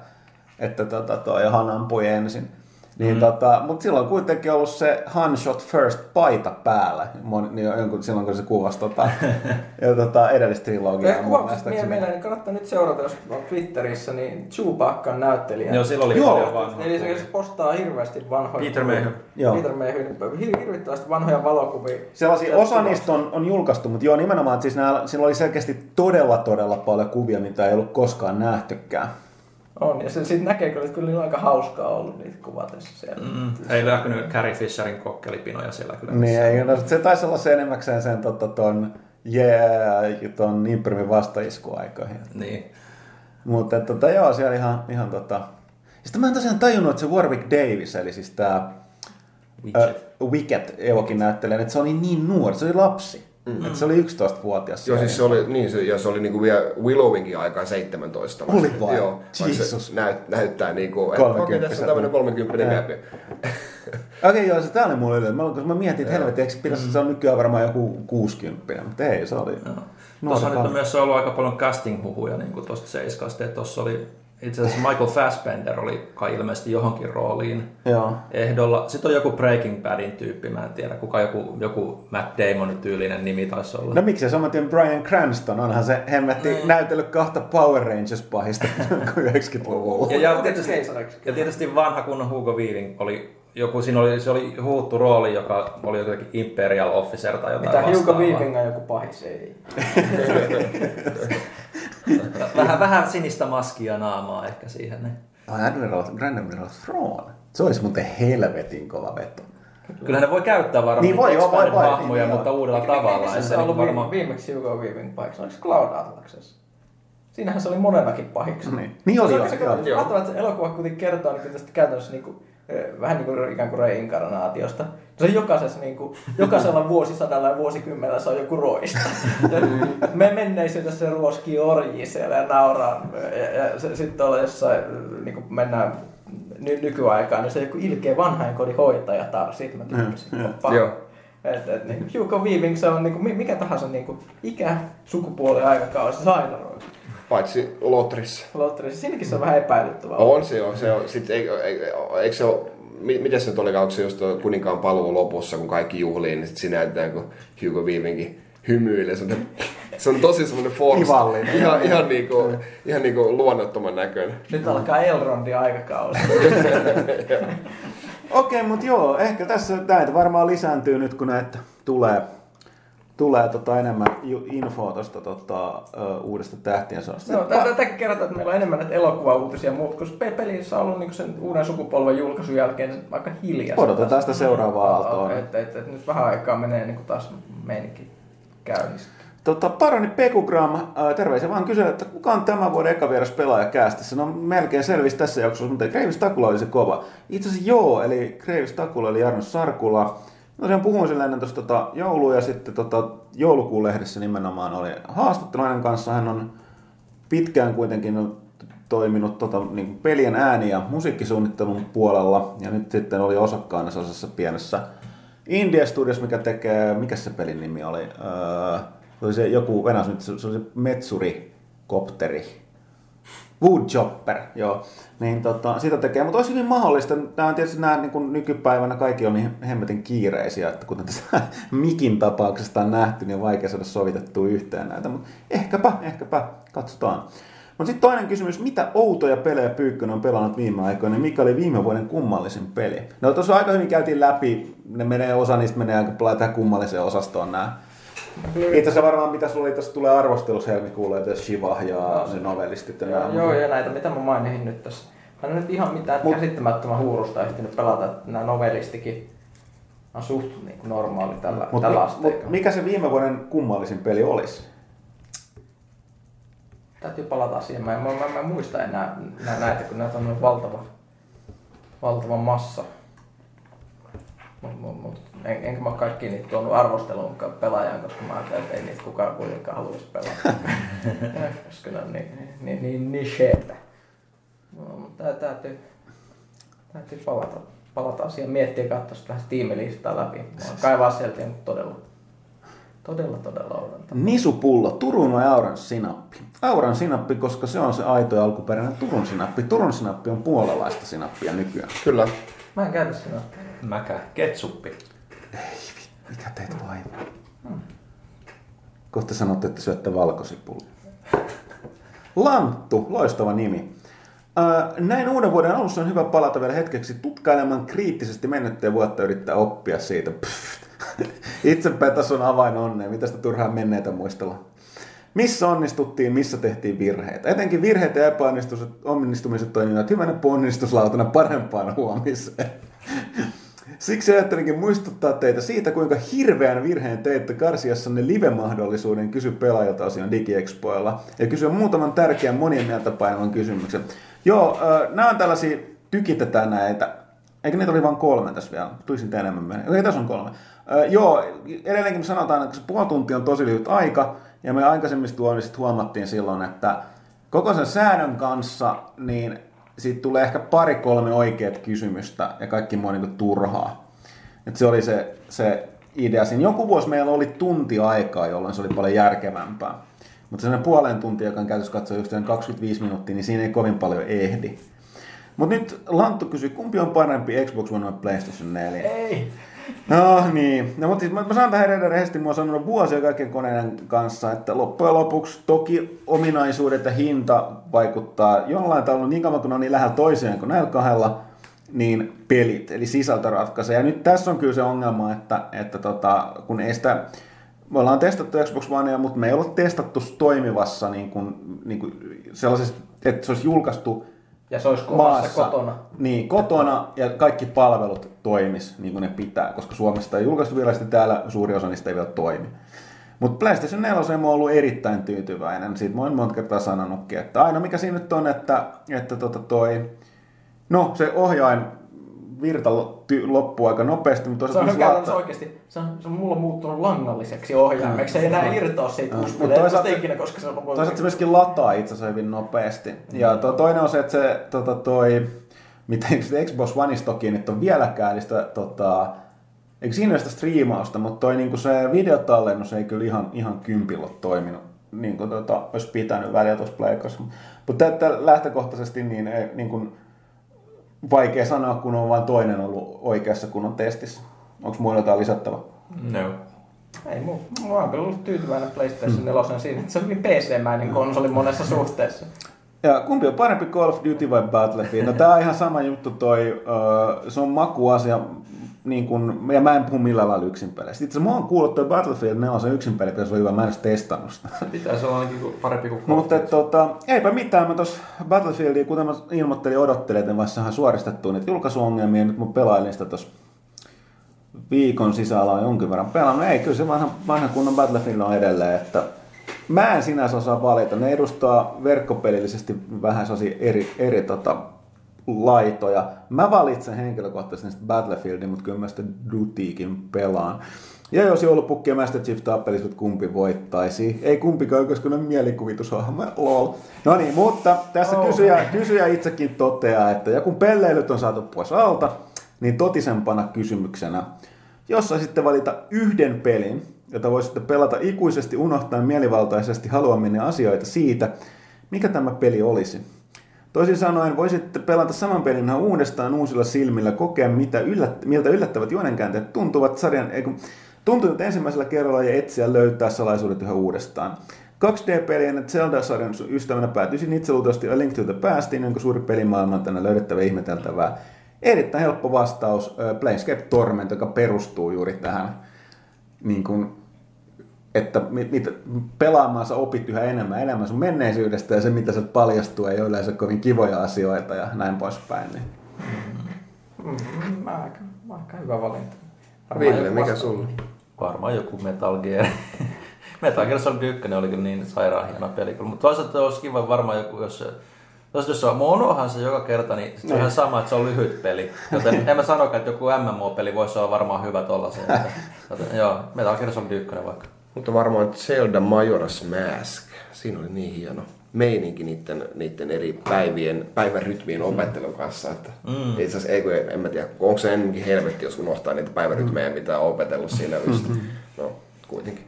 että tota, toi Han ampui ensin. Niin mm. tota, mutta silloin on kuitenkin ollut se Han Shot First paita päällä, mon, niin jonkun, silloin kun se kuvasi tota, [laughs] ja tota, edellistä trilogiaa. Ja mun kuvauksesta mielestä. meillä, niin kannattaa nyt seurata, jos on Twitterissä, niin Chewbaccan näyttelijä. Joo, silloin oli Joo. paljon vanhaa. Eli se se postaa hirveästi vanhoja... Peter Mayhew. Joo. Peter Mayhew, hir- hirvittävästi vanhoja valokuvia. Sellaisia, osa niistä on, on julkaistu, mutta joo nimenomaan, että siis nää, sillä oli selkeästi todella todella paljon kuvia, mitä ei ollut koskaan nähtykään. On, ja se sitten näkee kyllä, että kyllä niillä on aika hauskaa ollut niitä kuvatessa siellä. Mm, ei näkynyt Carrie Fisherin kokkelipinoja siellä kyllä. Niin, ei, no, se taisi olla se enemmäkseen sen tota, ton, yeah, ton Imprimin vastaiskuaikoihin. Niin. Mutta tota, joo, siellä ihan, ihan tota... Sitten mä en tosiaan tajunnut, että se Warwick Davis, eli siis tää Widget. Uh, Wicket Evokin näyttelijä, että se oli niin nuori, se oli lapsi. Mm. Että se oli 11-vuotias. Joo, siis se oli, niin, se, ja se oli niinku vielä Willowinkin aikaan 17. Oli vai? Joo, Jesus. se näyt, näyttää niinku, että okei, Kolmekymppiseltä. tässä on tämmöinen 30 Joo. käpi. [laughs] Okei, okay, joo, se tää oli mulle yllätys. Mä, kun mä mietin, että helvetti, eikö pitäisi, se on nykyään varmaan joku 60, mutta ei, se oli nuori Tuossa nyt on myös ollut aika paljon casting-huhuja niin kuin tuosta Seiskasta. että Tuossa oli itse asiassa Michael Fassbender oli kai ilmeisesti johonkin rooliin Joo. ehdolla. Sitten oli joku Breaking Badin tyyppi, mä en tiedä kuka joku, joku Matt Damon tyylinen nimi taisi olla. No miksi se tien Brian Cranston, onhan se hemmetti Niin. näytellyt kahta Power Rangers-pahista 90-luvulla. [laughs] Ja, ja, tietysti, ja tietysti vanha kunnon Hugo Weaving oli joku, siinä oli, se oli huuttu rooli, joka oli jotenkin Imperial Officer tai jotain Mitä Hugo vastaavaa. Weaving on joku pahis, ei. [laughs] Vähän, vähän sinistä maskia naamaa ehkä siihen. Niin. Admiral, Grand Admiral Thrawn. Se olisi muuten helvetin kova veto. Kyllä ne voi käyttää varmaan Niin niin voi, joo, voi, voi, hahmoja, niin, mutta joo. uudella Mikä- tavalla. missä ja se on niin ollut varmaan... viimeksi Hugo Weaving pahiksi? Oliko Cloud Atlaksessa? Siinähän se oli monellakin pahiksi. Niin. Niin oli, se, joo, se, joo. se, Mahtavaa, että se elokuva kuitenkin kertoo niin tästä käytännössä niin kuin, vähän niin kuin ikään kuin reinkarnaatiosta. Se on jokaisessa, niin kuin, jokaisella vuosisadalla ja vuosikymmenellä se on joku roista. Ja Me menneisyydessä se ruoskii orjia siellä ja nauraa. Ja, ja se, sitten olla jossain, niin kuin mennään ny, nykyaikaan, niin se on joku ilkeä vanhainkodin hoitajatar. Siitä mä tykkäsin. Joo. Et, et, niin, Hugo Weaving, se on niin kuin, mikä tahansa niin kuin, ikä, sukupuoli, aikakausi, se aina. Paitsi Lotrissa. Lotterissa. Siinäkin se on vähän epäilyttävää. On se on, se on. Sitten eikö, eikö, eikö se ole, miten se nyt oli, onko se just kuninkaan paluu lopussa, kun kaikki juhliin, niin sitten siinä näytetään, kun Hugo Weavingin hymyilee. Se on, se on tosi semmoinen forced. Ivallinen. Ihan, ihan, niinku, ihan niinku luonnottoman näköinen. Nyt alkaa Elrondin aikakausi. [laughs] Okei, mutta joo, ehkä tässä näitä varmaan lisääntyy nyt, kun näitä tulee, tulee tota enemmän infoa tuosta tota, uudesta tähtien sodasta. No, tä- tätäkin kerrotaan, että meillä on enemmän näitä elokuvauutisia, mutta pe- pelissä on ollut niin sen uuden sukupolven julkaisun jälkeen aika hiljaa. Odotetaan sitä seuraavaa aaltoa. Että et, et, nyt vähän aikaa menee niin taas meininki käynnistyy. Tota, paroni Pekugram, ää, terveisiä vaan kysyä, että kuka on tämän vuoden eka vieras pelaaja käästissä? No melkein selvisi tässä jaksossa, mutta Kreivis Takula oli se kova. Itse asiassa joo, eli Kreivis Takula eli Jarno Sarkula. No tosiaan puhuin sille ennen tuosta tota, joulua ja sitten tota, joulukuun lehdessä nimenomaan oli haastattelu kanssa. Hän on pitkään kuitenkin no, toiminut tota, niin pelien ääni- ja musiikkisuunnittelun puolella. Ja nyt sitten oli osakkaana sellaisessa pienessä India Studios, mikä tekee, mikä se pelin nimi oli? Öö, oli se joku, venäjä, se, se oli se Metsuri Kopteri. Woodchopper, joo. Niin tota, sitä tekee, mutta olisi hyvin mahdollista. Nämä on tietysti nämä niin kuin nykypäivänä kaikki on niin hemmetin kiireisiä, että kuten tässä [laughs] Mikin tapauksesta on nähty, niin on vaikea saada sovitettua yhteen näitä, mutta ehkäpä, ehkäpä, katsotaan. Mutta sitten toinen kysymys, mitä outoja pelejä Pyykkönen on pelannut viime aikoina, ja mikä oli viime vuoden kummallisin peli? No tuossa aika hyvin käytiin läpi, ne menee, osa niistä menee aika tähän kummalliseen osastoon nämä. Itse asiassa varmaan mitä sulla oli tässä tulee arvostelussa helmikuulla, että Shiva ja se novellistit ja Joo, nämä. joo, ja näitä, mitä mä mainin nyt tässä. Mä en nyt ihan mitään Mut- käsittämättömän huurusta ehtinyt pelata, että nämä novellistikin on suht niin kuin normaali tällä, Mut, tällä asteella. mut mikä se viime vuoden kummallisin peli olisi? Täytyy palata siihen. Mä en, mä, mä, mä en muista enää nä, näitä, kun näitä on valtava, valtava massa. Mut, mut, mut, en, enkä mä kaikki niitä tuonut arvosteluun pelaajan, koska mä ajattelin, että ei niitä kukaan kuitenkaan haluaisi pelata. koska ne on niin, niin, niin nicheitä. No, mutta tää täytyy, täytyy palata, palata asiaan, miettiä ja katsoa sitä vähän Steam-listaa läpi. Mä oon kaivaa sieltä todella, todella, todella odotan. Nisupullo, Turun vai Auran sinappi? Auran sinappi, koska se on se aito ja alkuperäinen Turun sinappi. Turun sinappi on puolalaista sinappia nykyään. Kyllä. Mä en käytä sinä. Mäkä. Ketsuppi. Mikä teet vaivaa? Kohta sanotte, että syötte valkosipulla. Lanttu, loistava nimi. Näin uuden vuoden alussa on hyvä palata vielä hetkeksi tutkailemaan kriittisesti mennyttä vuotta yrittää oppia siitä. Pff. Itsepetos on avain onneen. Mitä sitä turhaa menneitä muistella? Missä onnistuttiin, missä tehtiin virheitä. Etenkin virheet ja epäonnistumiset onnistumiset toimivat hyvänä ponnistuslautana parempaan huomiseen. Siksi ajattelinkin muistuttaa teitä siitä, kuinka hirveän virheen teitte karsiassanne live-mahdollisuuden kysy pelaajilta asian DigiExpoilla ja kysyä muutaman tärkeän monien mieltä painavan kysymyksen. Joo, äh, nämä on tällaisia, tykitetään näitä. Eikö niitä oli vain kolme tässä vielä? Tulisin enemmän mennä. Okei, tässä on kolme. Äh, joo, edelleenkin me sanotaan, että se puoli tuntia on tosi lyhyt aika, ja me aikaisemmissa tuonnissa huomattiin silloin, että koko sen säännön kanssa, niin siitä tulee ehkä pari-kolme oikeat kysymystä ja kaikki muu niin turhaa. Et se oli se, se idea siinä. Joku vuosi meillä oli tunti aikaa, jolloin se oli paljon järkevämpää. Mutta sellainen puolen tunti, joka on käytössä katsoa just sen 25 minuuttia, niin siinä ei kovin paljon ehdi. Mutta nyt Lanttu kysyi, kumpi on parempi Xbox One vai PlayStation 4? Ei! No niin, no, mutta siis mä, mä sanon tähän edelleen rehellisesti, mä oon sanonut vuosia kaikkien koneiden kanssa, että loppujen lopuksi toki ominaisuudet ja hinta vaikuttaa jollain tavalla niin kauan kun on niin lähellä toisiaan kuin näillä kahdella, niin pelit, eli sisältö ratkaisee. Ja nyt tässä on kyllä se ongelma, että, että tota, kun ei sitä, me ollaan testattu Xbox Onea, mutta me ei olla testattu toimivassa niin kuin, niin kuin sellaisessa, että se olisi julkaistu Ja se olisi kovassa kotona. niin, kotona ja kaikki palvelut toimis niin kuin ne pitää, koska Suomesta ei julkaistu virallisesti täällä, suuri osa niistä ei vielä toimi. Mutta PlayStation 4 mä oon ollut erittäin tyytyväinen. Siitä mä oon monta kertaa sanonutkin, että aina mikä siinä nyt on, että, että tota toi, no se ohjain virta loppuu aika nopeasti, mutta Se on toisaalta latta- oikeasti, se on, se on mulla muuttunut langalliseksi ohjaimeksi. Se ei enää irtoa siitä Mm. uskulle. Mut toisaalta- ikinä, koska se on Toisaalta se myöskin lataa itse asiassa hyvin nopeasti. Ja to, toinen on se, että se tota, toi, mitä se Xbox Oneista toki nyt on vieläkään, niin sitä, tota, eikö siinä ole sitä striimausta, mutta toi niin se videotallennus ei kyllä ihan, ihan kympillä ole toiminut niin kuin tota, olisi pitänyt välillä tuossa pleikassa. Mutta että lähtökohtaisesti niin, ei, niin kuin, vaikea sanoa, kun on vain toinen ollut oikeassa kunnon testissä. Onko muilla jotain lisättävää? No. Ei muu. Mä oon kyllä ollut tyytyväinen PlayStation 4 siinä, että se on hyvin PC-mäinen konsoli monessa suhteessa. Ja kumpi on parempi Call of Duty vai Battlefield? No tää on ihan sama juttu toi, uh, se on makuasia, niin kun, ja mä en puhu millään lailla yksin peleistä. Itse mä oon kuullut toi Battlefield 4 se yksin peli, pitäisi olla hyvä, mä en edes testannut sitä. Pitäisi olla ainakin parempi kuin Mutta et, tota, eipä mitään, mä tuossa Battlefieldia, kuten mä ilmoittelin odottelin, että vasta saadaan suoristettua niitä julkaisuongelmia, nyt mä pelailin sitä tuossa viikon sisällä on jonkin verran pelannut. Ei, kyllä se vanha, vanha kunnon Battlefield on edelleen, että mä en sinänsä osaa valita. Ne edustaa verkkopelillisesti vähän sellaisia eri, eri tota, laitoja. Mä valitsen henkilökohtaisesti Battlefieldin, mutta kyllä mä sitä Dutiikin pelaan. Ja jos joulupukki ja Master Chief tappelisivat, kumpi voittaisi? Ei kumpikaan, koska ne on mielikuvitushahmo. Lol. No niin, mutta tässä Oh. kysyjä, kysyjä itsekin toteaa, että ja kun pelleilyt on saatu pois alta, niin totisempana kysymyksenä, jos saisitte valita yhden pelin, jota voisitte pelata ikuisesti unohtaen mielivaltaisesti haluaminen asioita siitä, mikä tämä peli olisi. Toisin sanoen voisitte pelata saman pelin ihan uudestaan uusilla silmillä, kokea mitä yllät, miltä yllättävät juonenkäänteet tuntuvat sarjan, ei kun, tuntuvat ensimmäisellä kerralla ja etsiä löytää salaisuudet yhä uudestaan. 2D-pelien ja Zelda-sarjan ystävänä päätyisin itse luultavasti A Link to the Pastiin, jonka suuri pelimaailma on tänne löydettävä ihmeteltävää. Erittäin helppo vastaus, Planescape Torment, joka perustuu juuri tähän niin kuin, että mit, mit, pelaamaan sä opit yhä enemmän ja enemmän sun menneisyydestä ja se, mitä sieltä paljastuu, ei ole yleensä kovin kivoja asioita ja näin poispäin. Niin. Mm, aika, aika hyvä valinta. Varmaan Ville, joku mikä vasta- sulla? Varmaan joku Metal Gear. [laughs] Metal Gear Solid 1 oli kyllä niin sairaan hieno peli. kyllä. Mutta toisaalta olisi kiva varmaan joku, jos se jos, jos se on monohan se joka kerta, niin se on ihan sama, että se on lyhyt peli. Joten [laughs] en mä sanokaan, että joku MMO-peli voisi olla varmaan hyvä tollasen. [laughs] Joten, joo, Metal Gear Solid 1 vaikka. Mutta varmaan Zelda Majora's Mask. Siinä oli niin hieno meininki niiden, niiden eri päivien, päivärytmien opettelun kanssa. Että mm. Itse asiassa, ei, kun en, en mä tiedä, onko se ennenkin helvetti, jos unohtaa niitä päivärytmejä, mitä on opetellut siinä just. No, kuitenkin.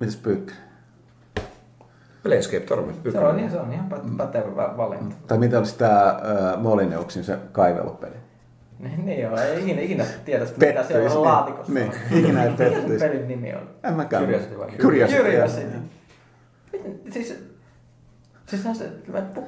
Mitäs Pyykkä? Planescape Torment. Se on, ihan- se on ihan pät- pätevä va- valinta. Tai mitä olisi tämä äh, Molineuksin se kaivelupeli? Niin, niin joo, ei ikinä, ikinä tiedä, mitä siellä on laatikossa. Niin, ikinä ei Mikä sen pettyisi. pelin nimi on? En mäkään. Curiosity vai? Curiosity. Siis, siis se,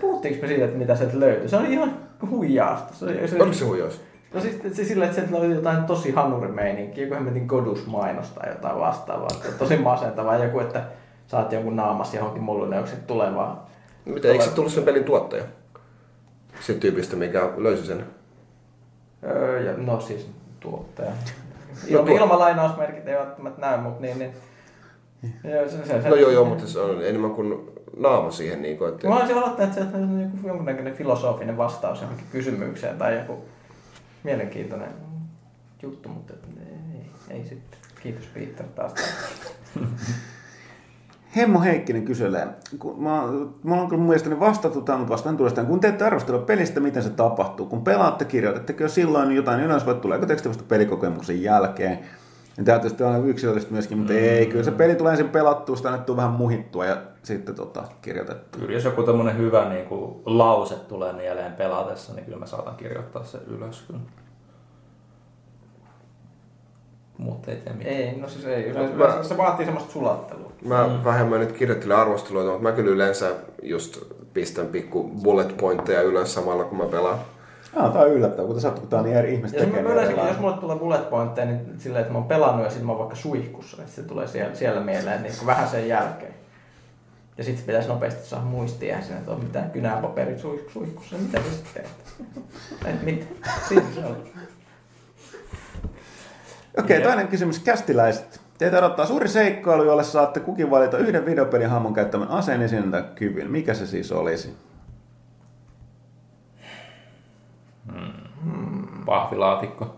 puhuttiinko me siitä, että mitä sieltä löytyy? Se oli ihan huijaasta. Se, oli- se, Oliko se huijaus? No siis, siis sillä, että sieltä oli jotain tosi hanurimeininkiä, joku hemmetin Godus-mainos tai jotain vastaavaa. Että Tosi masentavaa joku, että saat jonkun naamas johonkin mulluneuksen tulevaan. Mitä, eikö se tullut sen pelin tuottaja? Se tyypistä, mikä löysi sen. Öö, ja, no siis tuottaja. No Ilma, tuo- ilmalainausmerkit ei välttämättä näy, mutta niin, niin Joo, se, se, se, No joo, joo, mutta se on enemmän kuin naama siihen. Niin kuin, että... Mä olisin odottanut, että se on joku jonkunnäköinen filosofinen vastaus johonkin kysymykseen tai joku mielenkiintoinen juttu, mutta ei, ei sitten. Kiitos Peter taas. [laughs] Hemmo Heikkinen kyselee, kun mä, mä oon kyllä mielestäni vastattu tähän, mutta vastaan tuosta. Kun teette arvostelua pelistä, miten se tapahtuu? Kun pelaatte, kirjoitatteko jo silloin jotain ylös vai tuleeko teksti vasta pelikokemuksen jälkeen? Ja tämä tietysti on yksilöllistä myöskin, mutta mm. ei, kyllä se peli tulee ensin pelattua, sitä annettua vähän muhittua ja sitten tota, kirjoitettua. Kyllä jos joku tämmönen hyvä niin kuin, lause tulee mieleen pelatessa, niin kyllä mä saatan kirjoittaa sen ylös. Kyllä. Mutta ei tee mitään. Ei, no siis ei. Se, Mä- se, se vaatii semmoista sulattelua. Mä mm. vähemmän nyt kirjoittelen arvosteluita, mutta mä kyllä yleensä just pistän pikku bullet pointteja ylös samalla kun mä pelaan. Ah, tämä on yllättävää, kun sattuu, kun on niin eri ihmiset Ja mä tekee. niin yleensäkin, jos mulle tulee bullet pointteja, niin silleen, että mä oon pelannut ja sitten mä oon vaikka suihkussa, niin se tulee siellä, siellä mieleen niin vähän sen jälkeen. Ja sitten pitäisi nopeasti saada muistia sinne, että on mitään kynää paperi suih- suihkussa. Mitä sä sitten teet? [laughs] Et mitä? Siinä se on. Okei, toinen kysymys kästiläiset. Teitä odottaa suuri seikkailu, jolle saatte kukin valita yhden videopelin hahmon käyttämän aseen esiin tai kyvyn. Mikä se siis olisi? Pahvilaatikko.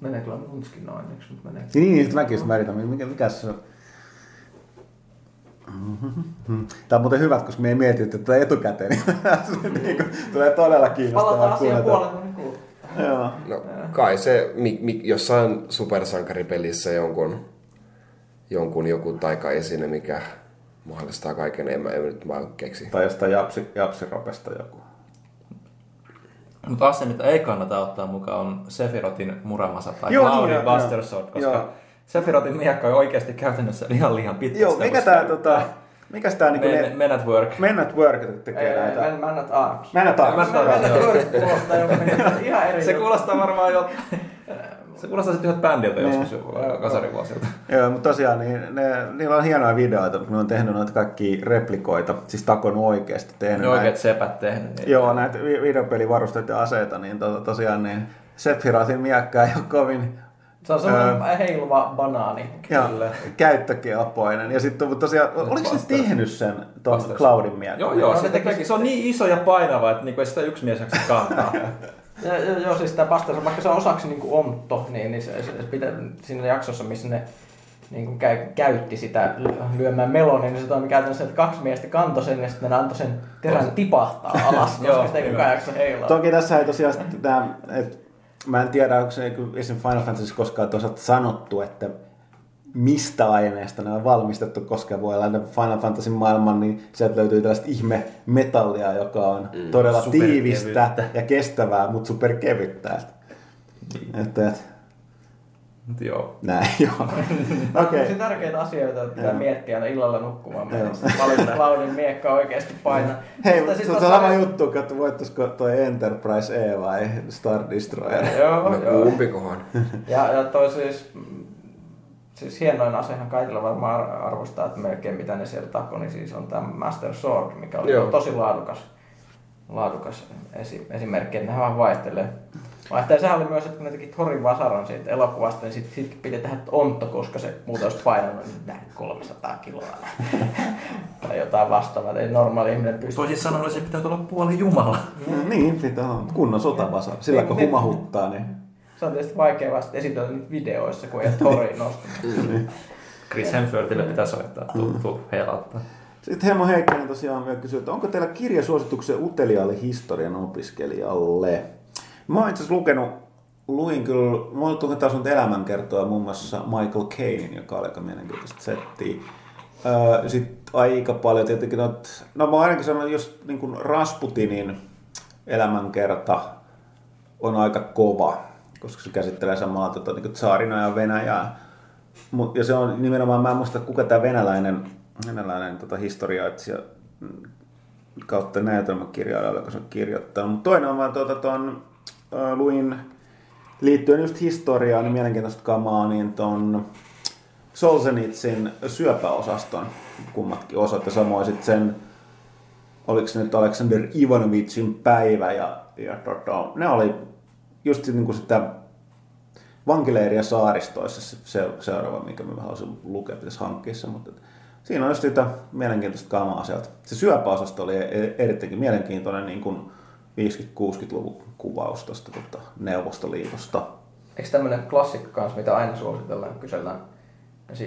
Menee kyllä munskin noin, eikö nyt menee? Niin, niin, mäkin sitten määritän, mikä, mikä se on. Tämä on muuten hyvä, koska me ei mietitty tätä etukäteen, niin [laughs] niin kuin, tulee todella kiinnostavaa. Palataan asian puolelle, niin. Joo. No kai se mi, mi, jossain supersankaripelissä jonkun, jonkun joku taikaesine, mikä mahdollistaa kaiken, en mä en nyt vaan keksi. Tai jostain japsi, japsiropesta joku. Mutta asia, mitä ei kannata ottaa mukaan, on Sephirotin Muramasa tai Joo, Cloudin Buster. Sword, koska Joo. Sephirotin miekka on oikeasti käytännössä ihan liian pitkä. Joo, mikä käyttää. tota, mikäs tää niinku Men, ne, Men at Work. Men at Work tekee Ei, näitä? Men, Man at Arms. Men at Arms. Men at Men at. Work kuulostaa joku ihan eri Se kuulostaa varmaan jo... Se kuulostaa sitten yhdeltä bändiltä Niin. joskus jo kasarivuosilta. Joo, mutta tosiaan niin, ne, niillä on hienoja videoita, kun ne on tehnyt noita kaikki replikoita, siis takonut oikeasti tehnyt Ne oikeat sepät tehnyt. Niin. Joo, näitä vi- videopelivarusteita ja aseita, niin to, tosiaan niin Sephirotin miekka ei ole kovin, Se on semmoinen heiluva banaani. Ja Kyllä. käyttökelpoinen. Ja sitten mutta tosiaan, oliko se tehnyt sen tuon. Cloudin miehen? Joo, joo, No, se, teki se on niin iso ja painava, että niinku ei sitä yksi mies jaksa kantaa. [laughs] Ja, ja, joo, siis tämä Busters, vaikka se on osaksi niin kuin ontto, niin, niin se, se, se pitää, siinä jaksossa, missä ne niin kuin käy, käytti sitä ly- lyömään melonia, niin se toimi käytännössä, että kaksi miestä kantoi sen ja sitten ne antoi sen terän tipahtaa alas, [laughs] koska Joo, sitä ei kukaan jaksa heilaa. Toki tässä ei tosiaan että mä en tiedä, onko se kun esim. Final Fantasy koskaan toisaalta sanottu, että mistä aineesta ne on valmistettu, koska voi olla Final Fantasy maailman, niin sieltä löytyy tällaista ihme metallia, joka on mm, todella tiivistä ja kestävää, mutta superkevyttä. Että, että, Mut joo. näin, [laughs] joo. Okei. Okei. tärkeitä asioita, että pitää miettiä aina illalla nukkumaan. Paljon Cloudin miekka oikeasti painaa. [laughs] Hei, Mutta se on sama juttu, että voittaisiko toi Enterprise E vai Star Destroyer. Joo, No joo. kumpikohan. [laughs] Ja, ja toi siis, siis hienoin asehan kaikilla varmaan ar- arvostaa, että melkein mitä ne siellä takoi, niin siis on tämä Master Sword, mikä oli Joo. tosi laadukas, laadukas esi- esimerkki, että ne vähän vaihtelee. Vaihtelee. Sehän oli myös, että kun ne teki Thorin vasaran siitä elokuvasta, niin sitten sit piti tehdä ontto, koska se muuten olisi painanut näin 300 kiloa. [laughs] tai jotain vastaavaa. Ei normaali ihminen pysty. Toisin sanoen se pitää olla puoli jumala. Niin, pitää olla kunnon sotavasa. Sillä kun humahuttaa, niin... Se on tietysti vaikea vasta esitellä niitä videoissa, kun ei ole Thorin nostunut. Chris Hemsworthille pitää soittaa, tuu, tuu heilauttaa. Sitten Hemo Heikkinen tosiaan vielä kysyy, että onko teillä kirjasuosituksia uteliaalle historian opiskelijalle? Mä oon itse lukenut, luin kyllä, mä oon tullut taas elämänkertoa muun muassa Michael Cainin, joka oli aika mielenkiintoista settiä. Öö, Sitten aika paljon tietenkin, noit, no mä oon ainakin sanonut, just niin kuin Rasputinin elämänkerta on aika kova, koska se käsittelee samalla tota, niin Tsaarina ja Venäjää. Mut, ja se on nimenomaan, mä en muista kuka tämä venäläinen, venäläinen tota, historiaitsija mm, kautta näytelmäkirjailija, joka se on kirjoittanut. Mutta toinen on vaan tuota, ton, äh, luin liittyen just historiaan, niin mielenkiintoista kamaa, niin ton Solzhenitsin syöpäosaston kummatkin osat ja samoin sitten sen oliko se nyt Aleksander Ivanovitsin päivä ja, ja tota, ne oli just niin kuin sitä vankileiriä saaristoissa se, se seuraava, mikä mä haluaisin lukea, pitäisi hankkia se, mutta et, siinä on just sitä mielenkiintoista kamaa sieltä. Se syöpäosasto oli e- erittäinkin mielenkiintoinen niin kuin 50-60-luvun kuvaus tuosta tota, Neuvostoliitosta. Eikö tämmöinen klassikko kanssa, mitä aina suositellaan, kysellään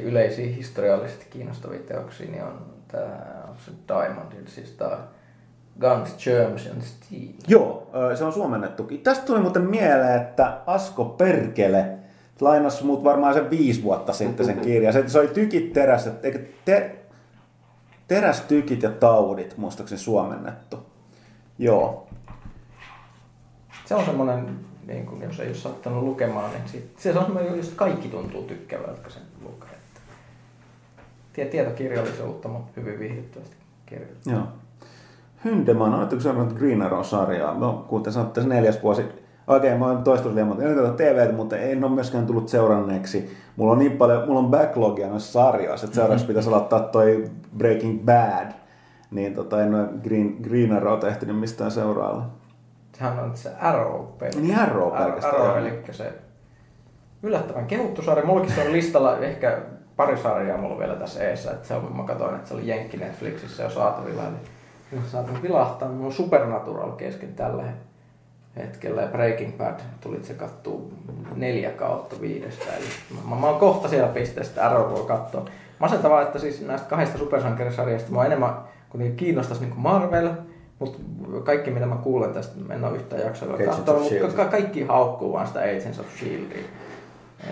yleisiä historiallisesti kiinnostavia teoksia, niin on tämä, onko se Diamond, siis tämä Guns, Germs and Steel. Joo, se on suomennettukin. Tästä tuli muuten mieleen, että Asko Perkele lainasi mut varmaan sen viisi vuotta sitten sen kirjan. Se, se oli tykit teräset, eikö te, terästykit ja taudit, muistaakseni suomennettu. Joo. Se on semmoinen, niin kuin, jos ei ole sattunut lukemaan, niin sit, se on semmoinen, josta kaikki tuntuu tykkäävän, jotka sen lukee. Että tie- tietokirjallisuutta, mutta hyvin viihdyttävästi kirjoitettu. Joo. Hyndeman, oletteko seurannut Green Arrow-sarjaa? No, kuten sanotte, se neljäs vuosi. Okei, mä oon toistunut vielä, mutta en katso TVtä, mutta en ole myöskään tullut seuranneeksi. Mulla on niin paljon, mulla on backlogia noissa sarjoissa, että seuraavaksi pitäisi aloittaa toi Breaking Bad. Niin tota, en ole Green, Green Arrowta ehtinyt mistään seuraalla. Sehän on se Arrow pelkästään. Niin Arrow pelkästään, Arrow, eli se yllättävän kehuttu sarja. Mullakin se on listalla ehkä pari sarjaa mulla vielä tässä eessä. Että se on, mä katsoin, että se oli Jenkki Netflixissä jo saatavilla. Eli saatan vilahtaa. Mulla on Supernatural kesken tällä hetkellä ja Breaking Bad tuli se kattuu neljä kautta viidestä. Eli mä, mä oon kohta siellä pisteessä, että Arrow voi katsoa. Masentavaa, että siis näistä kahdesta supersankarisarjasta mua enemmän kuitenkin kiinnostaisi niin Marvel, mutta kaikki mitä mä kuulen tästä, en ole yhtään jaksoa katsoa, mutta ka- kaikki haukkuu vaan sitä Agents of Shieldia.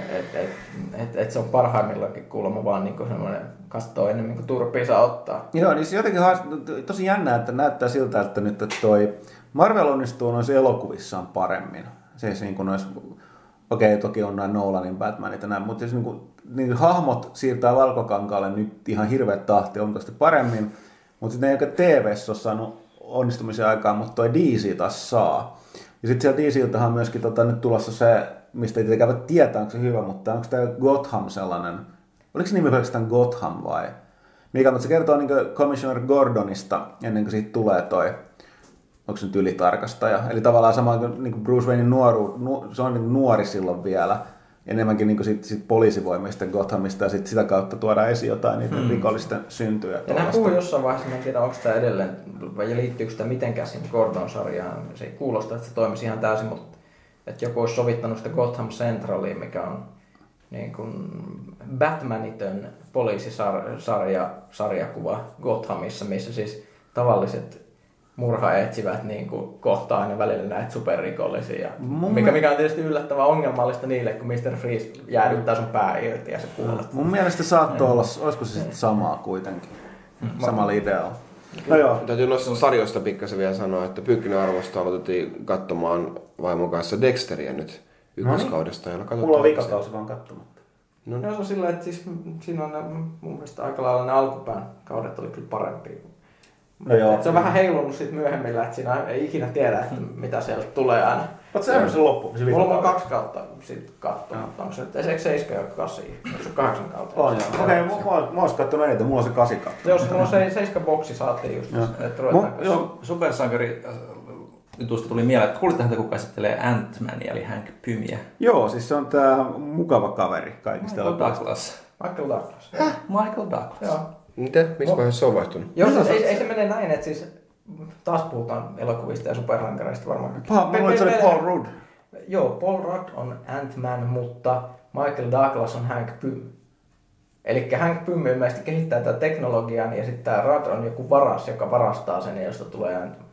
Et, et, et, et se on parhaimmillaankin kuulemma vaan niin semmoinen katsoo enemmän kuin turpiinsa ottaa. Joo, niin se jotenkin haast- tosi jännää, että näyttää siltä, että nyt että toi Marvel onnistuu noissa elokuvissaan paremmin. Siis niin kuin noissa, okei, toki on nämä Nolanin Batmanit ja näin, mutta siis niin kuin, niin kuin hahmot siirtää valkokankaalle nyt ihan hirveät tahti huomattavasti paremmin, mutta sitten ne, jotka TVssä on saanut onnistumisen aikaan, mutta toi DC taas saa. Ja sitten siellä DCltähän on myöskin tota, nyt tulossa se, mistä ei tietenkään tietää, onko se hyvä, mutta onko tämä Gotham sellainen, oliko se nimi pelkästään Gotham vai? Mikä, mutta se kertoo niin Commissioner Gordonista ennen kuin siitä tulee toi, onko se nyt ylitarkastaja. Eli tavallaan sama kuin niin Bruce Waynein nuoru, nu, se on niin nuori silloin vielä, enemmänkin niin sit, sit poliisivoimista Gothamista ja sit sitä kautta tuodaan esiin jotain niiden hmm. rikollisten syntyä. Ja nämä puhui jossain vaiheessa, mä en tiedä onko tämä edelleen, vai liittyykö tämä mitenkään sinne Gordon-sarjaan. Se ei kuulosta, että se toimisi ihan täysin, mutta että joku olisi sovittanut sitä Gotham Centraliin, mikä on niin kuin Batmanitön poliisisarja, sarjakuva Gothamissa, missä siis tavalliset murhaetsivät niin kuin kohtaa aina välillä näitä superrikollisia. Ja Mun mikä, mi- mikä on tietysti yllättävän ongelmallista niille, kun Mr. Freeze jäädyttää sun pää irti ja se kuolet. Mun mielestä saattoi olla, olisiko se sitten samaa kuitenkin. Samalla idealla. No joo, Täytyy noista sarjoista pikkasen vielä sanoa, että Pyykkönen arvosta aloitettiin katsomaan vaimon kanssa Dexteriä nyt ykköskaudesta. Ja mulla on vikakausi vaan katsomatta. No se on sillä, että siis siinä on ne, mun mielestä aika lailla ne alkupään kaudet oli kyllä parempia. No joo. Se on vähän heilunut sit myöhemmillä, että siinä ei ikinä tiedä, että mitä sieltä tulee aina. Oot sä se loppu? Se Mulla on kaksi kautta sit katsoa, mutta onko se, eikö seiskä ja kasi? Onko se kahdeksan kautta? On joo. Okei, okay, mä, mä, mä ois kattonut eniten, mulla on se kasi katto. Joo, se mulla on se seiska boksi saatiin just, että Mun- ruvetaan joo. Supersankari äh, jutusta tuli mieleen, että kuulittehan te, kuka esittelee Ant-Mania, eli Hank Pymiä? Joo, siis se on tää mukava kaveri kaikista Michael. Douglas. Michael Douglas. Michael Douglas. Joo. Mitä? Missä vaiheessa se on vaihtunut? Joo, siis ei, ei, se mene näin, että siis taas puhutaan elokuvista ja superrankareista varmaan. Pa, mä luulen, että se oli Paul Rudd. Joo, Paul Rudd on Ant-Man, mutta Michael Douglas on Hank Pym. Eli Hank Pym ilmeisesti kehittää tätä teknologiaa, niin ja sitten tämä Rudd on joku varas, joka varastaa sen, ja josta tulee Ant-Man.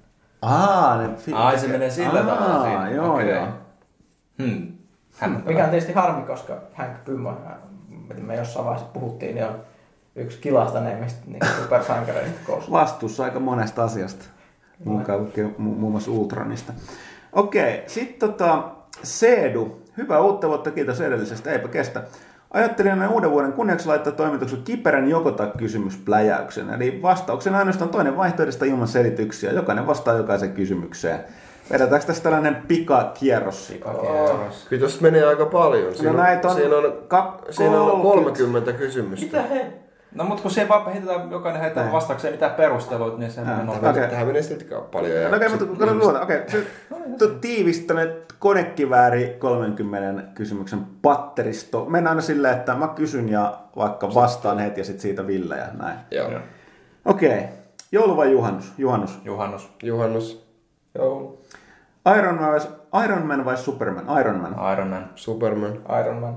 Aa, ne fi- Ai, se menee sillä Aa, tavalla siinä. Joo, Okei. joo. Hmm. Mikä on tietysti harmi, koska Hank Pym on, äh, mitä me jossain vaiheessa puhuttiin, niin on yksi kilastaneimmista niin supersankareista koossa. Vastuussa aika monesta asiasta. Muun muassa Ultronista. Okei, sitten tota, Seedu. Hyvää uutta vuotta, kiitos edellisestä, eipä kestä. Ajattelin näin uuden vuoden kunniaksi laittaa toimituksen kiperän jokota kysymyspläjäyksen. Eli vastauksen ainoastaan toinen vaihtoehdosta ilman selityksiä. Jokainen vastaa jokaisen kysymykseen. Vedetäänkö tästä tällainen pikakierros? Kierros. Kyllä tosta menee aika paljon. No näitä on siinä on, ka- siinä on 30. 30 kysymystä. Mitä he? No mutta kun se vaan heitetään, jokainen heittää Näin. vastaukseen mitään perusteluita, niin se menee okei. okay. Tähän menee siltikään paljon. Ja No okei, mutta kato ihmiset- luota. Okei, se [laughs] tu- tiivistänyt konekivääri 30 kysymyksen patteristo. Mennään aina silleen, että mä kysyn ja vaikka vastaan heti ja sitten siitä Ville ja näin. Joo. Okei, joulu vai juhannus? Juhannus. Juhannus. Juhannus, Joo, Iron Man vai, Iron Man vai Superman? Iron Man. Iron Man. Superman, Iron Man,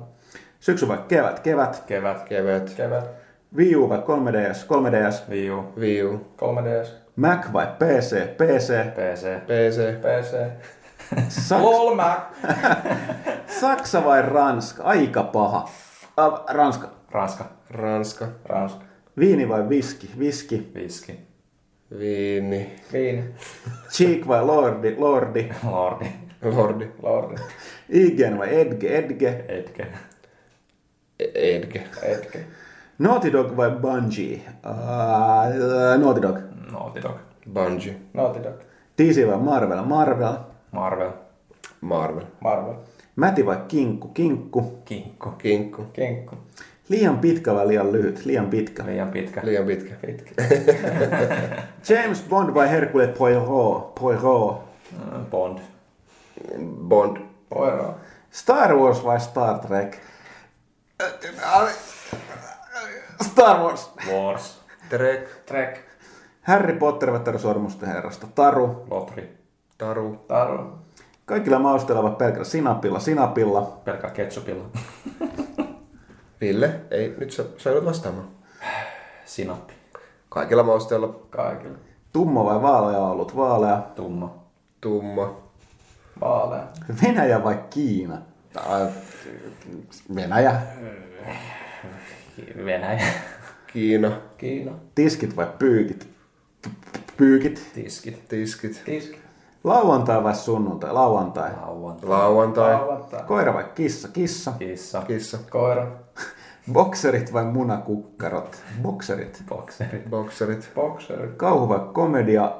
Syksy vai kevät? Kevät. Kevät. Kevät, kevät, Wii U vai 3DS? 3DS. Wii U. Wii U, 3DS, Mac vai PC? PC. PC. PC, PC. Saks- LOL Mac. [laughs] Saksa vai Ranska? Aika paha. Äh, Ranska. Ranska. Ranska, Ranska. Viini vai viski? Viski. Viski. Viini, Viini. Cheek vai Lordi? Lordi. Lordi. Lordi, Lordi. Igen vai Edge? Edge. Edge. E- Edge, Etke. Naughty Dog vai Bungie? Uh, Naughty Dog. Naughty Dog. Bungie, Naughty Dog. DC vai Marvel? Marvel. Marvel. Marvel, Marvel. Mäti vai Kinkku? Kinkku. Kinkku. Kinkku, Kinkku. Liian pitkä vai liian lyhyt? Liian pitkä. Liian pitkä. liian pitkä. Pitkä. [laughs] James Bond vai Hercule Poirot? Poirot. Mm, Bond. Bond, Poirot. Star Wars vai Star Trek? Star Wars. Wars. Trek, Trek. Harry Potter vai Taru Sormusten herrasta? Taru. Lotri. Taru, Taru. Kaikilla mausteilla vai pelkällä sinapilla? Sinapilla. Pelkää ketsupilla. [laughs] Ville, ei, nyt sä, sä joudut vastaamaan. Sinappi. Kaikilla mausteilla Kaikilla. Tumma vai vaalea ollut? Vaalea. Tumma. tumma, Vaalea. Venäjä vai Kiina? Venäjä. Venäjä. Kiina, Kiina. Tiskit vai pyykit? Pyykit. Tiskit. tiskit, Tiski. Lauantai vai sunnuntai? Lauantai. Lauantai. lauantai, Lauantai. Koira vai kissa? Kissa. Kissa. kissa, Koira. [laughs] Bokserit vai munakukkarot? Bokserit. Bokseri. bokserit, Boxer. Kauhu vai komedia?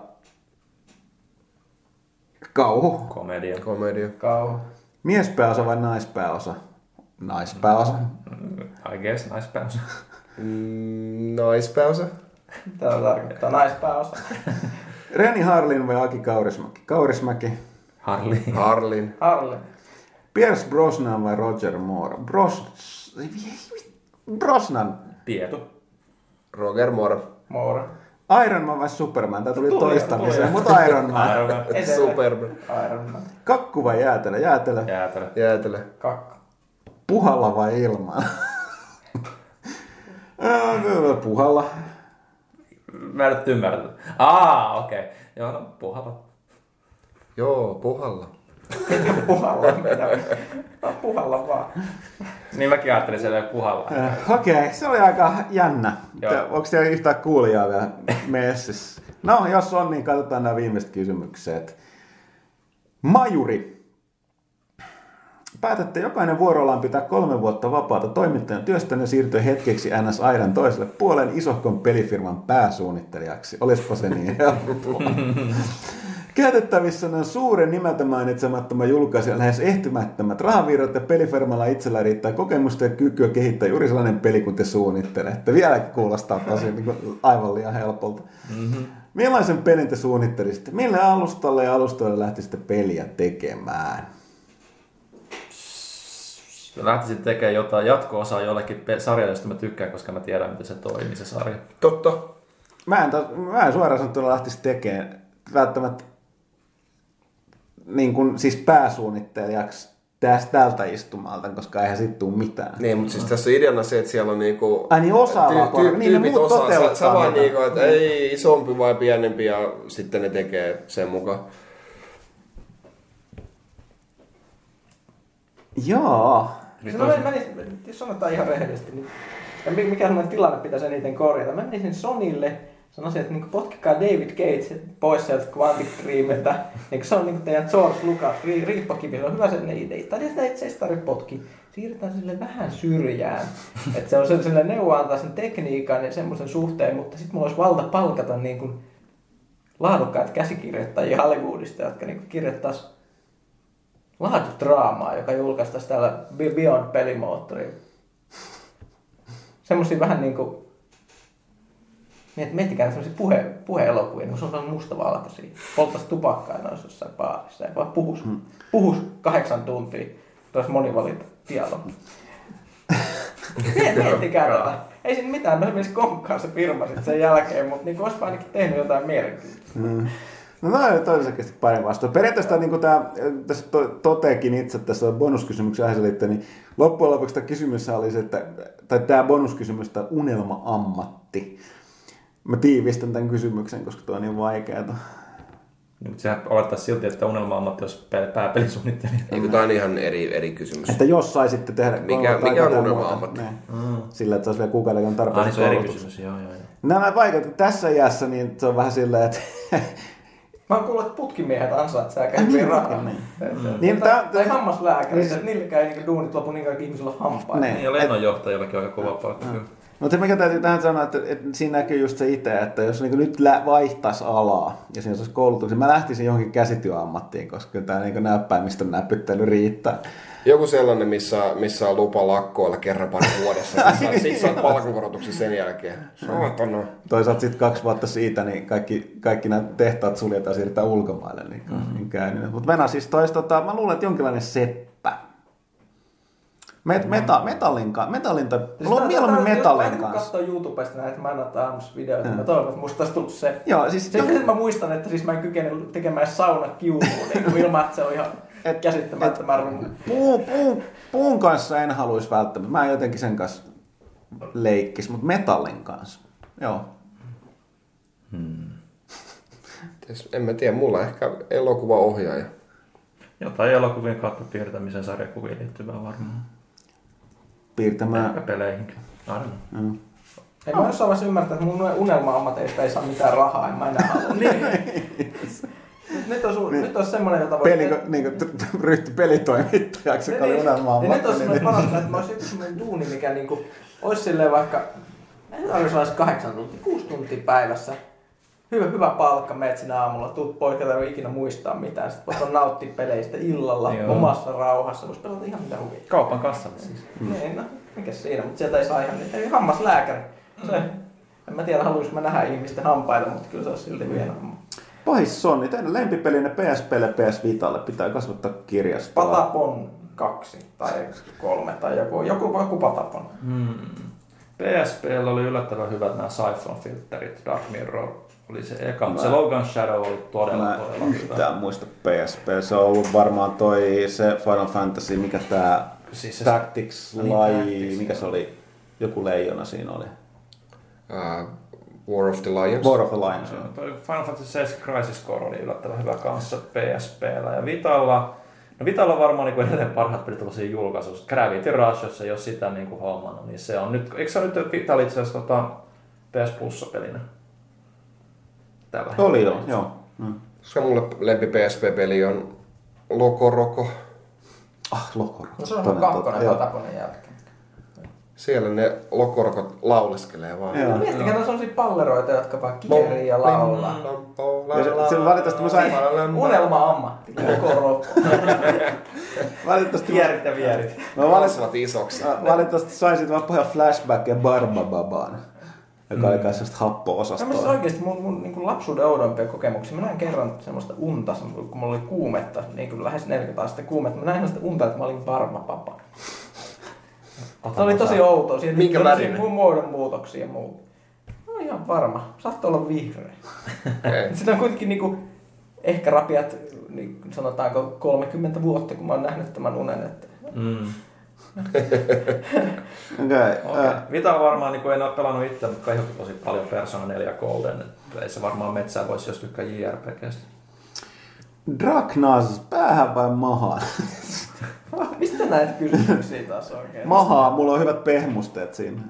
Kauhu. Komedia. komedia, Kauhu. Miespääosa vai naispääosa? Naispääosa. I guess, nice päässä. mm, naispääosa, Mitä tämä tarkoittaa? Naispääosa. [laughs] Reni Harlin vai Aki Kaurismäki? Kaurismäki. Harli. Harlin, Harli. Pierce Brosnan vai Roger Moore? Bros... Brosnan. Tieto. Roger Moore. Moore. Iron Man vai Superman? Tämä tuli, Tuli, toistamiseen, mutta Iron Man. Iron Man. Superman. Iron Man. Kakku vai jäätelö? Jäätelö. Jäätelö. Jäätelö. Kakka. Puhalla vai ilman? Ää, Puhalla. Mä en nyt ymmärrä. Aa, okei. Okay. Joo, no puhalla. Joo, puhalla. [laughs] Puhalla. Mitä? No, puhalla vaan. Niin mäkin ajattelin siellä puhalla. Äh, Okei, okay, se oli aika jännä. Joo. Onko siellä yhtään kuulijaa vielä messissä? No, jos on, niin katsotaan nämä viimeiset kysymykset. Majuri. Päätätte jokainen vuorollaan pitää kolme vuotta vapaata toimittajan työstä ja siirtyä hetkeksi NS Aidan toiselle puolen isohkon pelifirman pääsuunnittelijaksi. Olisiko se niin helppoa? [laughs] Käytettävissä on suuren nimeltä mainitsemattoman julkaisijan lähes ehtymättömät rahavirrat ja pelifirmalla itsellä riittää kokemusta ja kykyä kehittää juuri sellainen peli, kun te suunnittelette. Vieläkin kuulostaa tosi niin kuin, aivan liian helpolta. Mm-hmm. Millaisen pelin te suunnittelisitte? Mille alustalle ja alustoille lähtisitte peliä tekemään? Lähtisin tekemään jotain jatko-osaa jollekin sarjalle, josta mä tykkään, koska mä tiedän, miten se toimii se sarja. Totta. Mä en, tos, mä en suoraan sanottuna lähtisi tekemään välttämättä niin kuin, siis pääsuunnittelijaksi tästä tältä istumalta, koska eihän siitä tule mitään. Niin, mutta siis tässä on ideana se, että siellä on niinku... Ai niin, osaavaa porukkaa. Niin ne tyypit muut osaa. toteuttaa Sama niitä. niinku, että ei isompi vai pienempi ja sitten ne tekee sen mukaan. Joo. Siis mä menin, menin, jos sanotaan ihan rehellisesti, niin ja mi- mikä sellainen tilanne pitäisi eniten korjata. Mä menisin Sonille, sanoisin, että niin potkikaa David Gates pois sieltä Quantic Dreamiltä. Niin se on niin teidän George Lucas, ri, riippakivi, se on hyvä se idea. Tai sitä itse asiassa potki. Siirrytään sille vähän syrjään. että se on sille neuvo antaa sen tekniikan ja semmoisen suhteen, mutta sitten mulla olisi valta palkata niin kuin laadukkaita käsikirjoittajia Hollywoodista, jotka niin kirjoittaisi laadudraamaa, joka julkaistaisi täällä Be- Beyond pelimoottori. Semmoisia vähän niin kuin, miet- miettikää semmoisia puhe, puhe-elokuvia, niin kun se on sellainen mustavalkoisia. Polttaisi tupakkaa ja olisi jossain baarissa ja vaan puhus, puhus kahdeksan tuntia. Tuossa monivalinta dialogi. Miet- Miettikää tätä. Ei siinä mitään, no se menisi konkkaan se firma sitten sen jälkeen, mutta niin olisipa ainakin tehnyt jotain mielenkiintoista. No tämä on toiseksi parin vastaus. Periaatteessa niin tämä, tässä to, toteekin itse tässä bonuskysymyksen aiheeseen, niin loppujen lopuksi tämä kysymys oli se, että, tai tämä bonuskysymys, tämä unelma-ammatti. Mä tiivistän tämän kysymyksen, koska tuo on niin vaikeaa. Niin, mutta sehän olettaisi silti, että unelma-ammatti olisi pää- pääpelisuunnittelija. Eikö tämä on ihan eri, eri kysymys. Että jos saisitte tehdä... Mikä- mikä on unelma-ammatti? niin. Sillä, että se olisi vielä kuukauden Ah, tarpeeksi niin se on eri kysymys, joo, joo, joo. Nämä vaikeat, tässä iässä niin se on vähän silleen, että [laughs] Mä oon kuullut, että putkimiehet ansaitsee aika Ai hyvin niin, rahaa. niin. Niin, Niin, tai, tai hammaslääkärit, niin- niin, niilläkään ei niinku duunit lopu niin kaikki ihmisillä on hampaita. Niin. Niin, ja lennonjohtajillakin on aika kova palkka. Mutta mikä täytyy tähän sanoa, että, että siinä näkyy just se itse, että jos niin nyt vaihtaisi alaa ja siinä olisi koulutus, niin mä lähtisin johonkin käsityöammattiin, koska tämä niin näppäimistön näpyttely riittää. Joku sellainen, missä, missä on lupa lakkoilla kerran pari vuodessa. Sitten saat, sit saat palkankorotuksen sen jälkeen. Saatana. Toisaalta sitten kaksi vuotta siitä, niin kaikki, kaikki nämä tehtaat suljetaan ja siirretään ulkomaille. Niin, mm-hmm. niin käynyt. Mutta mennään siis tois, tota, mä luulen, että jonkinlainen seppä. Met, meta, metallin kanssa. Metallin tai, Siis mulla on mieluummin metallin kanssa. katsoo YouTubesta näitä Man at Arms videoita, niin mä toivon, että musta olisi tullut se. Joo, siis Se, että mä muistan, että siis mä en kykene tekemään saunakiukuun niin kuin ilman, että se on ihan Et- käsittämättömän runko. Puun, puun, puun kanssa en haluaisi välttämättä. Mä en jotenkin sen kanssa leikkis, mutta metallin kanssa. Joo. Ties- En mä tiedä, mulla ehkä elokuvaohjaaja. Jotain elokuvien kautta piirtämisen sarjakuviin liittyvää varmaan. Piirtämään. Ehkä peleihinkin. Know. Mm. Ei mä jossain vaiheessa ymmärtää, että mun unelma-ammateista ei saa mitään rahaa, en mä enää halua. [laughs] niin. Nyt on, niin. nyt on semmoinen, jota voi... Peli, niin kuin, ryhtyi pelitoimittajaksi, joka oli unelmaa niin, nyt on semmoinen parasta, että mä olisin joku semmoinen duuni, mikä niinku, olisi silleen vaikka, en olisi olisi kahdeksan tuntia, kuusi tuntia päivässä. Hyvä, hyvä palkka, meet sinä aamulla, tuut poika, ei ikinä muistaa mitään. Sitten voit nauttia peleistä illalla, Joo. omassa rauhassa, voisi pelata ihan mitä huvia. Kaupan kassalle siis. Niin, no, mikä siinä, mutta sieltä ei saa ihan niitä. Ei hammaslääkäri. Se, en mä tiedä, haluaisinko mä nähdä ihmisten hampaita, mutta kyllä se olisi silti hieno homma. Pahis Sonni, teidän lempipelinne PSPlle PS Vitalle pitää kasvattaa kirjastoa. Patapon. kaksi tai kolme tai joku, joku, joku patapon. Hmm. PSPllä oli yllättävän hyvät nämä Siphon-filterit. Dark Mirror oli se eka, mutta se Logan Shadow oli todella, Mä todella en hyvä. yhtään muista PSP. Se on ollut varmaan toi se Final Fantasy, mikä tää Siis se- Tactics Niin, laji, Tactics, mikä joo. se oli? Joku leijona siinä oli. Uh, War of the Lions. War of the Lions. Joo, toi Final Fantasy 7 Crisis Core oli yllättävän hyvä kanssa PSPllä. Ja Vitalla, no Vitalla on varmaan niin edelleen parhaat pelit tuollaisia julkaisuissa. Gravity Rush, jos ei ole sitä niin kuin hommannut, niin se on nyt, eikö se ole nyt Vital itse asiassa tota, PS Plus-pelinä? Tällä Oli joo, joo. Mm. Koska mulle lempi PSP-peli on Loco Roco. Ah, Lokoro. No se on Toinen kakkonen pataponen jälkeen. Siellä ne Lokorokot lauleskelee vaan. Joo. No miettikää, on sellaisia palleroita, jotka vaan kierii ja laulaa. Ja se- se [laughs] valitettavasti mä sain- Unelma-ammatti, koko rokko. Valitettavasti Vierit ja vierit. mä valit, Kasvat isoksi. mä valitettavasti sain siitä vaan paljon flashbackia Barbababaan. Joka oli kai sellaista happo-osastoa. oikeesti mun, mun niin kuin lapsuuden oudoimpia kokemuksia. Mä näin kerran semmoista unta, kun mulla oli kuumetta, niin kuin lähes 40 astetta kuumetta. Mä näin semmoista unta, että mä olin varmapapa. Se oli tosi outoa. Siinä Minkä värinen? mun muodon muutoksia ja muuta. No ihan varma. Saattoi olla vihreä. Okay. [laughs] Sitä on kuitenkin niinku, ehkä rapiat, niin sanotaanko 30 vuotta, kun mä oon nähnyt tämän unen. Että Mm. [laughs] Okei. Okay. äh, Vital varmaan niin en ole pelannut itse, mutta kaihotti tosi paljon Persona 4 Golden. Ei se varmaan metsää voisi, jos tykkää JRPGstä. Draknaz, päähän vai mahaan? [laughs] [laughs] mistä näitä kysymyksiä taas oikein? Mahaa, mulla on hyvät pehmusteet siinä.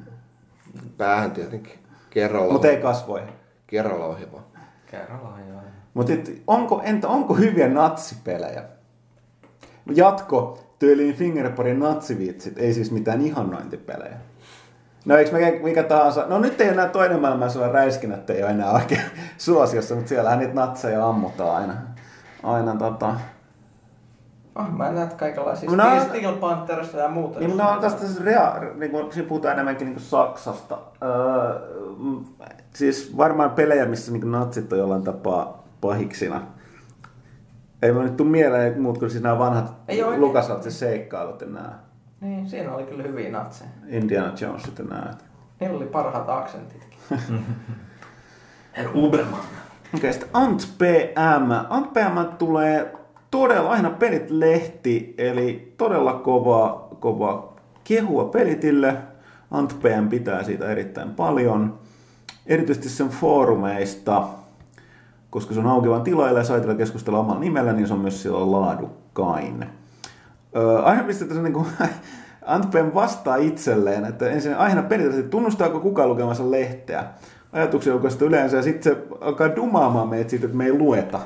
Päähän tietenkin. Kerralla. Mutta ei kasvoihin. Kerralla ohi vaan. Kerrallaan joo. Mutta onko, entä onko hyviä natsipelejä? Jatko tyyliin Fingerparin natsivitsit, ei siis mitään ihannointipelejä. No eikö mikä, mikä tahansa, no nyt ei enää toinen maailmansodan räiskinnät ei ole enää oikein [laughs] suosiossa, mutta siellähän niitä natseja ammutaan aina. Aina tota. Oh, mä näen kaikenlaisia. No, no- Steel Pantherista ja muuta. Niin, no, tästä siis rea, niin kuin, siinä puhutaan enemmänkin niin kuin Saksasta. Öö, siis varmaan pelejä, missä niin natsit on jollain tapaa pahiksina. Ei mä nyt tuu mieleen muut kuin siis nämä vanhat. Lukasaltsin seikkailut ja nämä Niin, siinä oli kyllä hyviä natseja. Indiana Jonesit ja nämä. Niillä oli parhaat aksentitkin. [laughs] Herr Uberman. Okei, sitten Ant.pm. Ant.pm tulee todella, aina pelit lehti, eli todella kova, kova kehua pelitille. Ant.pm pitää siitä erittäin paljon. Erityisesti sen foorumeista, koska se on auki vain tilailla ja saitilla keskustella omalla nimellä, niin se on myös silloin laadukkain. Öö, aina pistetään niin kuin, [laughs] vastaa itselleen, että ensin aina että tunnustaako kukaan lukemassa lehteä ajatuksen julkaista yleensä, ja sitten se alkaa dumaamaan meitä siitä, että me ei lueta.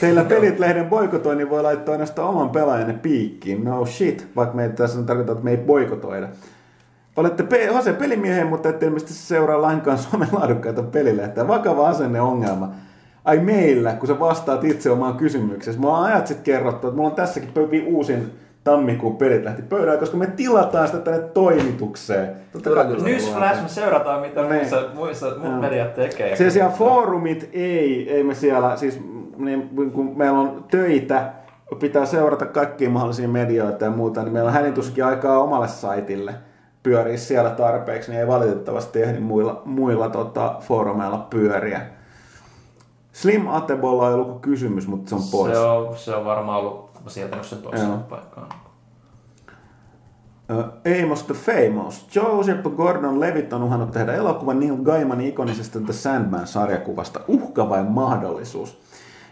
Teillä pelit lehden boikotoinnin voi laittaa ainoastaan oman pelaajanne piikkiin. No shit, vaikka me ei tässä tarkoita, että me ei boikotoida. Olette pe- Hose pelimiehen, mutta ette ilmeisesti seuraa lainkaan Suomen laadukkaita pelilehteä. Vakava asenneongelma. Ai meillä, kun sä vastaat itse omaan kysymyksesi. Mulla on ajat sitten kerrottu, että mulla on tässäkin pöpi uusin tammikuun pelit lähti pöydään, koska me tilataan sitä tänne toimitukseen. Totta kai- Newsflash, me seurataan mitä Niin. muissa, muissa muut Joo. mediat tekee. Sen sijaan foorumit ei, ei me siellä, siis niin, kun meillä on töitä, pitää seurata kaikkia mahdollisia medioita ja muuta, niin meillä on hänituskin aikaa omalle saitille pyöriä siellä tarpeeksi, niin ei valitettavasti ehdi muilla, muilla tota, foorumeilla pyöriä. Slim Atebolla ei ollut kysymys, mutta se on pois. Se on, se on varmaan ollut sieltänyt sen toiseen Joo. paikkaan. Uh, Amos the Famous. Joseph Gordon-Levitt on uhannut tehdä elokuvan Neil Gaimanin ikonisesta The Sandman-sarjakuvasta. Uhka vai mahdollisuus?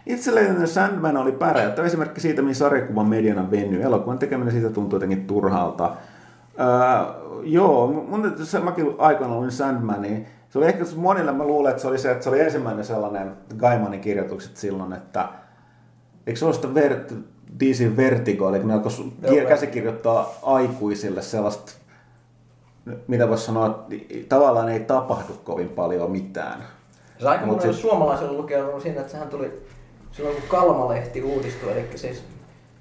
Itselleen The Sandman oli pärjättävä esimerkki siitä, mihin sarjakuvan mediana venyy. Elokuvan tekeminen siitä tuntuu jotenkin turhalta. Uh, joo, mun täytyy se, mäkin aikoina luin Sandmanin. Se oli ehkä monille, mä luulen, että se oli se, että se oli ensimmäinen sellainen Gaimanin kirjoitukset silloin, että Eikö se ole sitä ver- DC Vertigo, eli kun ne alkoi käsikirjoittaa aikuisille sellaista, mitä voisi sanoa, että tavallaan ei tapahdu kovin paljon mitään. Se aika Mut monelle sit- suomalaiselle lukijalle on siinä, että sehän tuli silloin kun Kalma-lehti uudistui, eli siis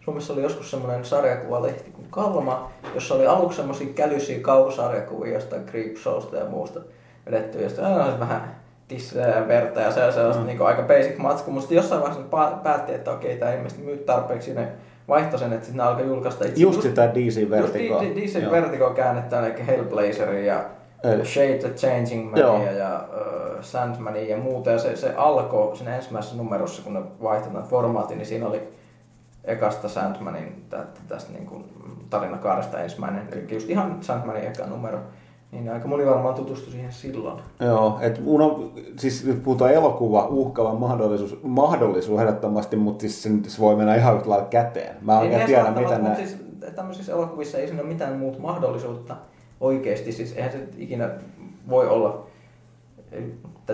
Suomessa oli joskus semmoinen sarjakuvalehti kuin Kalma, jossa oli aluksi semmoisia kälyisiä kausarjakuvia jostain Creepshowsta ja muusta vedetty, josta aina vähän tissejä ja verta ja se on sellaista mm. niin aika basic matsku, mutta jossain vaiheessa päätti, että okei, tämä ilmeisesti myy tarpeeksi, ne vaihtoi sen, että sitten ne alkoi julkaista itse. Just sitä DC Vertigo. Just DC Joo. Vertigo käännetään, eli Hellblazeria ja Eli- Shade the Changing Joo. Mania ja uh, Sandmania ja muuta. Ja se, se alkoi siinä ensimmäisessä numerossa, kun ne vaihtoivat formaatin, niin siinä oli ekasta Sandmanin tä- tästä niin kuin tarinakaaresta ensimmäinen, eli just ihan Sandmanin eka numero. Niin aika moni varmaan tutustui siihen silloin. Joo, että mun on, siis nyt puhutaan elokuva, uhkava mahdollisuus, mahdollisuus ehdottomasti, mutta siis se, se voi mennä ihan yhtä lailla käteen. Mä en Ei oikein tiedä, mitä ne... Siis, tämmöisissä elokuvissa ei siinä ole mitään muuta mahdollisuutta oikeasti. Siis eihän se ikinä voi olla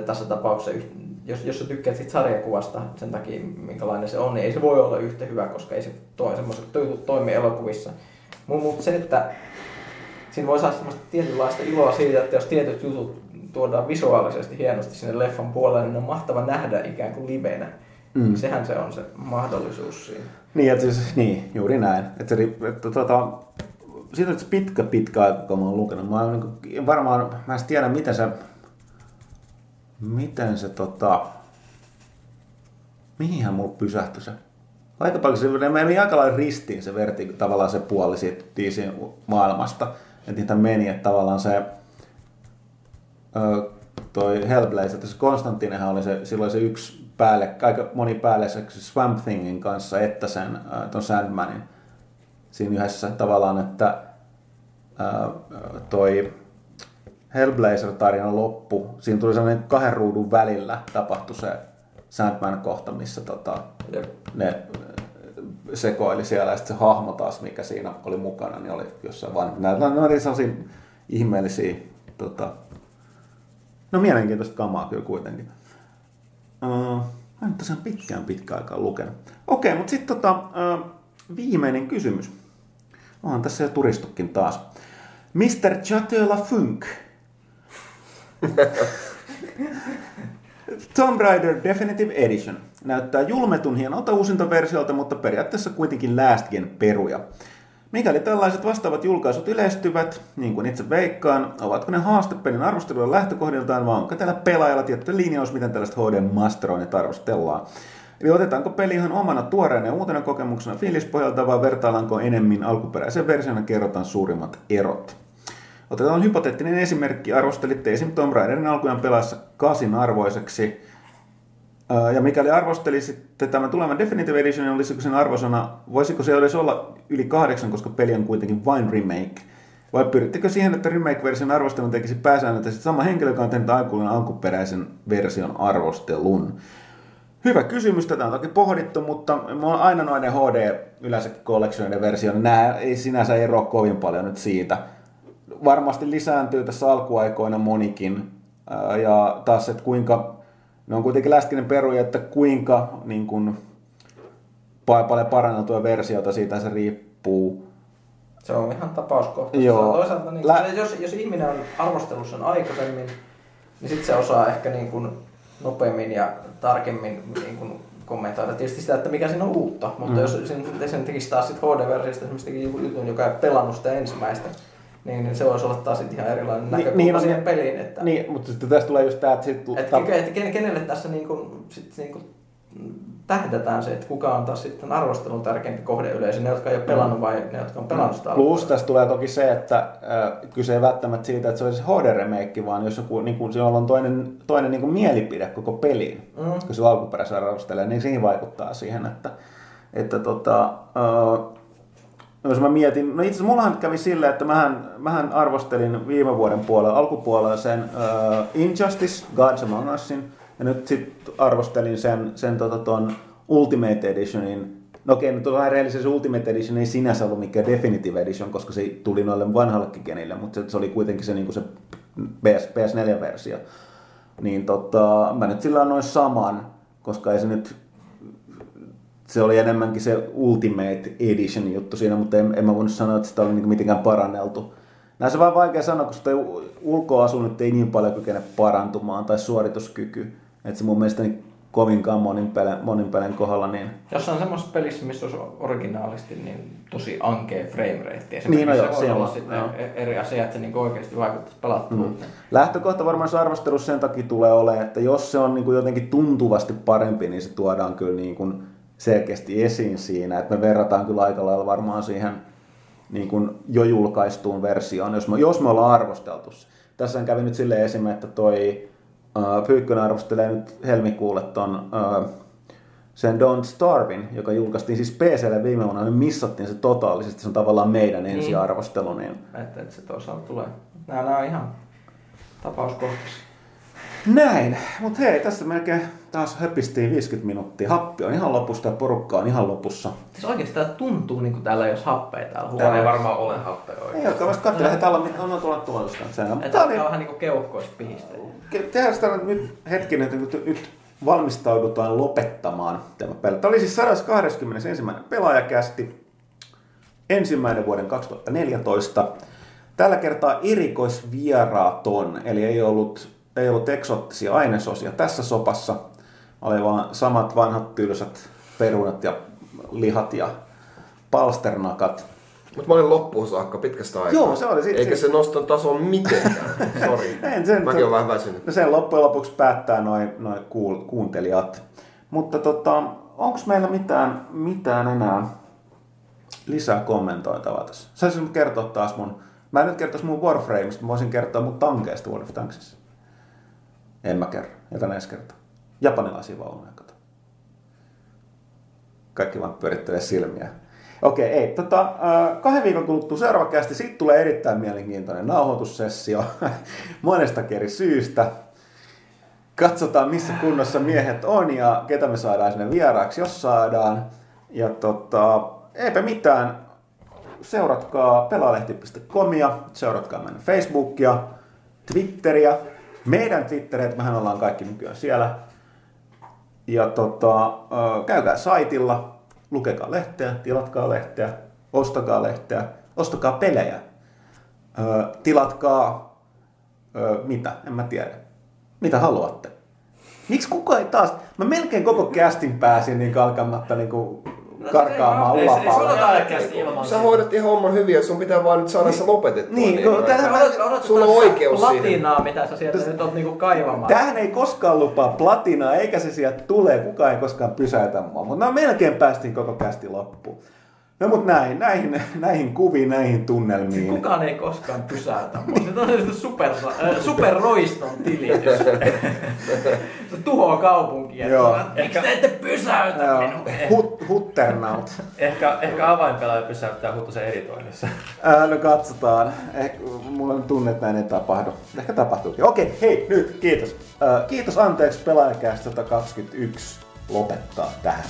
tässä tapauksessa, jos, jos sä tykkäät siitä sarjakuvasta sen takia, minkälainen se on, niin ei se voi olla yhtä hyvä, koska ei se toi, semmoiset to- toimi elokuvissa. Mutta mut se, että siinä voi saada semmoista tietynlaista iloa siitä, että jos tietyt jutut tuodaan visuaalisesti hienosti sinne leffan puolelle, niin on mahtava nähdä ikään kuin livenä. Mm. Sehän se on se mahdollisuus siinä. Niin, että siis, niin, juuri näin. Että, että tota, siitä on pitkä, pitkä aika, kun mä oon lukenut. Mä oon niin varmaan, mä en tiedä, miten se, miten se tota, mihinhän mulla pysähtyi se. Aika paljon se meni aika lailla ristiin se verti, tavallaan se puoli siitä maailmasta. Että niitä meni, että tavallaan se, ö, toi Hellblazer, että se Konstantinehan oli se, silloin se yksi päälle, aika moni päälle se Swamp Thingin kanssa, että sen ton Sandmanin siinä yhdessä tavallaan, että toi Hellblazer-tarinan loppu, siinä tuli sellainen kahden ruudun välillä tapahtui se Sandman-kohta, missä tota, Jep. ne sekoili siellä ja sitten se hahmo taas, mikä siinä oli mukana, niin oli jossain vaan, nämä ne oli sellaisia ihmeellisiä, tota, no mielenkiintoista kamaa kyllä kuitenkin. Uh, mä en tosiaan pitkään pitkään aikaa lukenut. Okei, mutta sitten tota, uh, viimeinen kysymys. Onhan tässä jo turistukin taas. Mr. Chateau Funk. [laughs] Tomb Raider Definitive Edition näyttää julmetun hienolta uusintaversiolta, mutta periaatteessa kuitenkin Last Gen peruja. Mikäli tällaiset vastaavat julkaisut yleistyvät, niin kuin itse veikkaan, ovatko ne haastepelin arvostelujen lähtökohdiltaan, vai onko tällä pelaajalla tietty linjaus, miten tällaiset HD-masteroinnit arvostellaan? Eli otetaanko peli ihan omana tuoreena ja uutena kokemuksena fiilispohjalta, vai vertaillaanko enemmän alkuperäisen ja kerrotaan suurimmat erot? Otetaan hypoteettinen esimerkki. Arvostelitte esim. Tomb Raiderin alkujen pelaassa kasin arvoiseksi. Ja mikäli arvostelisitte tämän tulevan Definitive Edition, niin olisiko sen arvosana, voisiko se edes olla yli kahdeksan, koska peli on kuitenkin vain remake? Vai pyrittekö siihen, että remake-version arvostelun tekisi pääsäännöllisesti sama henkilö, joka on tehnyt alkuun alkuperäisen version arvostelun? Hyvä kysymys, tätä on toki pohdittu, mutta mulla on aina noiden HD yleensä collectioniden versio, niin nämä ei sinänsä eroa kovin paljon nyt siitä. Varmasti lisääntyy tässä alkuaikoina monikin. Ja taas, että kuinka, ne on kuitenkin läskinen peruja, että kuinka niin kuin, pa- paljon paranneltuja versioita siitä se riippuu. Se on ihan tapauskohtaista. Joo. Toisaalta, niin, Lä- jos, jos ihminen on arvostelussa aikaisemmin, niin sitten se osaa ehkä niin kuin nopeammin ja tarkemmin niin kuin kommentoida tietysti sitä, että mikä siinä on uutta. Mutta Mm. jos sen, sen tekisi taas sit HD-versiosta esimerkiksi joku jutun, joka ei pelannut sitä ensimmäistä, niin, niin se voisi olla taas ihan erilainen Ni- näkökulma niin, no, siihen niin- peliin. Että, Niin, mutta sitten tästä tulee just tämä, että sit, että, ta- että ken- kenelle tässä niin kuin, sit, niin kuin, tähdätään se, että kuka on taas sitten arvostelun tärkeämpi kohdeyleisö, ne jotka ei ole pelannut vai ne jotka on pelannut sitä Plus tässä tulee toki se, että äh, kyse ei välttämättä siitä, että se olisi HD-remake, vaan jos joku, niin kuin, on toinen, toinen niin mielipide koko peliin, Mm. kun se alkuperäisen arvostelee, niin siihen vaikuttaa siihen, että, että tota, äh, jos mä mietin, no itse asiassa mullahan kävi silleen, että mähän, mähän arvostelin viime vuoden puolella, alkupuolella sen uh, Injustice, Gods Among Usin, ja nyt sitten arvostelin sen, sen tota, ton Ultimate Editionin, no okei, nyt on rehellisesti se Ultimate Edition ei sinänsä ollut mikään Definitive Edition, koska se tuli noille vanhallekin genille, mutta se, se oli kuitenkin se, niin se PS, PS4-versio. Niin tota, mä nyt sillä noin saman, koska ei se nyt se oli enemmänkin se Ultimate Edition juttu siinä, mutta en, en mä voinut sanoa, että sitä oli niinku mitenkään paranneltu. Näin se vaan vaikea sanoa, koska sitä ulkoasu nyt ei niin paljon kykene parantumaan, tai suorituskyky. Että se mun mielestä niin kovinkaan monin pelin, monin pelin kohdalla, niin Jossain semmoisessa pelissä, missä olisi originaalisti niin tosi ankea frame rate. Niin, no joo, se voi siellä olla on, sitten joo. e- eri asia, että se niin oikeasti vaikuttaisi pelattavuuteen. lähtökohta varmaan arvostelussa sen takia tulee olemaan, että jos se on niin kuin jotenkin tuntuvasti parempi, niin se tuodaan kyllä niin kuin selkeästi esiin siinä, että me verrataan kyllä aika lailla varmaan siihen niin kuin jo julkaistuun versioon, jos me, jos me ollaan arvosteltu. Tässä kävi nyt silleen esimerkiksi, että toi uh, Pyykkönen arvostelee nyt helmikuulle ton uh, sen Don't Starvin, joka julkaistiin siis PClle viime vuonna, me missattiin se totaalisesti, se on tavallaan meidän ensiarvostelu. Niin... Että, että se toisaalta tulee. Nämä, nämä on ihan tapauskohtaisia. Näin, mutta hei, tässä melkein taas höpistiin 50 minuuttia. Happi on ihan lopussa ja porukka on ihan lopussa. Siis oikeastaan tuntuu niin kuin täällä ei olisi happea täällä Täällä ei huoneessa. varmaan ole happea Ei oikein. olekaan, vasta katsella, että täällä on, on, tuolla tuolla Sehän on- vähän niin kuin keuhkoista tehdään sitä nyt hetkinen, että nyt, nyt valmistaudutaan lopettamaan tämä peli. Tämä oli siis 121. pelaajakästi, ensimmäinen vuoden 2014. Tällä kertaa erikoisvieraaton, eli ei ollut, ei ollut eksoottisia ainesosia tässä sopassa. Oli vaan samat vanhat tylsät perunat ja lihat ja palsternakat. Mutta mä olin loppuun saakka pitkästä aikaa. Joo, se oli sit- Eikä sit- se nostanut tasoa mitenkään. [laughs] Sori. En sen- Mäkin olen vähän väsynyt. No sen loppujen lopuksi päättää noin noi kuul, kuuntelijat. Mutta tota, onko meillä mitään, mitään enää lisää kommentoitavaa tässä? Saisin nyt kertoa taas mun, mä en nyt kertoisi mun Warframeista, mä voisin kertoa mun tankeista World of Tanksissa. En mä kerro, jätän ensi kertaa. Japanilaisia vaunuja, kato. Kaikki vaan pyörittelee silmiä. Okei, ei. Tota, äh, kahden viikon kuluttua seuraava kästi. Sitten tulee erittäin mielenkiintoinen nauhoitussessio [laughs] monesta eri syystä. Katsotaan, missä kunnossa miehet on ja ketä me saadaan sinne vieraaksi, jos saadaan. Ja tota, eipä mitään. Seuratkaa pelaalehti.comia, seuratkaa meidän Facebookia, Twitteriä, meidän Twittereitä, mehän ollaan kaikki nykyään siellä. Ja tota, käykää saitilla, lukekaa lehteä, tilatkaa lehteä, ostakaa lehteä, ostakaa pelejä, tilatkaa, mitä, en mä tiedä, mitä haluatte. Miksi kukaan ei taas, mä melkein koko castin pääsin niin alkamatta niin kuin karkaamaan ilman Sä hoidat ihan homman hyvin ja sun pitää vaan nyt saada se lopetettua. Niin, mä- tähän- Sulla on oikeus siihen. Platinaa, mitä sä sieltä nyt oot niinku kaivamaan. Tähän ei koskaan lupaa platinaa, eikä se sieltä tule, kukaan ei koskaan pysäytä mua. Mutta no, melkein päästiin koko kästi loppuun. No mut näin, näihin, näihin kuviin, näihin tunnelmiin. Kukaan ei koskaan pysäytä. Se on se super, äh, superroiston tilitys. se tuhoaa kaupunkia. Joo. Miksi te ette pysäytä Joo, minua? hut, hutternaut. Ehkä, ehkä avainpelaaja pysäyttää Huttusen editoinnissa. Ää, no katsotaan. Eh, mulla on tunne, että näin ei tapahdu. Ehkä tapahtuukin. Okei, hei, nyt, kiitos. Ää, kiitos, anteeksi, pelaajakästä 121 lopettaa tähän.